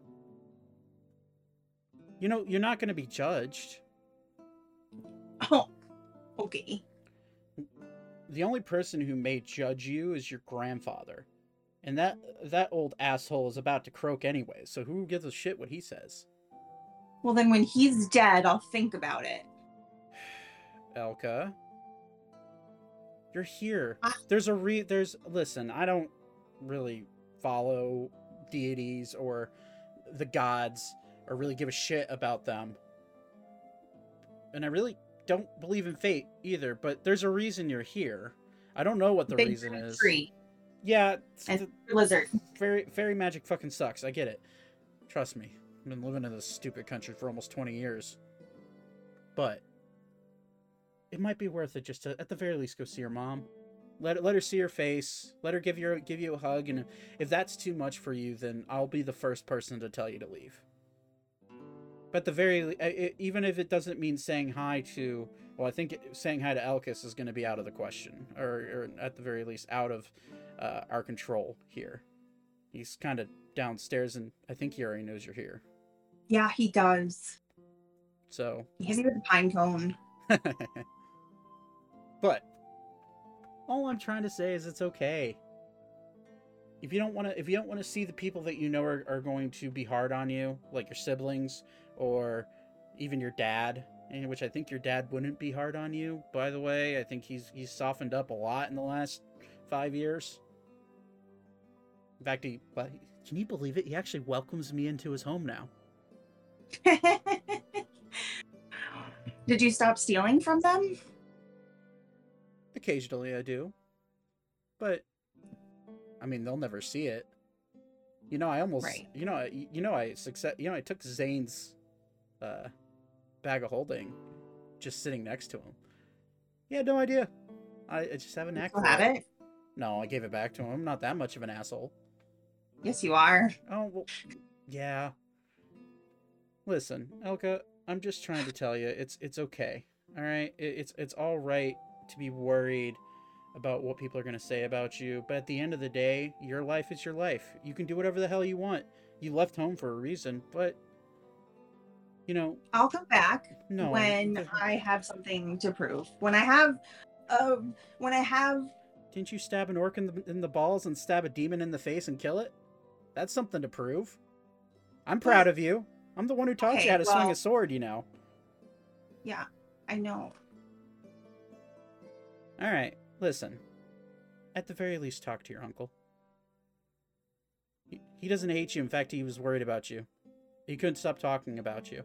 You know, you're not going to be judged. Oh, okay. The only person who may judge you is your grandfather. And that that old asshole is about to croak anyway, so who gives a shit what he says? Well, then when he's dead, I'll think about it. Elka, you're here. I- There's a re there's listen, I don't really follow deities or the gods or really give a shit about them. And I really don't believe in fate either, but there's a reason you're here. I don't know what the reason is. Tree Yeah, and th- lizard. fairy fairy magic fucking sucks. I get it. Trust me. I've been living in this stupid country for almost 20 years. But it might be worth it just to at the very least go see your mom. Let let her see your face. Let her give you give you a hug and if that's too much for you then I'll be the first person to tell you to leave. But the very le- I- I- even if it doesn't mean saying hi to well, I think saying hi to Elkis is going to be out of the question, or, or at the very least out of uh, our control here. He's kind of downstairs, and I think he already knows you're here. Yeah, he does. So, He hit me with a pine cone. But all I'm trying to say is it's okay. If you don't want to, if you don't want to see the people that you know are, are going to be hard on you, like your siblings or even your dad, which I think your dad wouldn't be hard on you. By the way, I think he's he's softened up a lot in the last five years. In fact, he well, can you believe it? He actually welcomes me into his home now. Did you stop stealing from them? Occasionally, I do, but I mean, they'll never see it. You know, I almost, Right. you know, I- you know, I success, you know, I took Zane's uh, bag of holding, just sitting next to him. He had no idea. I, I just have a knack have it. it? No, I gave it back to him. I'm not that much of an asshole. Yes, you are. Oh well, yeah. Listen, Elka, I'm just trying to tell you, it's it's okay. All right, it, it's it's all right to be worried about what people are gonna say about you, but at the end of the day, your life is your life. You can do whatever the hell you want. You left home for a reason, but you know, I'll come back no. when I have something to prove. When I have, um, when I have, didn't you stab an orc in the in the balls and stab a demon in the face and kill it? That's something to prove. I'm proud of you. I'm the one who taught Okay, you how to swing a sword. You know. yeah, I know. All right, listen. At the very least, talk to your uncle. He, he doesn't hate you. In fact, he was worried about you. He couldn't stop talking about you.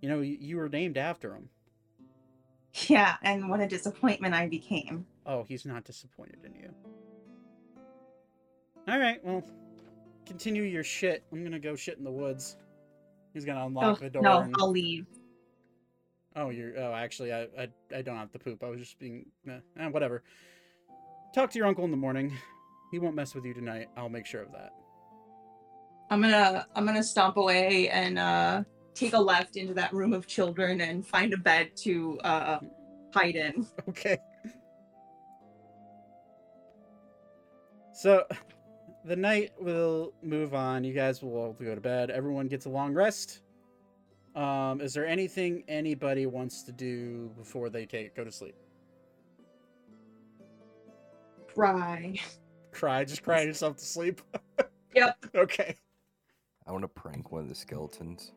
You know, you, you were named after him. Yeah, and what a disappointment I became. Oh, he's not disappointed in you. All right, well, continue your shit. I'm gonna go shit in the woods. He's gonna unlock Oh, the door. no, and... I'll leave. Oh, you're. Oh, actually, I, I, I don't have to poop. I was just being. Eh, eh, whatever. Talk to your uncle in the morning. He won't mess with you tonight. I'll make sure of that. I'm gonna, I'm gonna stomp away and uh, take a left into that room of children and find a bed to uh, hide in. Okay. So, the night will move on. You guys will all go to bed. Everyone gets a long rest. Um, is there anything anybody wants to do before they take go to sleep? Cry. Cry, just cry yourself to sleep. Yep. okay. I want to prank one of the skeletons.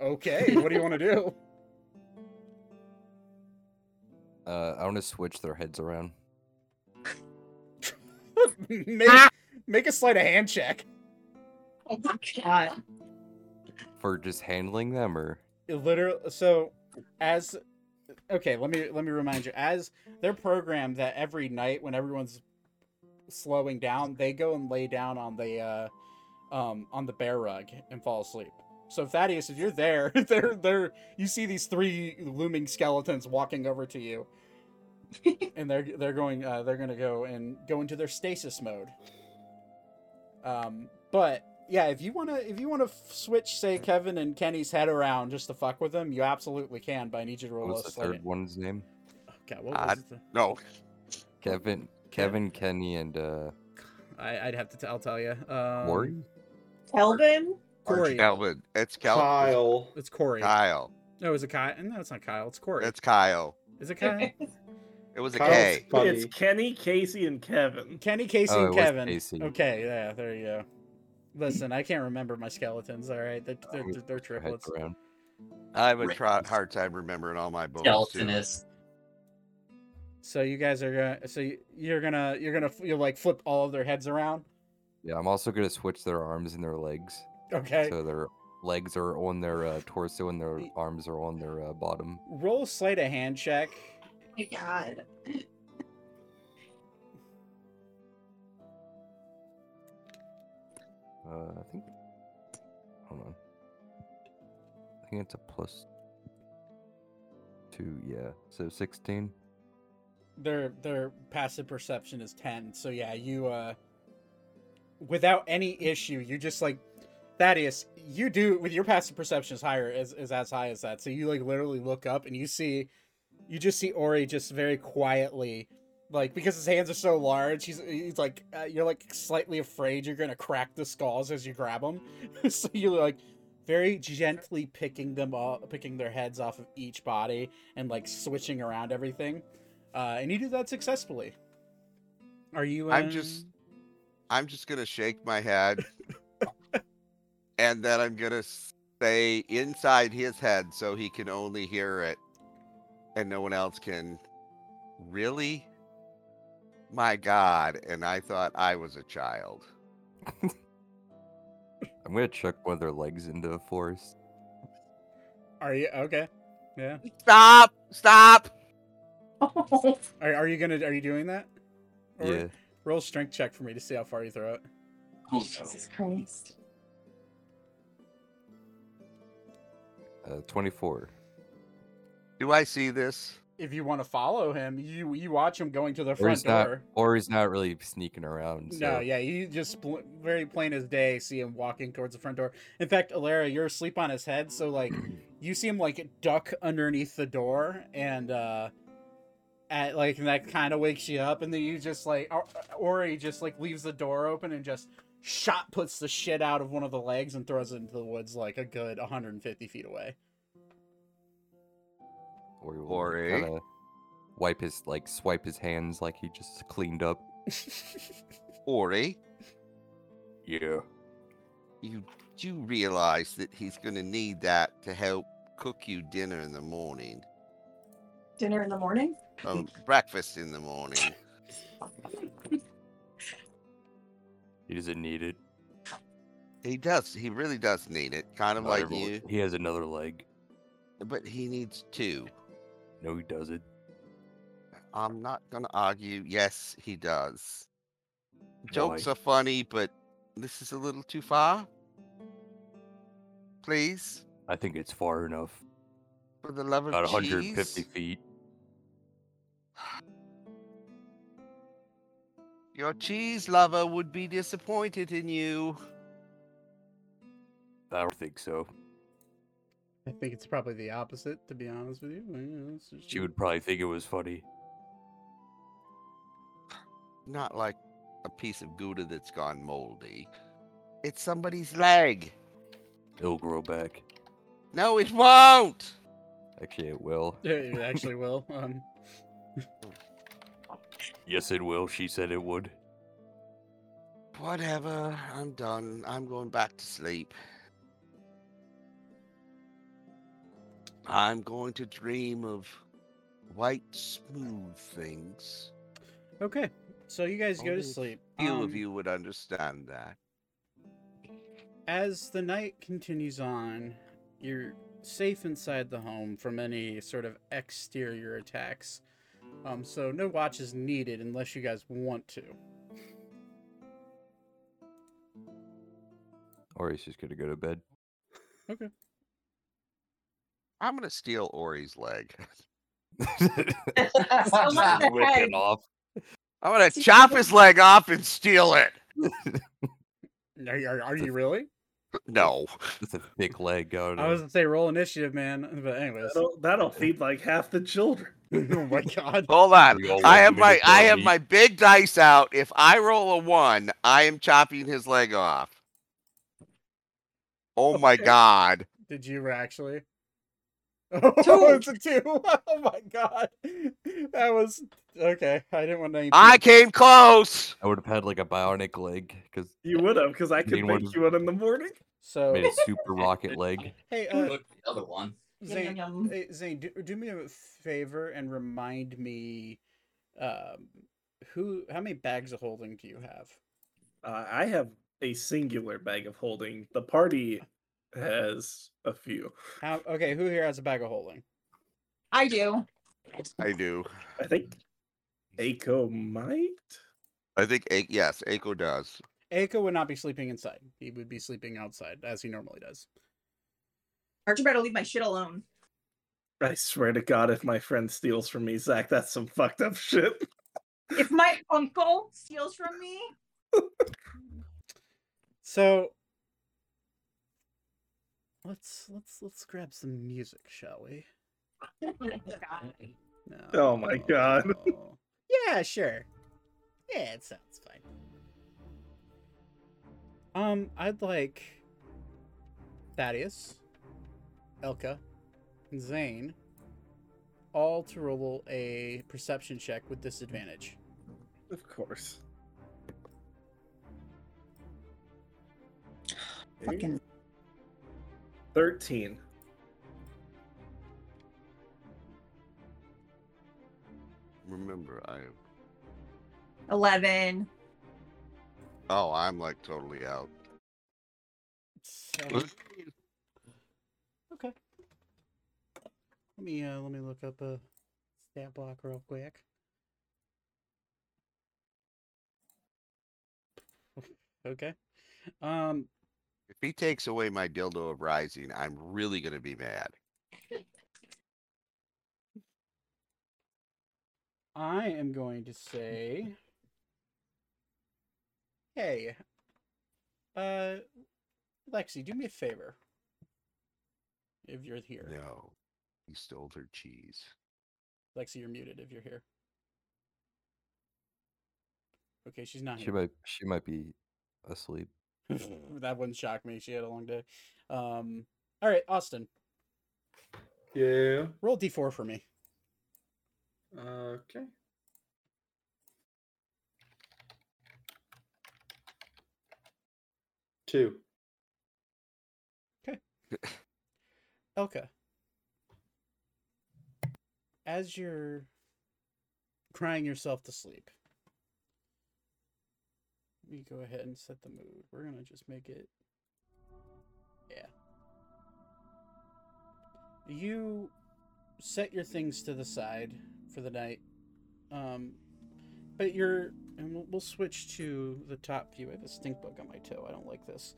Okay. What do you want to do? Uh, I want to switch their heads around. make, make a sleight of hand check. Oh my god. For just handling them, or? Literally so as okay let me let me remind you as they're programmed that every night when everyone's slowing down they go and lay down on the uh um on the bear rug and fall asleep. So thaddeus if you're there they're they're you see these three looming skeletons walking over to you. And they're they're going uh they're gonna go and go into their stasis mode. Um but yeah, if you wanna if you wanna f- switch, say Kevin and Kenny's head around just to fuck with them, you absolutely can. But I need you to roll what's a the sleight. third one's name? Okay, what was the? No, Kevin, Kevin, Kenny, and uh, I, I'd have to. T- I'll tell you. Um, Maury. Kelvin? Corey. Calvin. It's Cal- Kyle. It's Corey. Kyle. No, is it Kyle? No, it's not Kyle. It's Corey. It's Kyle. Is it Kyle? It was a Kyle's K. funny. It's Kenny, Casey, and Kevin. Kenny, Casey, Oh, it and was Kevin. Casey. Okay, yeah, there you go. Listen, I can't remember my skeletons. All right, they're, they're, they're their heads triplets. I have a Right. try- hard time remembering all my bones. too. Skeletonist. So you guys are gonna. So you- you're gonna. You're gonna. You like flip all of their heads around. Yeah, I'm also gonna switch their arms and their legs. Okay. So their legs are on their uh, torso and their arms are on their uh, bottom. Roll a sleight of hand check. Oh my god. Uh, I think. Hold on. I think it's a plus two. Yeah, so 16. their their passive perception is 10 so yeah you uh without any issue you just like thaddeus you do with your passive perception is higher is, is as high as that so you like literally look up and you see you just see ori just very quietly like because his hands are so large he's he's like uh, you're like slightly afraid you're gonna crack the skulls as you grab them so you're like very gently picking them up picking their heads off of each body and like switching around everything uh, and you do that successfully. Are you? I'm uh, just- I'm just gonna shake my head, and then I'm gonna say inside his head so he can only hear it, and no one else can. Really? My God! And I thought I was a child. I'm gonna chuck one of their legs into the forest. Are you okay? Yeah. Stop! Stop! Are, are you gonna? Are you doing that? Or Yeah. Roll strength check for me to see how far you throw it. Oh. Jesus Christ. Uh, 24. Do I see this? If you want to follow him, you you watch him going to the Or front not, door. or he's not really sneaking around. So. No, yeah, you just bl- very plain as day see him walking towards the front door. In fact, Alara, you're asleep on his head, so like you see him like duck underneath the door, and uh, at like and that kind of wakes you up, and then you just like or- Ori just like leaves the door open and just shot puts the shit out of one of the legs and throws it into the woods like a good 150 feet away. Or he will Ori? kinda wipe his like swipe his hands like he just cleaned up. Ori, Yeah. you do realize that he's gonna need that to help cook you dinner in the morning. Dinner in the morning? Oh, breakfast in the morning. He doesn't need it. He does. He really does need it. Kind of Not like everyone- you. He has another leg. But he needs two. No, he doesn't. I'm not gonna argue. Yes, he does. Jokes Why? are funny, but this is a little too far. Please, I think it's far enough. for the love of About 150 cheese. feet. Your cheese lover would be disappointed in you. I don't think so. I think it's probably the opposite, to be honest with you. Well, yeah, it's just- She would probably think it was funny. Not like a piece of Gouda that's gone moldy. It's somebody's leg. It'll grow back. No, it won't. Actually, it will. Yeah, it actually will. Um, Yes, it will. She said it would. Whatever. I'm done. I'm going back to sleep. I'm going to dream of white, smooth things. Okay, so you guys go to Only sleep. Few Um, of you would understand that. As the night continues on, you're safe inside the home from any sort of exterior attacks. Um, so no watch is needed unless you guys want to. Or he's just gonna go to bed. Okay. I'm gonna steal Ori's leg. Someone Whip it off. I'm gonna chop his leg off and steal it. Are, are, are you really? No. With a thick leg going. I was gonna say roll initiative, man. But anyways, That'll, that'll feed like half the children. oh my god. Hold on. We all I want have you to my get I have Tony. my big dice out. If I roll a one, I am chopping his leg off. Oh my Okay. god. Did you actually? Oh, it's a two. Oh my god. That was okay. I didn't want to. I came close. I would have had like a bionic leg because You would have, because I could Mean one make you one in the morning. So made a super rocket leg. hey, uh, the other one. Zane, yum, yum. hey, Zane, do, do me a favor and remind me, um, who, how many bags of holding do you have? Uh, I have a singular bag of holding. The party has a few. How? Okay, who here has a bag of holding? I do. I do. I think Aiko might. I think A- yes, Aiko does. Aiko would not be sleeping inside. He would be sleeping outside as he normally does. Archer better leave my shit alone. I swear to God, if my friend steals from me, Zach, that's some fucked up shit. If my uncle steals from me, So let's let's let's grab some music, shall we? No. Oh my God. yeah, sure. Yeah, it sounds fine. Um, I'd like Thaddeus, Elka, and Zane all to roll a perception check with disadvantage. Of course. fucking 13. Remember, I eleven. oh, I'm like totally out. So, okay. Let me uh let me look up a stat block real quick. Okay. Um If he takes away my dildo of rising, I'm really gonna be mad. I am going to say Hey. Uh Lexi, do me a favor. If you're here. No, he stole her cheese. Lexi, you're muted if you're here. Okay, she's not She here. might she might be asleep. that wouldn't shock me. She had a long day. Um all right, Austin, Yeah. roll D4 for me. Okay. Two. Okay. Elka. As you're crying yourself to sleep, me go ahead and set the mood. We're gonna just make it. Yeah. You set your things to the side for the night. Um, but you're, and we'll, we'll switch to the top view. I have a stink bug on my toe. I don't like this.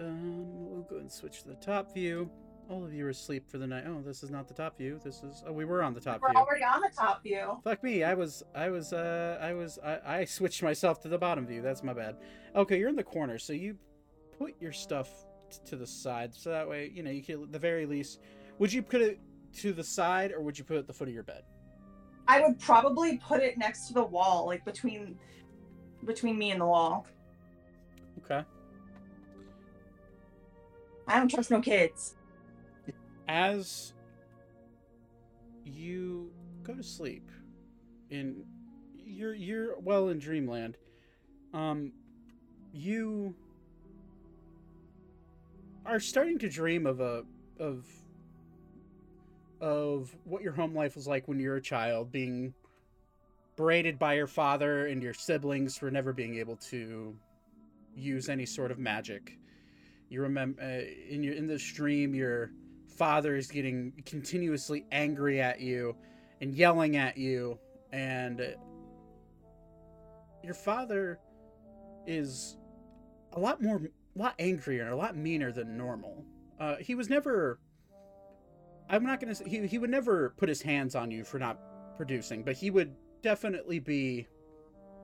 Um, we'll go and switch to the top view. All of you are asleep for the night. Oh, this is not the top view. This is. Oh, we were on the top view. We're already on the top view. Fuck me. I was. I was. Uh. I was. I. I switched myself to the bottom view. That's my bad. Okay, you're in the corner, so you put your stuff t- to the side, so that way, you know, you can. At the very least, would you put it to the side, or would you put it at the foot of your bed? I would probably put it next to the wall, like between between me and the wall. Okay. I don't trust no kids. As you go to sleep. In you're you're well in dreamland. Um, you are starting to dream of a of of what your home life was like when you were a child, being berated by your father and your siblings for never being able to use any sort of magic. You remember uh, in your in this dream, your father is getting continuously angry at you and yelling at you, and your father is a lot more, a lot angrier, a lot meaner than normal. Uh, he was never. I'm not gonna say he he would never put his hands on you for not producing, but he would definitely be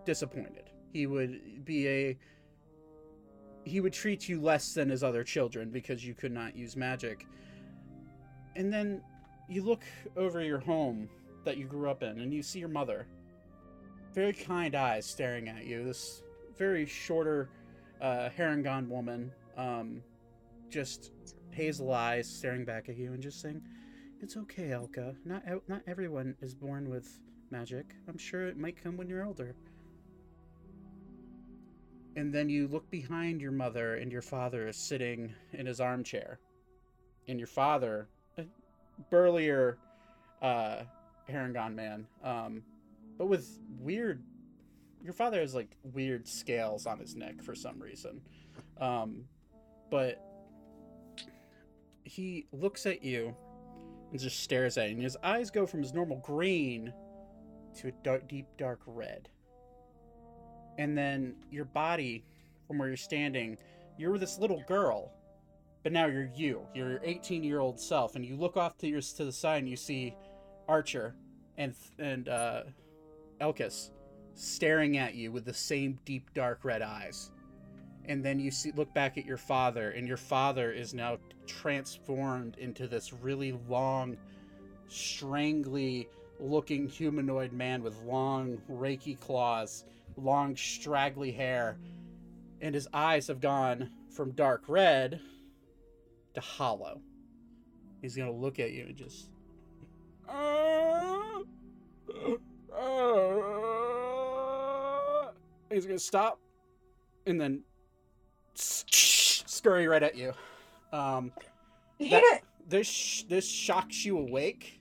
disappointed. He would be a he would treat you less than his other children because you could not use magic. And then you look over your home that you grew up in and you see your mother. Very kind eyes staring at you. This very shorter uh, Harengon woman, um, just hazel eyes staring back at you and just saying, "It's okay, Elka. Not not everyone is born with magic. I'm sure it might come when you're older." And then you look behind your mother, and your father is sitting in his armchair. And your father, burlier uh, Harengon man, um, but with weird. Your father has like weird scales on his neck for some reason. Um, but he looks at you and just stares at you, and his eyes go from his normal green to a dark, deep dark red. And then your body, from where you're standing, you're this little girl, but now you're you. You're your 18 year old self, and you look off to your to the side, and you see Archer and and uh, Elkis staring at you with the same deep dark red eyes. And then you see look back at your father, and your father is now transformed into this really long, strangly looking humanoid man with long, raky claws, long, straggly hair, and his eyes have gone from dark red to hollow. He's gonna look at you and just. He's gonna stop, and then scurry right at you. Um, that- This sh- this shocks you awake,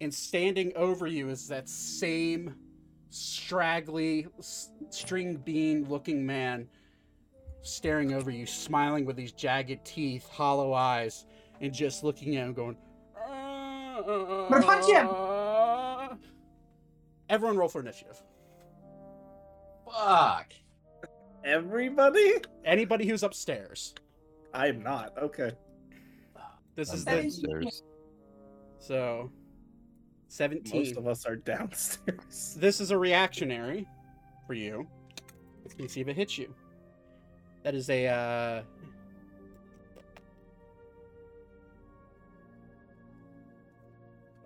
and standing over you is that same straggly string bean looking man staring over you, smiling with these jagged teeth, hollow eyes, and just looking at him, going. I'm gonna punch him." Uh, everyone, roll for initiative. Fuck. Everybody? Anybody who's upstairs. I'm not. Okay. This I'm is the downstairs. so. Seventeen. Most of us are downstairs. This is a reactionary for you. Let's see if it hits you. That is a uh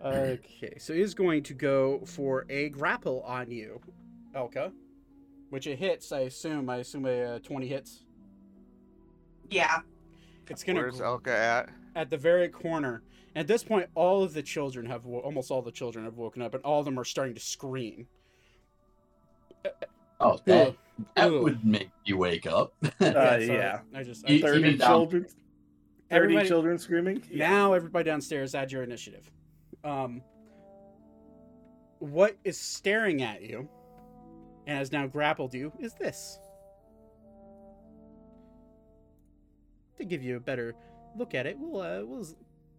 Okay, so he's going to go for a grapple on you, Elka. Which it hits, I assume. I assume a uh, 20 hits. Yeah. It's gonna Where's gr- Elka at? at the very corner. At this point, all of the children have, wo- almost all the children have woken up, and all of them are starting to scream. Oh, that, Ugh. that Ugh. would make you wake up. Uh, sorry. yeah. I just I You- just- Thirty even down- children. Thirty Everybody- children screaming. now everybody downstairs add your initiative. Um, what is staring at you and has now grappled you is this. To give you a better look at it, we'll uh, we'll.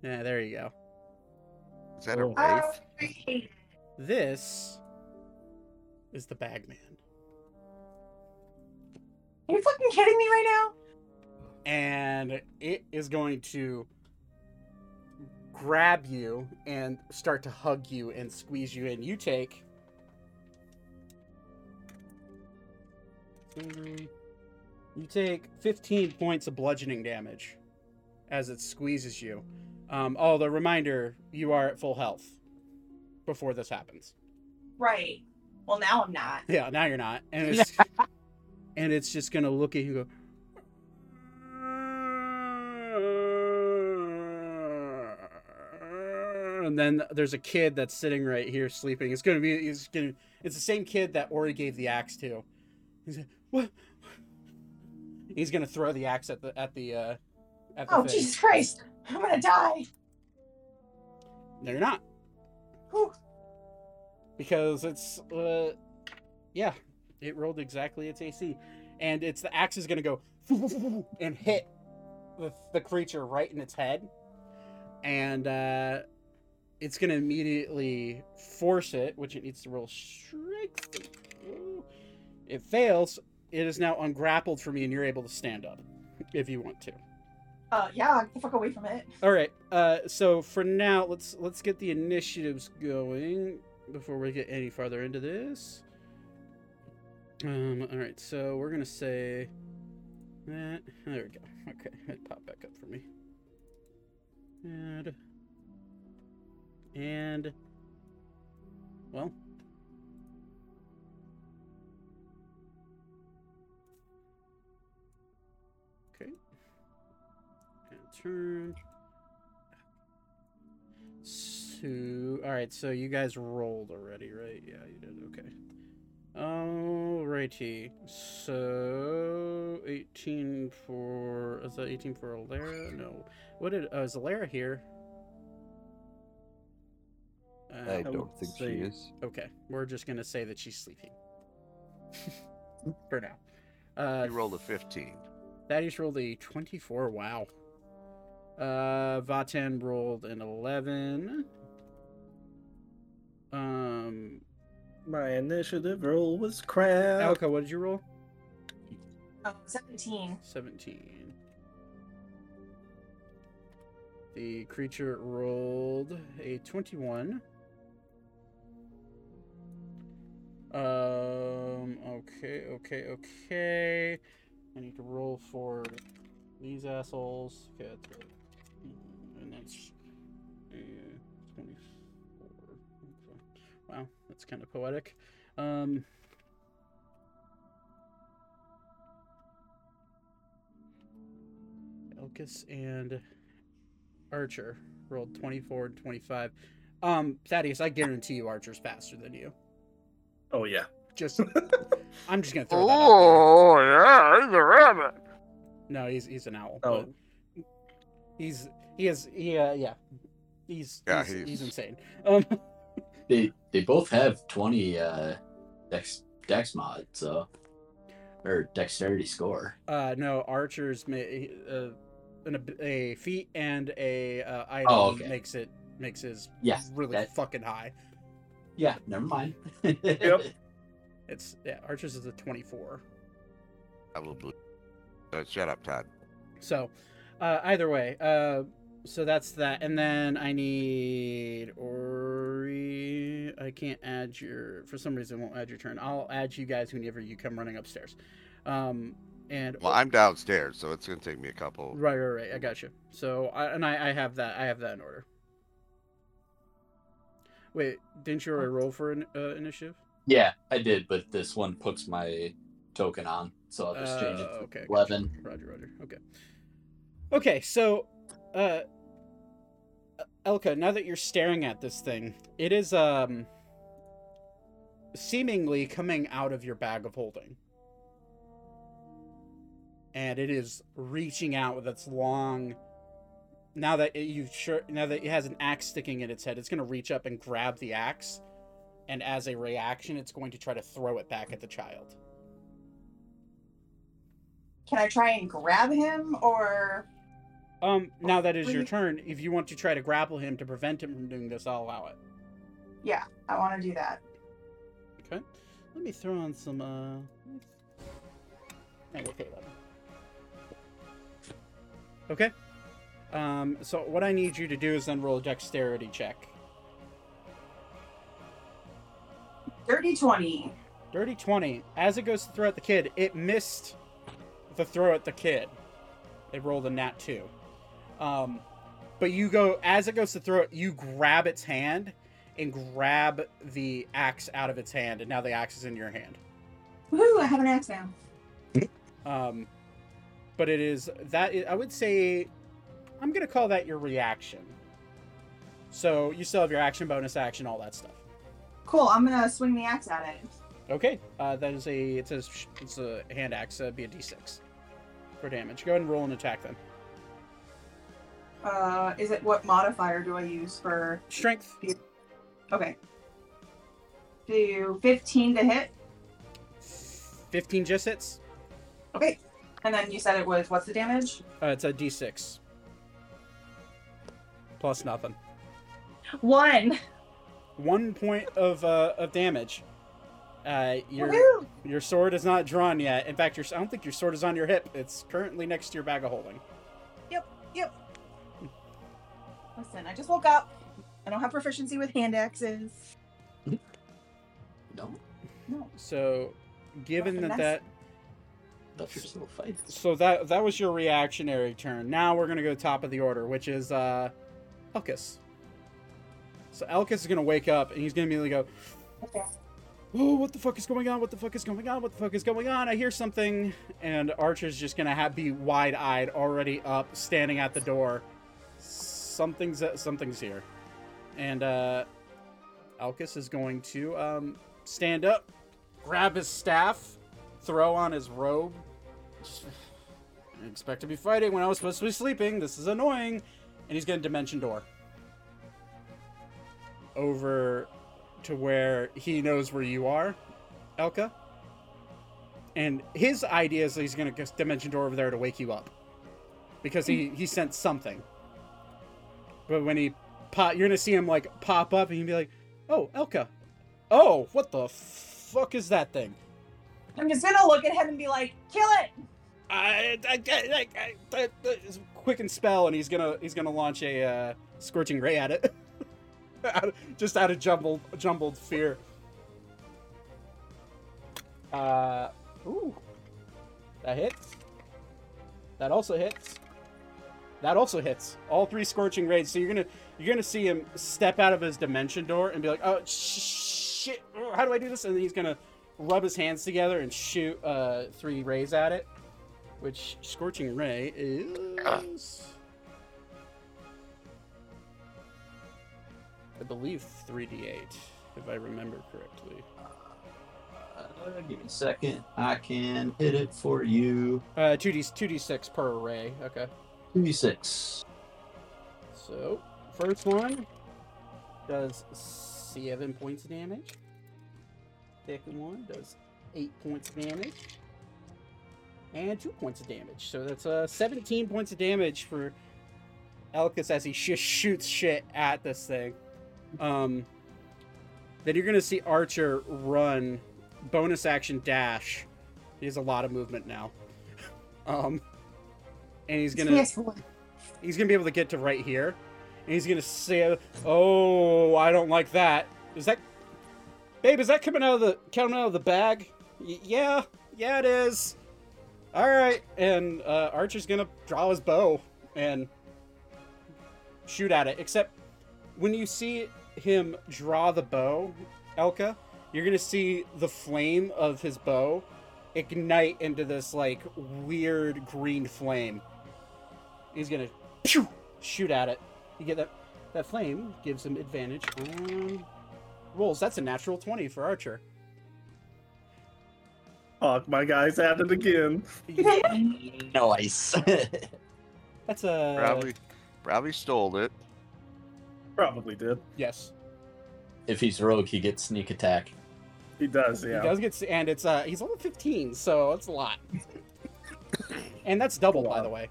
Yeah, there you go. Is that a Oh. wraith? This is the Bagman, Are you fucking kidding me right now? and it is going to grab you and start to hug you and squeeze you in. You take. You take 15 points of bludgeoning damage as it squeezes you. Um, oh, the reminder you are at full health before this happens. Right. Well, now I'm not. Yeah, now you're not. And it's and it's just gonna look at you and go. and then there's a kid that's sitting right here sleeping. It's gonna be. It's gonna. It's the same kid that Ori gave the axe to. He's like, what? He's gonna throw the axe at the at the uh, at the Oh, thing. Jesus Christ. I'm gonna die. No, you're not. Whew. Because it's uh yeah, it rolled exactly its AC. And it's the axe is gonna go and hit the, the creature right in its head. And uh it's gonna immediately force it, which it needs to roll strength. It fails. It is now ungrappled for me, and you're able to stand up if you want to. Uh, yeah, get the fuck away from it. All right. Uh, so for now, let's let's get the initiatives going before we get any farther into this. Um. All right. So we're gonna say that. There we go. Okay, it popped back up for me. And and well. Okay. And turn. So, all right. So you guys rolled already, right? Yeah, you did. Okay. Alrighty. So, 18 for. Is that 18 for Alara? No. What did. Oh, is Alara here? Uh, I would don't think she is. Okay. We're just going to say that she's sleeping. for now. Uh, You rolled a 15. Thaddeus rolled a 24. Wow. Uh, Vaten rolled an 11. Um, My initiative roll was crap. Elka, what did you roll? Oh, 17. 17. The creature rolled a 21. Um, okay, okay, okay. I need to roll for these assholes. Okay, that's right. Mm, And that's uh, 24. Okay. Wow, that's kind of poetic. Um, Elkis and Archer rolled 24 and 25. Um, Thaddeus, I guarantee you Archer's faster than you. Oh yeah. Just, I'm just gonna throw that out there. yeah, he's a rabbit. No, he's he's an owl. Oh. but he's he has he uh, yeah, he's Yeah, he's, he's he's- insane. Um, They they both have twenty uh dex dex mod, so or dexterity score. uh, no, Archer's ma- uh, an, ab- a feat and a uh, item Oh, okay. makes it makes his Yeah, really that- fucking high. Yeah, never mind. Yep. It's yeah, Archer's is a 24. I will believe. Uh, shut up, Todd. So, uh, either way, uh, so that's that, and then I need Ori. I can't add your for some reason. it Won't add your turn. I'll add you guys whenever you come running upstairs. Um, and Well, I'm downstairs, so it's gonna take me a couple. right, right, right. I got you. So, I, and I, I have that. I have that in order. Wait, didn't you already roll for an uh, initiative? yeah, I did, but this one puts my token on, so I'll just change it Uh, to okay, eleven. Roger, Roger. Okay. Okay, so, uh, Elka, now that you're staring at this thing, it is um seemingly coming out of your bag of holding, and it is reaching out with its long. Now that you've sure, now that it has an axe sticking in its head, it's going to reach up and grab the axe, and as a reaction, it's going to try to throw it back at the child. Can I try and grab him or Um, now that is your turn. If you want to try to grapple him to prevent him from doing this, I'll allow it. yeah, I want to do that. Okay. Let me throw on some. Uh... and okay. Okay. Um, so what I need you to do is then roll a dexterity check. Dirty 20. Dirty twenty. As it goes to throw at the kid, it missed the throw at the kid. It rolled a nat two. Um, but you go as it goes to throw it, you grab its hand and grab the axe out of its hand, and now the axe is in your hand. Woohoo, I have an axe now. Um, but it is that I would say I'm gonna call that your reaction. So you still have your action, bonus action, all that stuff. Cool. I'm gonna swing the axe at it. Okay, uh, that is a it says sh- it's a hand axe. Uh, be a d6 for damage. Go ahead and roll an attack then. Uh, is it what modifier do I use for? Strength. Okay. Do 15 to hit. 15 just hits. Okay. And then you said it was what's the damage? Uh, it's a d6 plus nothing. One. One point of uh, of damage. Uh, your Woohoo! your sword is not drawn yet. In fact, your I don't think your sword is on your hip. It's currently next to your bag of holding. Listen, I just woke up. I don't have proficiency with hand axes. No, No. So, given that Nothing that thought you're still so that that was your reactionary turn. Now we're gonna go top of the order, which is uh, Elkis. So Elkis is gonna wake up and he's gonna immediately go, Okay. "Oh, what the fuck is going on? What the fuck is going on? What the fuck is going on? I hear something." And Archer's just gonna have be wide-eyed, already up, standing at the door. Something's something's here, and uh, Elkis is going to um, stand up, grab his staff, throw on his robe. I expect to be fighting when I was supposed to be sleeping. This is annoying. And he's going to dimension door over to where he knows where you are, Elka. And his idea is he's going to dimension door over there to wake you up because he he sensed something. But when he pop, you're to see him like pop up and you'll be like, "Oh, Elka. Oh, what the fuck is that thing?" I'm just gonna look at him and be like, kill it! I, I, I, I, I, I quicken spell, and he's gonna he's gonna launch a uh, scorching ray at it, Out of- just out of jumbled jumbled fear. Uh, ooh, that hits. That also hits. That also hits. All three scorching rays. So you're gonna you're gonna see him step out of his dimension door and be like, oh shit, how do I do this? And then he's gonna rub his hands together and shoot uh, three rays at it. Which scorching ray is, I believe, three d eight, if I remember correctly. Uh, give me a second. I can hit it for you. Uh, two d two d six per ray. Okay. 2d6. So first one does seven points of damage. Second one does eight points of damage. And two points of damage. So that's uh 17 points of damage for Elkis as he just shoots shit at this thing. Um then you're gonna see Archer run bonus action dash. He has a lot of movement now. um and he's gonna Yes. he's gonna be able to get to right here, and he's gonna say, "Oh, I don't like that. Is that, babe? Is that coming out of the coming out of the bag? Y- yeah, yeah, it is. All right." And uh, Archer's gonna draw his bow and shoot at it. Except when you see him draw the bow, Elka, you're gonna see the flame of his bow ignite into this like weird green flame. He's gonna pew, shoot at it. You get that that flame gives him advantage on rolls. That's a natural twenty for Archer. Fuck, my guy's at it again. Nice. That's a Probably, probably stole it. Probably did. yes. if he's rogue, he gets sneak attack. He does, yeah. He does get, and it's uh he's level fifteen, so it's a lot. and that's double, by the way.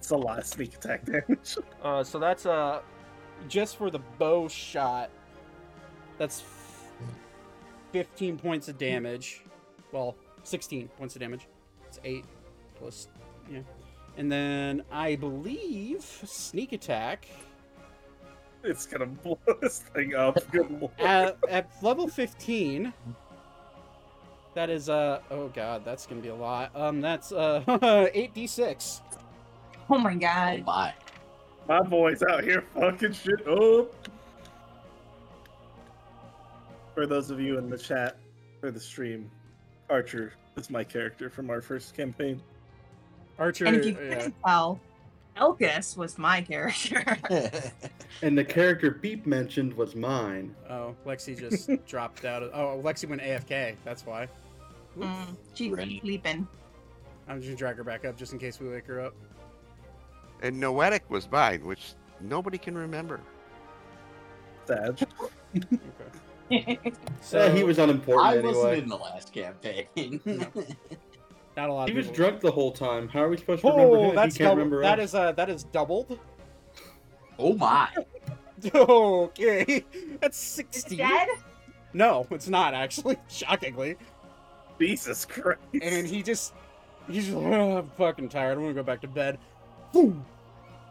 It's a lot of sneak attack damage. Uh, so that's uh, just for the bow shot. That's f- fifteen points of damage. Well, sixteen points of damage. It's eight plus, yeah. And then I believe sneak attack It's gonna blow this thing up. Good lord. at, at level fifteen. That is uh oh god, that's gonna be a lot. Um, that's uh eight d six. Oh my Oh god. my. My boy's out here fucking shit up. For those of you in the chat or the stream, Archer is my character from our first campaign. Archer. And if you yeah. couldn't tell, Elkis was my character. And the character Beep mentioned was mine. Oh, Lexi just dropped out. Of, oh, Lexi went AFK. That's why. Mm, she's Right. sleeping. I'm just gonna drag her back up just in case we wake her up. And Noetic was mine, which nobody can remember. Sad. Okay. So Yeah, he was unimportant I wasn't in the last campaign. not a lot. He of was people- drunk the whole time. How are we supposed to remember Oh, him? that's he can't double. remember That us? is uh, that is doubled. oh my! okay, that's sixteen. Dead? No, it's not actually. Shockingly, Jesus Christ. and he just he's just, "Oh, I'm fucking tired. I'm gonna go back to bed. Boom.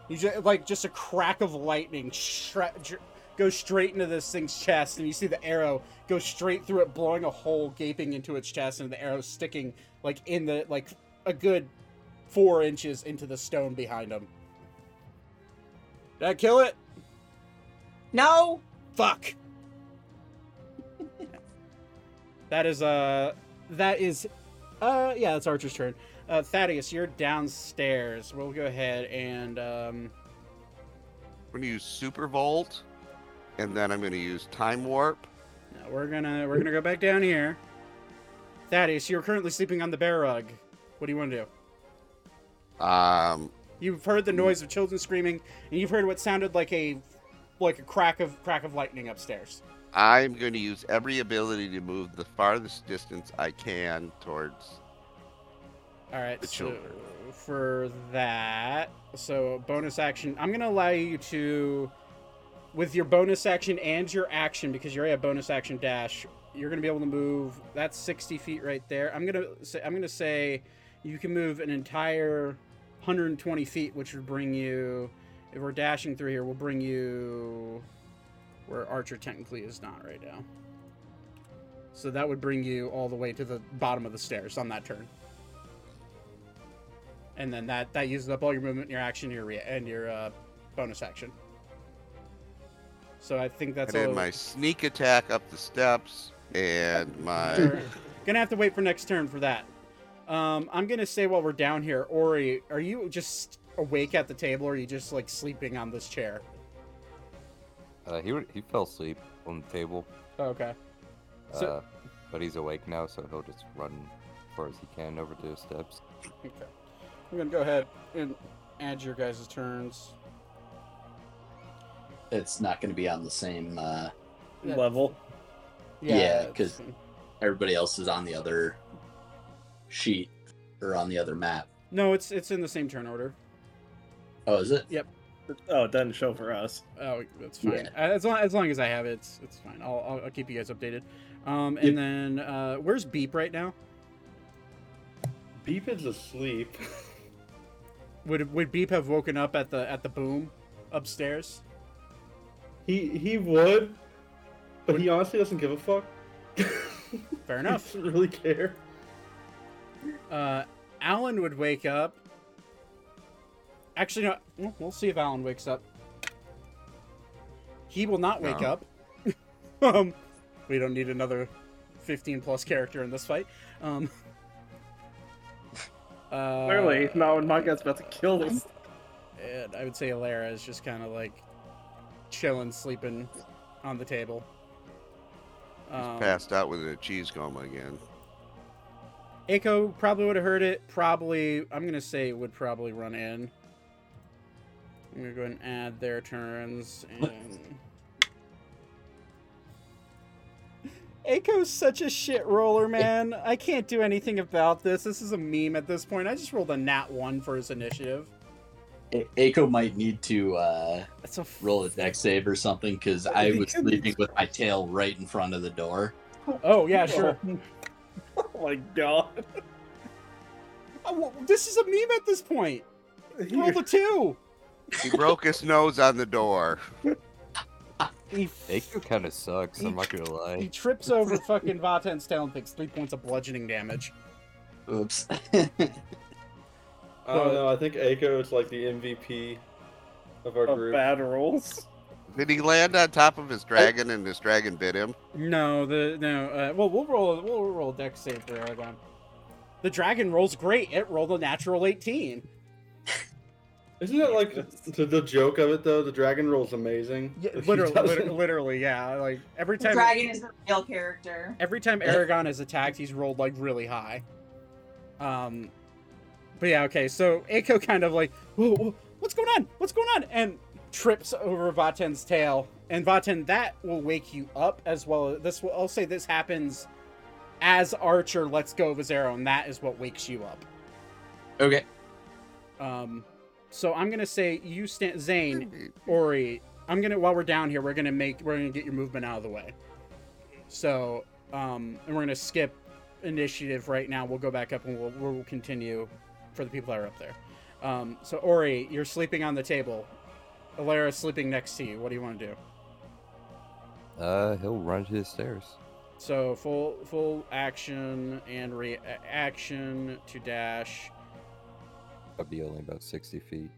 You just like just a crack of lightning shre- dr- goes straight into this thing's chest, and you see the arrow go straight through it, blowing a hole gaping into its chest, and the arrow sticking like in the like a good four inches into the stone behind him. Did I kill it? No. Fuck. that is uh that is uh yeah, that's Archer's turn. Uh Thaddeus, you're downstairs. We'll go ahead and um I'm gonna use Super Volt, and then I'm gonna use Time Warp. no, we're gonna we're gonna go back down here. Thaddeus, you're currently sleeping on the bear rug. What do you want to do? Um, You've heard the noise of children screaming, and you've heard what sounded like a like a crack of crack of lightning upstairs. I'm going to use every ability to move the farthest distance I can towards. All right, the so children. for that, so bonus action, I'm gonna allow you to, with your bonus action and your action, because you already have bonus action dash, you're gonna be able to move. That's 60 feet right there. I'm gonna say, I'm gonna say, you can move an entire 120 feet, which would bring you, if we're dashing through here, will bring you where Archer technically is not right now. So that would bring you all the way to the bottom of the stairs on that turn and then that that uses up all your movement, and your action, your rea- and your uh, bonus action. So I think that's and all. then my sneak attack up the steps and my. We're gonna have to wait for next turn for that. Um, I'm gonna say while we're down here, Ori, are you just awake at the table, or are you just like sleeping on this chair? Uh, he he fell asleep on the table, Oh, okay. So- uh, but he's awake now, so he'll just run as far as he can over to the steps. Okay. I'm gonna go ahead and add your guys' turns. It's not going to be on the same. Uh, Yeah. Level. Yeah, it's- 'cause- everybody else is on the other sheet or on the other map. no, it's it's in the same turn order. Oh, is it? Yep. Oh, it doesn't show for us. Oh, that's fine. Yeah. Uh, As long as long as I have it, it's, it's fine. I'll, I'll I'll keep you guys updated. Um, and Yep. then uh, where's Beep right now? Beep is asleep. Would would Beep have woken up at the at the boom upstairs? he he would, but he honestly doesn't give a fuck. Fair He enough. doesn't really care. Uh, Alan would wake up. Actually, no. well, We'll see if Alan wakes up. He will not wake No. up. um, we don't need another 15 plus character in this fight. Um, uh, Clearly, not when my guy's about to kill us. And I would say Alara is just kind of like chilling, sleeping on the table. Um, Passed out with a cheese coma again. Aiko probably would have heard it. Probably, I'm gonna say would probably run in. I'm gonna go ahead and add their turns. And Aiko's such a shit roller, man. I can't do anything about this. This is a meme at this point. I just rolled a nat one for his initiative. A- Aiko might need to uh, a f- roll a dex save or something because I was sleeping with my tail right in front of the door. Oh yeah, sure. Oh my god. Oh, this is a meme at this point. Roll the two. He broke his nose on the door. He, Aiko kind of sucks. I'm not gonna lie. he trips over fucking Vaten's tail and takes three points of bludgeoning damage. Oops. I don't know. I think Aiko is like the MVP of our Of group. bad rolls. Did he land on top of his dragon and his dragon bit him? No, the no. Uh, well, we'll roll. We'll roll a dex save for Aragon. The dragon rolls great. It rolled a natural eighteen. Isn't it like the, the joke of it though? The dragon roll's amazing. Yeah, literally, literally, literally, yeah. Like every The time, dragon is the real character. every time Aragon is attacked, he's rolled like really high. Um, but yeah, okay. So Aiko kind of like, whoa, whoa, what's going on? What's going on? And trips over Vaten's tail, and Vaten that will wake you up as well. This will, I'll say, this happens as Archer lets go of his arrow, and that is what wakes you up. Okay. Um, so I'm gonna say you stand, Zane, Ori. I'm gonna while we're down here, we're gonna make we're gonna get your movement out of the way. So, um, and we're gonna skip initiative right now. We'll go back up and we'll we'll continue for the people that are up there. Um, so Ori, you're sleeping on the table. Alara's sleeping next to you. What do you want to do? Uh, he'll run to the stairs. So full full action and reaction to dash. I'd be only about 60 feet.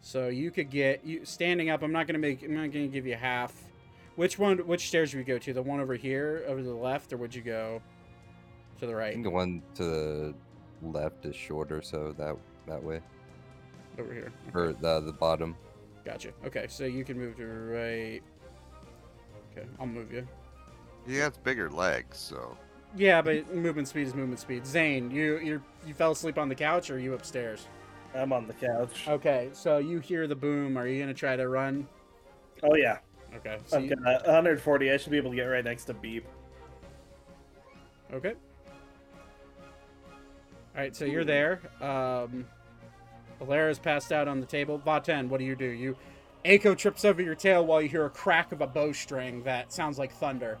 So you could get you standing up. I'm not gonna make. I'm not gonna give you half. Which one? Which stairs would you go to? The one over here, over to the left, or would you go to the I right? think the one to the left is shorter, so that that way. Over here. Or the the bottom. Gotcha. Okay, so you can move to the right. Okay, I'll move you. He has bigger legs, so Yeah, but movement speed is movement speed. Zane, you you you fell asleep on the couch, or are you upstairs? I'm on the couch. Okay, so you hear the boom. Are you gonna try to run? Oh yeah. Okay. So I've you, got 140. I should be able to get right next to Beep. Okay. All right, so you're there. Um, Alara's passed out on the table. Vaten, what do you do? You, Aiko trips over your tail while you hear a crack of a bowstring that sounds like thunder.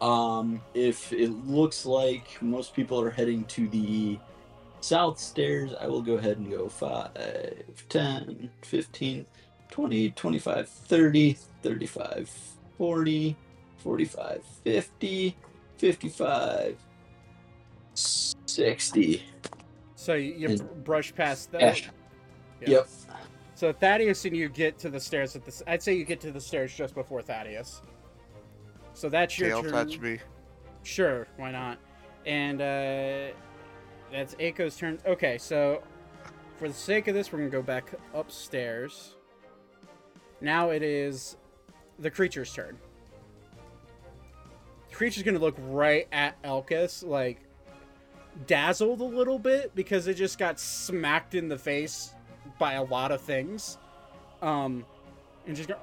Um, if it looks like most people are heading to the south stairs, I will go ahead and go 5, 10, 15, 20, 25, 30, 35, 40, 45, 50, 55, 60. So you, you And- brush past that. Ash. Yeah. Yep. So Thaddeus and you get to the stairs at this. I'd say you get to the stairs just before Thaddeus. So that's your tail turn. touch me. Sure, why not? And uh, that's Aiko's turn. Okay, so for the sake of this, we're gonna go back upstairs. Now it is the creature's turn. The creature's gonna look right at Elkis, like dazzled a little bit because it just got smacked in the face by a lot of things. Um, and just go.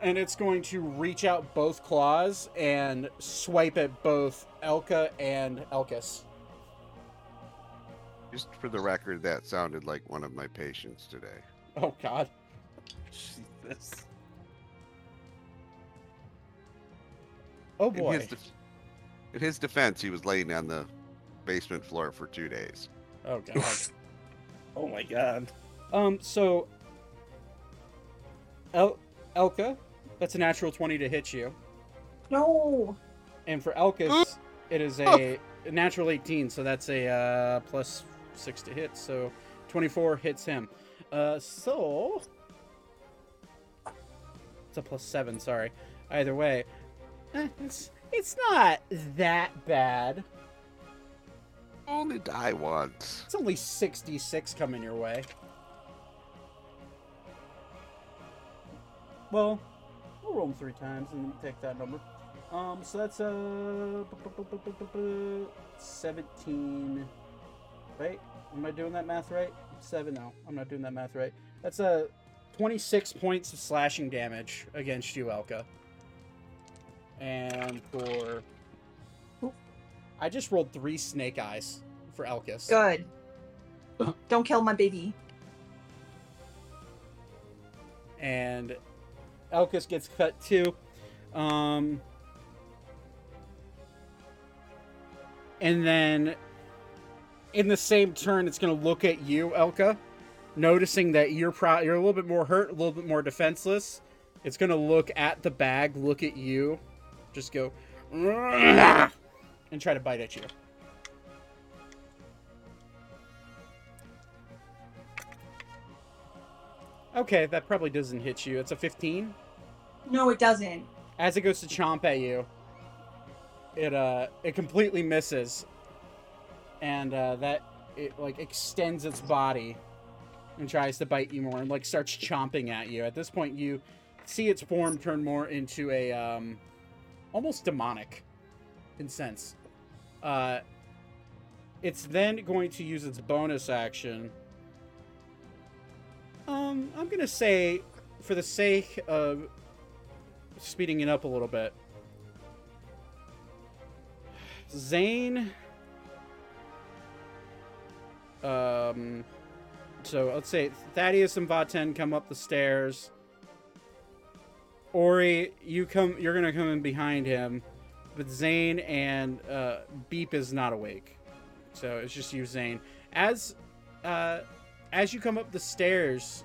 And it's going to reach out both claws and swipe at both Elka and Elkis. Just for the record, that sounded like one of my patients today. Oh God. Jesus. Oh In boy. his, def- in his defense, he was laying on the basement floor for two days. Oh God. Oh my god. um. So. El- Elka, that's a natural twenty to hit you, No. and for Elkis, it is a, a natural eighteen. So that's a uh, plus six to hit. So twenty-four hits him. Uh. So. It's a plus seven. Sorry. Either way, eh, it's it's not that bad. Only die once. It's only 66 coming your way. Well, we'll roll them three times and take that number. Um, so that's uh, 17. Right? Am I doing that math right? Seven? No, I'm not doing that math right. That's a uh, 26 points of slashing damage against you, Elka. And for. I just rolled three snake eyes for Elkis. Good. Don't kill my baby. and Elkis gets cut too. Um, and then in the same turn, it's going to look at you, Elka, noticing that you're pro- you're a little bit more hurt, a little bit more defenseless. It's going to look at the bag, look at you, just go and try to bite at you. Okay, that probably doesn't hit you. It's a 15. No, it doesn't. As it goes to chomp at you, it uh it completely misses. And uh that it like extends its body and tries to bite you more and like starts chomping at you. At this point, you see its form turn more into a um, almost demonic in sense. Uh, it's then going to use its bonus action. Um, I'm gonna say, for the sake of speeding it up a little bit, Zane. Um, so let's say Thaddeus and Vaten come up the stairs. Ori, you come. You're gonna come in behind him, but Zane and uh, Beep is not awake, so it's just you, Zane. As uh, as you come up the stairs,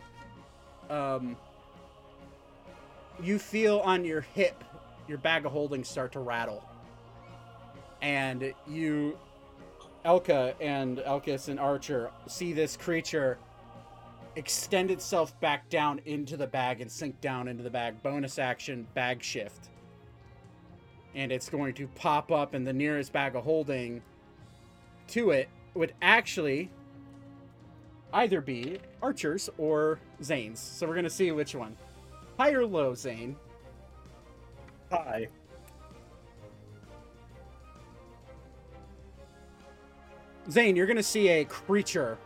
um, you feel on your hip your bag of holding start to rattle, and you, Elka and Elkis and Archer see this creature extend itself back down into the bag and sink down into the bag. Bonus action, bag shift. And it's going to pop up, in the nearest bag of holding to it would actually either be Archer's or Zane's. So we're going to see which one. High or low, Zane? Hi. Zane, you're going to see a creature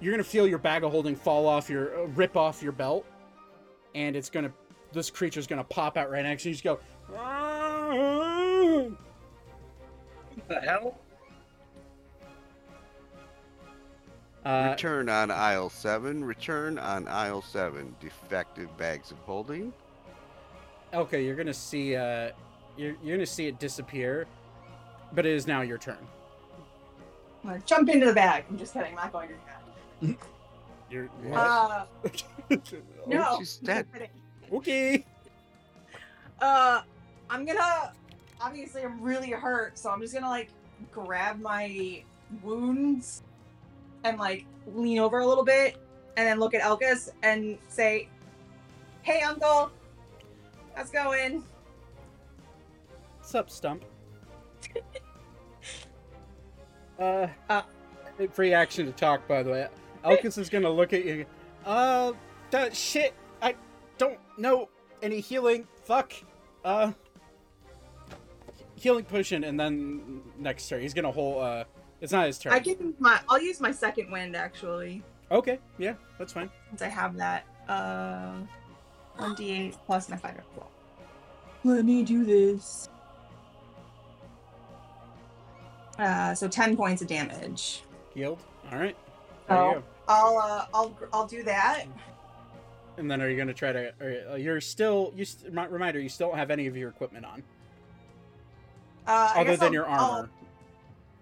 you're gonna feel your bag of holding fall off your uh, rip off your belt, and it's gonna this creature's gonna pop out right next to you. You just go. What the hell? Uh, return on aisle seven. Return on aisle seven. Defective bags of holding. okay, you're gonna see. Uh, you're you're gonna see it disappear, but it is now your turn. I'm gonna jump into the bag. I'm just kidding. I'm not going to do that. You're Uh, Oh, no. she's dead. Okay. Uh, I'm gonna. Obviously, I'm really hurt, so I'm just gonna like grab my wounds and like lean over a little bit, and then look at Elkis and say, "Hey, Uncle, how's it going?" What's up, Stump? uh, Uh. free action to talk, by the way. Elkis is gonna look at you. Uh, that shit. I don't know any healing. Fuck. Uh, healing potion, and then next turn he's gonna hold. Uh, it's not his turn. I can my. I'll use my second wind actually, Okay, yeah, that's fine. since I have that. Uh, one d8 plus my fighter. Let me do this. Uh, so ten points of damage. Healed. All right. There you Oh. go. I'll uh, I'll I'll do that. And then are you gonna try to? Or, uh, you're still. You st- remi- reminder. You still don't have any of your equipment on, Uh, other than I'll- your I'll- armor.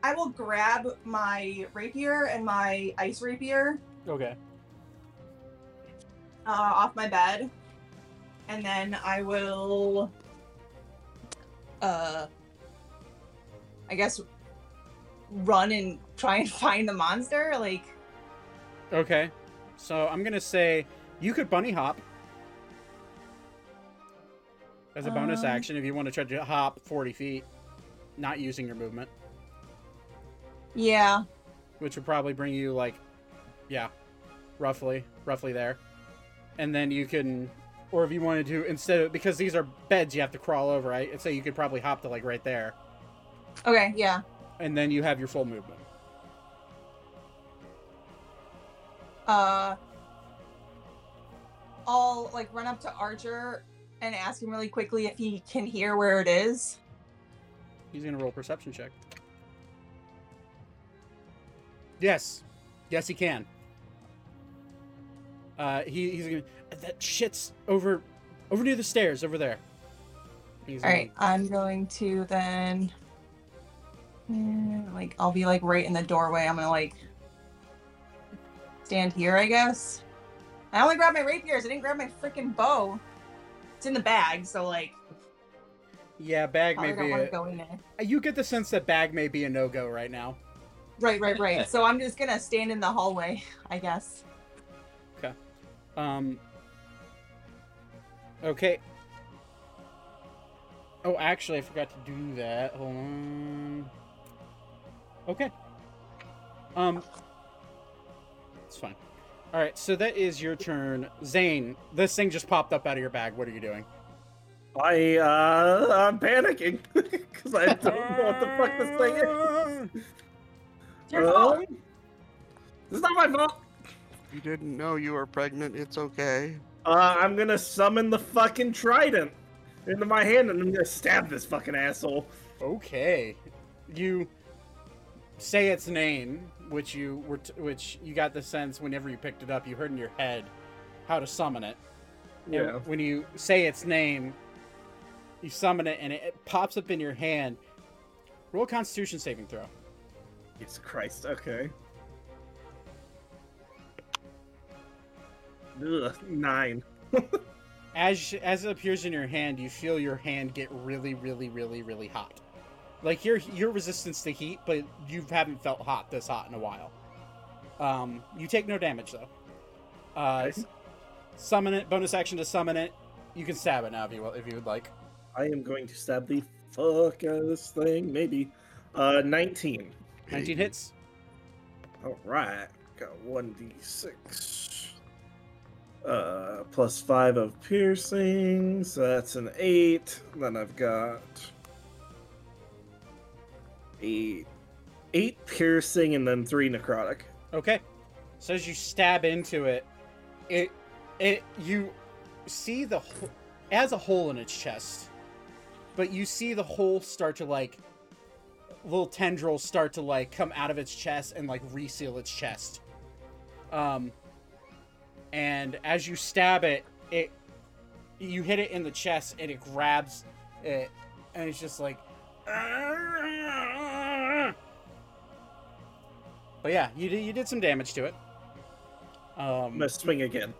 I will grab my rapier and my ice rapier Okay. uh, off my bed, and then I will, uh, I guess, run and try and find the monster. Like, Okay. So I'm gonna say you could bunny hop as a bonus Um, action if you want to try to hop 40 feet, not using your movement, yeah, which would probably bring you like, yeah, roughly, roughly there. And then you can, or if you wanted to, instead of because these are beds, you have to crawl over. Right? I'd say you could probably hop to like right there, okay, yeah. and then you have your full movement. Uh, I'll like run up to Archer and ask him really quickly if he can hear where it is. He's gonna roll perception check. Yes, yes, he can. Uh, he, he's gonna. That shit's over, over near the stairs, over there. He's All right, I'm going to then, eh, like, I'll be like right in the doorway. I'm gonna like stand here, I guess. I only grabbed my rapiers. I didn't grab my freaking bow. It's in the bag, so like, Yeah, bag may be. A, go in there. you get the sense that bag may be a no go right now. Right, right, right. so I'm just gonna stand in the hallway, I guess. Okay. Um. Okay. Oh, actually, I forgot to do that. Hold on. Okay. Um, it's fine. All right, so that is your turn, Zane. This thing just popped up out of your bag. What are you doing? I uh I'm panicking because I don't know what the fuck this thing is. It's your fault. It's not my fault. You didn't know you were pregnant. It's okay. Uh, I'm gonna summon the fucking trident into my hand and I'm gonna stab this fucking asshole. Okay, you say its name, which you were, t- which you got the sense whenever you picked it up, you heard in your head how to summon it. And Yeah. when you say its name, you summon it, and it, it pops up in your hand. Roll Constitution saving throw. Jesus Christ. Okay. Ugh, nine. As as it appears in your hand, you feel your hand get really, really, really, really hot. Like your your resistance to heat, but you haven't felt hot this hot in a while. Um, you take no damage though. Uh, Nice. summon it. Bonus action to summon it. You can stab it now if you will, if you would like. I am going to stab the fuck out of this thing. Maybe. Uh, 19. 19 hits. All right. Got 1d6. Uh, plus 5 of piercing. So that's an 8. Then I've got 8. 8 piercing and then 3 necrotic. Okay. So as you stab into it, it it you see the ho- has a hole in its chest, but you see the hole start to like little tendrils start to like come out of its chest and like reseal its chest. Um, and as you stab it, it you hit it in the chest and it grabs it, and it's just like. But yeah, you did you did some damage to it. I'm Um, going to swing again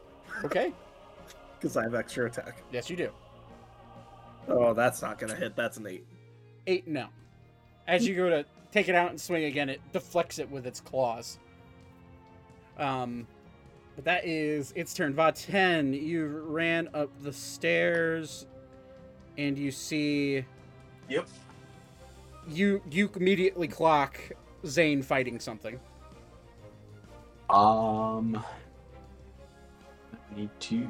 okay. because I have extra attack. Yes, you do. Oh, that's not to hit. That's an 8. Eight, no. As you go to take it out and swing again, it deflects it with its claws. Um, but that is its turn. Vaten, you ran up the stairs and you see. Yep. You you immediately clock Zane fighting something. Um, I need to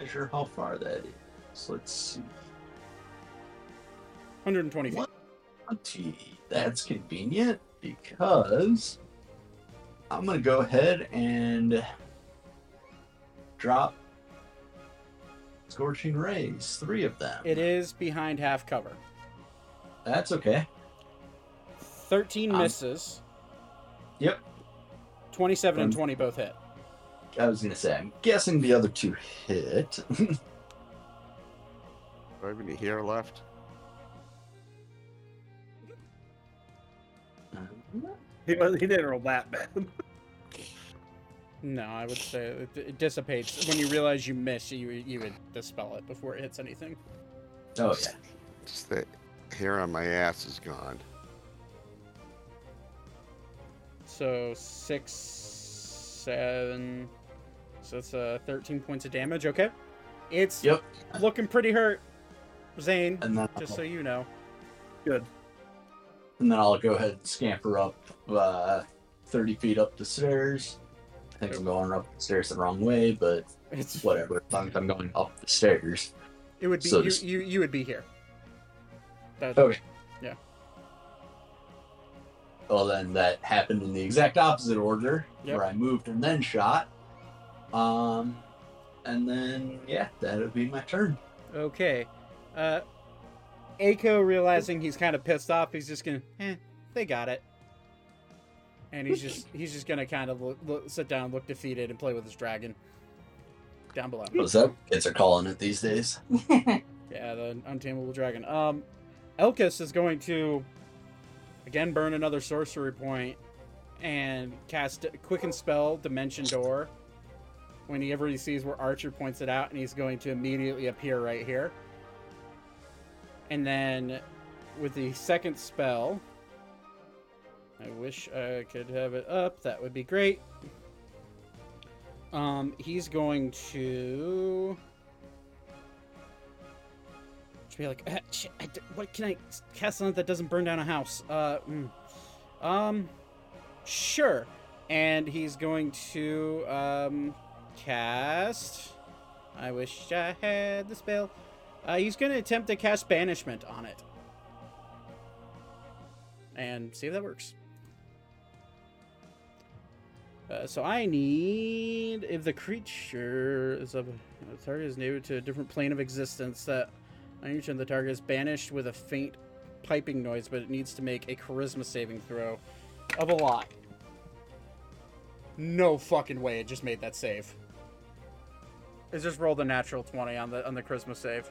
measure how far that is. Let's see. 120 feet. What? Twenty. That's convenient because I'm gonna go ahead and drop scorching rays. Three of them. It is behind half cover. That's okay. 13 Um, misses. Yep. 27 and Um, 20 both hit. I was gonna say. I'm guessing the other two hit. Do I have any hair left? He, was- he didn't roll that bad. No, I would say it, it dissipates when you realize you miss. You you would dispel it before it hits anything. oh yeah. Just the hair on my ass is gone. So six, seven. So that's uh, 13 points of damage. Okay, it's Yep. looking pretty hurt, Zane. And Just so you know. Good. And then I'll go ahead and scamper up uh, 30 feet up the stairs. I think I'm going up the stairs the wrong way, but It's whatever. As long as I'm going up the stairs. it would be So you, just- you you would be here. That, Okay. Yeah. Well, then that happened in the exact opposite order, Yep. where I moved and then shot. Um, and then yeah, that would be my turn. Okay. Uh, Aiko realizing he's kind of pissed off, he's just gonna, eh, they got it. And he's just he's just gonna kind of look, look, sit down, look defeated, and play with his dragon down below. What's up? kids are calling it these days? Yeah, the untamable dragon. Um, Elkis is going to again burn another sorcery point and cast quicken spell dimension door. Whenever he sees where Archer points it out, and he's going to immediately appear right here. And then with the second spell, I wish I could have it up. That would be great. Um, he's going to be like, "Ah, shit, what can I cast on it that doesn't burn down a house? Uh, mm. um, Sure. And he's going to um, cast. I wish I had the spell. Uh, he's going to attempt to cast banishment on it. And see if that works. Uh, so I need if the creature is a the target is new to a different plane of existence that I each the target is banished with a faint piping noise, but it needs to make a charisma saving throw of a lot. No fucking way! It just made that save. It just rolled a natural twenty on the on the charisma save,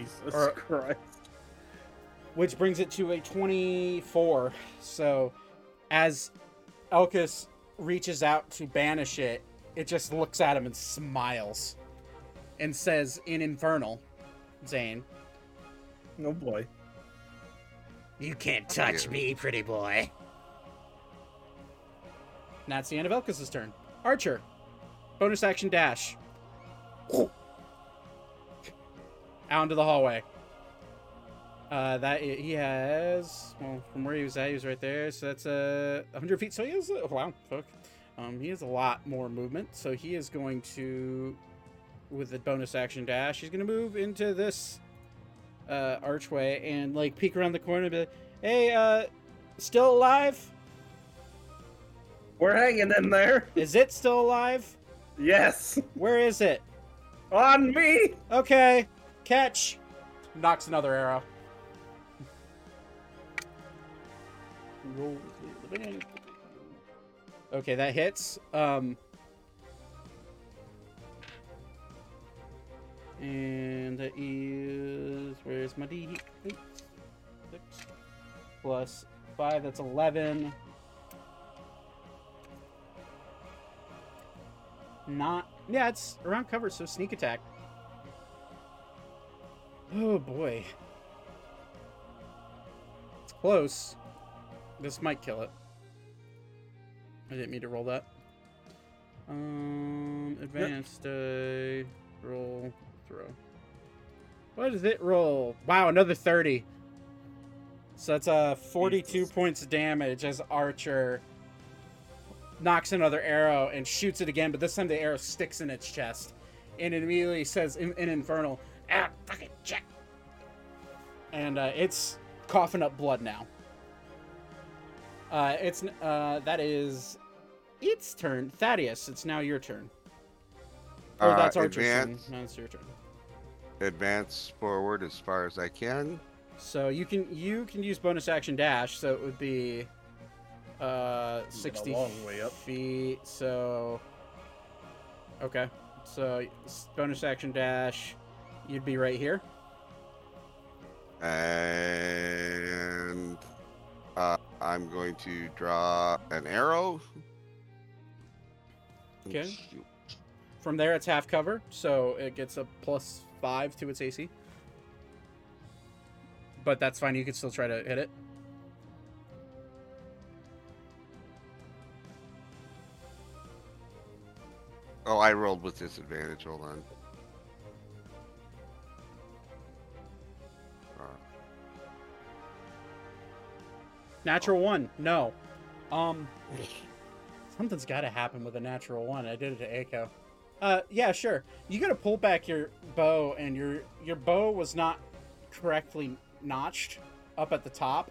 Jesus Or- Christ. which brings it to a twenty-four. So, as Elkis reaches out to banish it, it just looks at him and smiles, and says in Infernal, Zane, Oh boy. "You can't touch me, pretty boy." And that's the end of Elkis's turn. Archer, bonus action dash. Out into the hallway. Uh, that he has well from where he was at, he was right there. So that's uh, 100 feet. So he has uh, wow, fuck. Um, he has a lot more movement. So he is going to, with the bonus action dash, he's going to move into this uh, archway and like peek around the corner. And be like, hey, uh, still alive? We're hanging in there. Is it still alive? Yes. Where is it? On me. Okay, catch. Nocks another arrow. Okay, that hits. Um, and that is where's my D? Six plus five. That's eleven. Not yeah, it's around cover, so sneak attack. Oh boy. It's close. This might kill it. I didn't mean to roll that. Um, advanced uh, roll throw. What does it roll? Wow, another 30. So that's uh 42 Jesus. points of damage as Archer nocks another arrow and shoots it again, but this time the arrow sticks in its chest. And it immediately says in, in Infernal, ah, fucking check. And uh, it's coughing up blood now. Uh, it's uh, that is its turn. Thaddeus, it's now your turn. Or Uh, that's Archer's advance. turn. No, it's your turn. Advance forward as far as I can. So you can you can use bonus action dash. So it would be uh sixty long way up. feet. So okay. So bonus action dash, you'd be right here. And uh, I'm going to draw an arrow. Okay. From there, it's half cover, so it gets a plus five to its AC. But that's fine. You can still try to hit it. Oh, I rolled with disadvantage. Hold on. Natural one, no. Um, something's got to happen with a natural one. I did it to Aiko. Uh, yeah, sure. You got to pull back your bow, and your your bow was not correctly notched up at the top.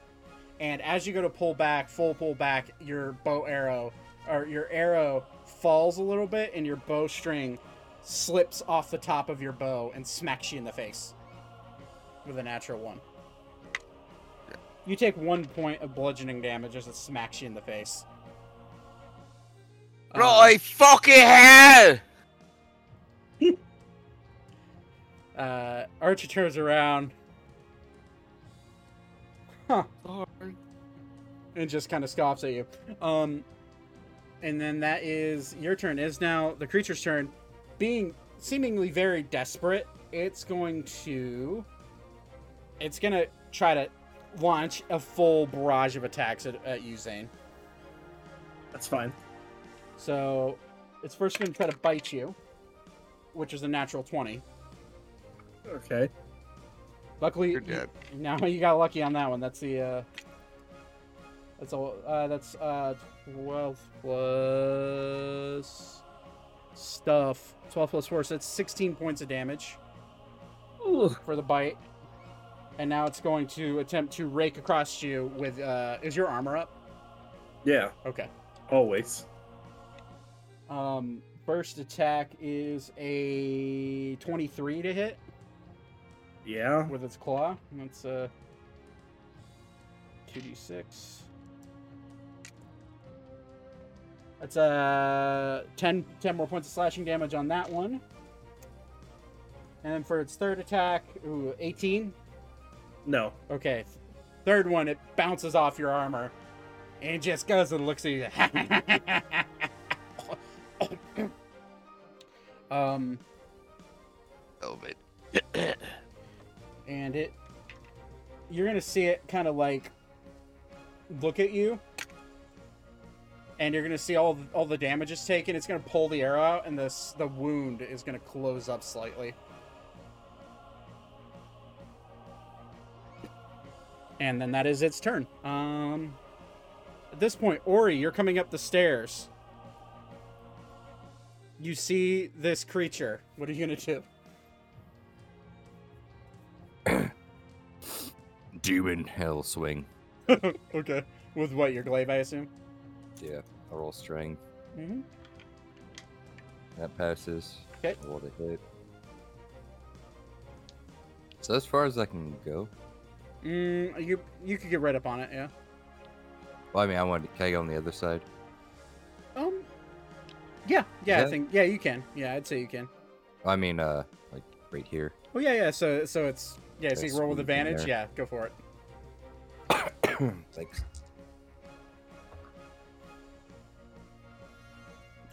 And as you go to pull back, full pull back, your bow arrow or your arrow falls a little bit, and your bowstring slips off the top of your bow and smacks you in the face with a natural one. You take one point of bludgeoning damage as it smacks you in the face. Um, Right fucking hell! uh, Archer turns around. Huh. And just kind of scoffs at you. Um, and then that is your turn. It is now the creature's turn. Being seemingly very desperate, it's going to. It's gonna try to launch a full barrage of attacks at, at you, Zane. That's fine. So it's first going to try to bite you, which is a natural 20. Okay. Luckily, You're dead. now you got lucky on that one. That's the uh, That's all. Uh, that's uh, twelve plus stuff. Twelve plus four, so that's sixteen points of damage Ooh. for the bite. And now it's going to attempt to rake across you with. Uh, is your armor up? Yeah, Okay. always. Um, first attack is a twenty-three to hit Yeah. with its claw. That's uh, two d six. That's uh 10, 10 more points of slashing damage on that one. And then for its third attack, ooh, 18. No. Okay. Third one, it bounces off your armor. And just goes and looks at you. um, Elevate. and it you're gonna see it kind of like look at you and you're gonna see all all the damage is taken it's gonna pull the arrow out and this the wound is gonna close up slightly and then that is its turn um at this point ori you're coming up the stairs you see this creature what are you gonna do Demon hell swing. okay. With what, your glaive, I assume? Yeah, I roll strength. Mm-hmm. That passes. Okay. Roll to hit. So as far as I can go. Mm, you you could get right up on it, yeah. Well, I mean, I want to. Can I go on the other side? Um. Yeah, yeah, I think yeah, you can. Yeah, I'd say you can. I mean, uh, like right here. Oh yeah, yeah. So so it's yeah. So you roll with sweet in advantage. Yeah, go for it. Thanks.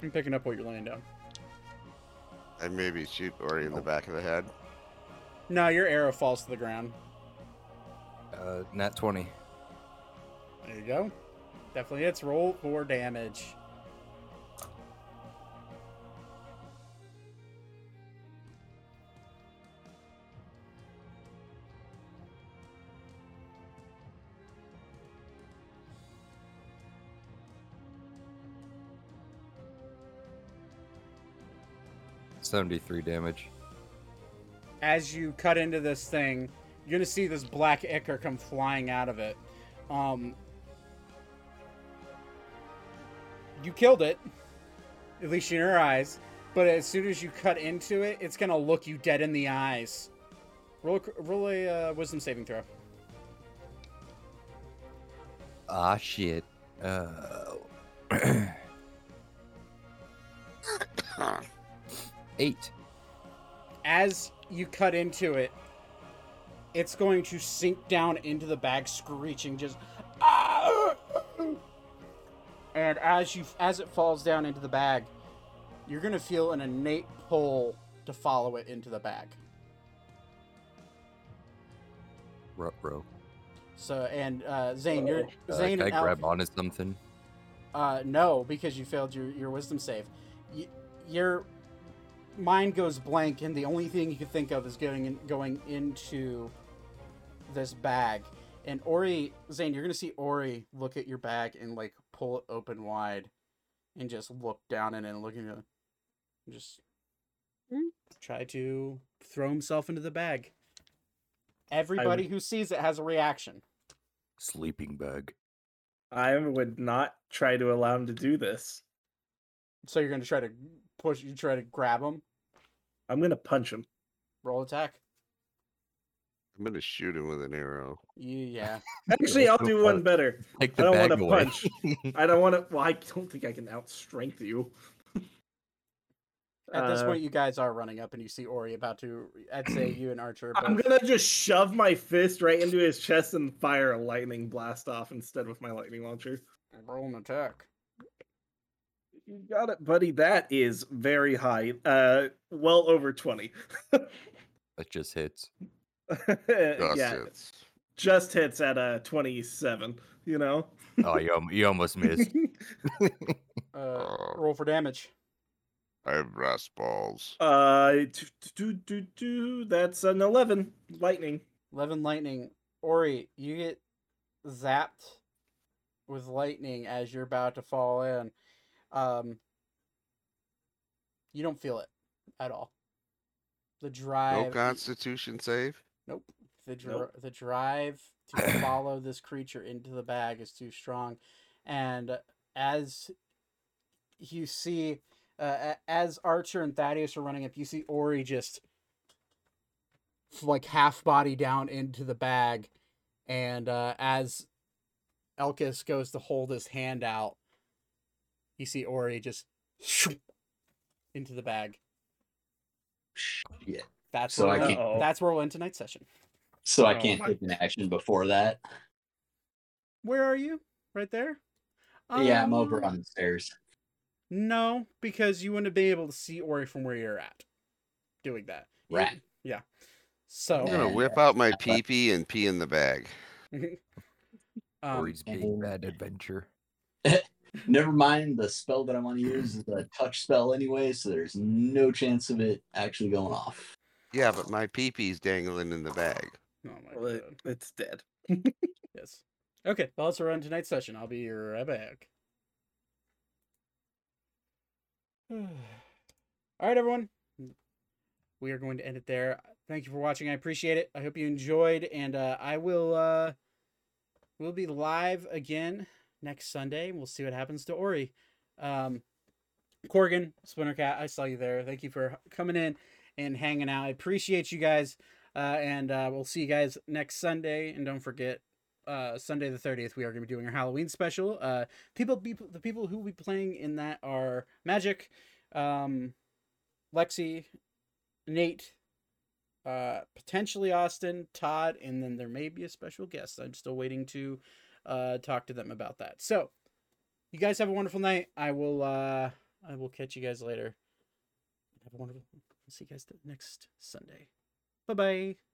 I'm picking up what you're laying down. And maybe shoot Ori in the back of the head. No, your arrow falls to the ground. Uh, nat twenty. There you go. Definitely hits. Roll for damage. Seventy-three damage. as you cut into this thing, you're gonna see this black ichor come flying out of it. Um, you killed it, at least in your eyes. But as soon as you cut into it, it's gonna look you dead in the eyes. Roll, a- roll a uh, wisdom saving throw. Ah, shit. Uh, eight. as you cut into it, it's going to sink down into the bag, screeching, just. "Ah!" And as you as it falls down into the bag, you're gonna feel an innate pull to follow it into the bag. Ruh-roh. So and uh, Zane, you're Uh, Zane can I Alf- grab onto something? Uh, no, because you failed your, your wisdom save. Y- your mind goes blank, and the only thing you can think of is going in, going into this bag. And Ori, Zane, you're gonna see Ori look at your bag and like pull it open wide, and just look down in it and look at it, and just hmm? try to throw himself into the bag. Everybody who sees it has a reaction. Sleeping bag. I would not try to allow him to do this. So you're gonna try to push, you try to grab him, I'm gonna punch him. roll attack. I'm gonna shoot him with an arrow. Yeah. Actually, I'll do one better. Take I don't want to punch. I don't want to. Well, I don't think I can outstrength you. At this Uh, point, you guys are running up, and you see Ori about to. I'd say you and Archer. I'm gonna just shove my fist right into his chest and fire a lightning blast off instead with my lightning launcher. roll an attack. You got it, buddy. That is very high. Uh, well over twenty. That just hits. Just yeah, hits. just hits at a twenty-seven. You know. Oh, you, you almost missed. Uh, Oh. roll for damage. I have brass balls. uh, do, do, do, do, that's an eleven lightning. Eleven lightning. Ori, you get zapped with lightning as you're about to fall in. Um, you don't feel it at all. The drive. No. Constitution save. Nope. The dr- Nope. the drive to follow this creature into the bag is too strong, and as you see, uh, as Archer and Thaddeus are running up, you see Ori just like half body down into the bag, and uh, as Elkis goes to hold his hand out, you see Ori just into the bag. Shit. That's So where I can't- Uh-oh. that's where we'll end tonight's session. So I Oh can't my take an action before that. Where are you? Right there? yeah, I'm over Um, on the stairs. No, because you wouldn't be able to see Ori from where you're at doing that. You- Rat. Yeah. So I'm gonna whip out my pee pee and pee in the bag. um, Ori's big and- bad adventure. Never mind, the spell that I want to use is a touch spell anyway, so there's no chance of it actually going off. Yeah, but my pee pee's dangling in the bag. oh my Well, it, god. it's dead. Yes. Okay, well, let's run tonight's session. I'll be right back. All right, everyone. We are going to end it there. Thank you for watching. I appreciate it. I hope you enjoyed, and uh, I will. Uh, we'll be live again next Sunday. We'll see what happens to Ori. Um, Corgan, Splintercat, I saw you there. Thank you for coming in and hanging out. I appreciate you guys. Uh, and uh, we'll see you guys next Sunday. And don't forget, uh, Sunday the 30th, we are going to be doing our Halloween special. Uh, people, the people who will be playing in that are Magic, um, Lexi, Nate, uh, potentially Austin, Todd, and then there may be a special guest. I'm still waiting to uh, talk to them about that. So, you guys have a wonderful night. I will, uh, I will catch you guys later. Have a wonderful. See you guys next Sunday. Bye bye.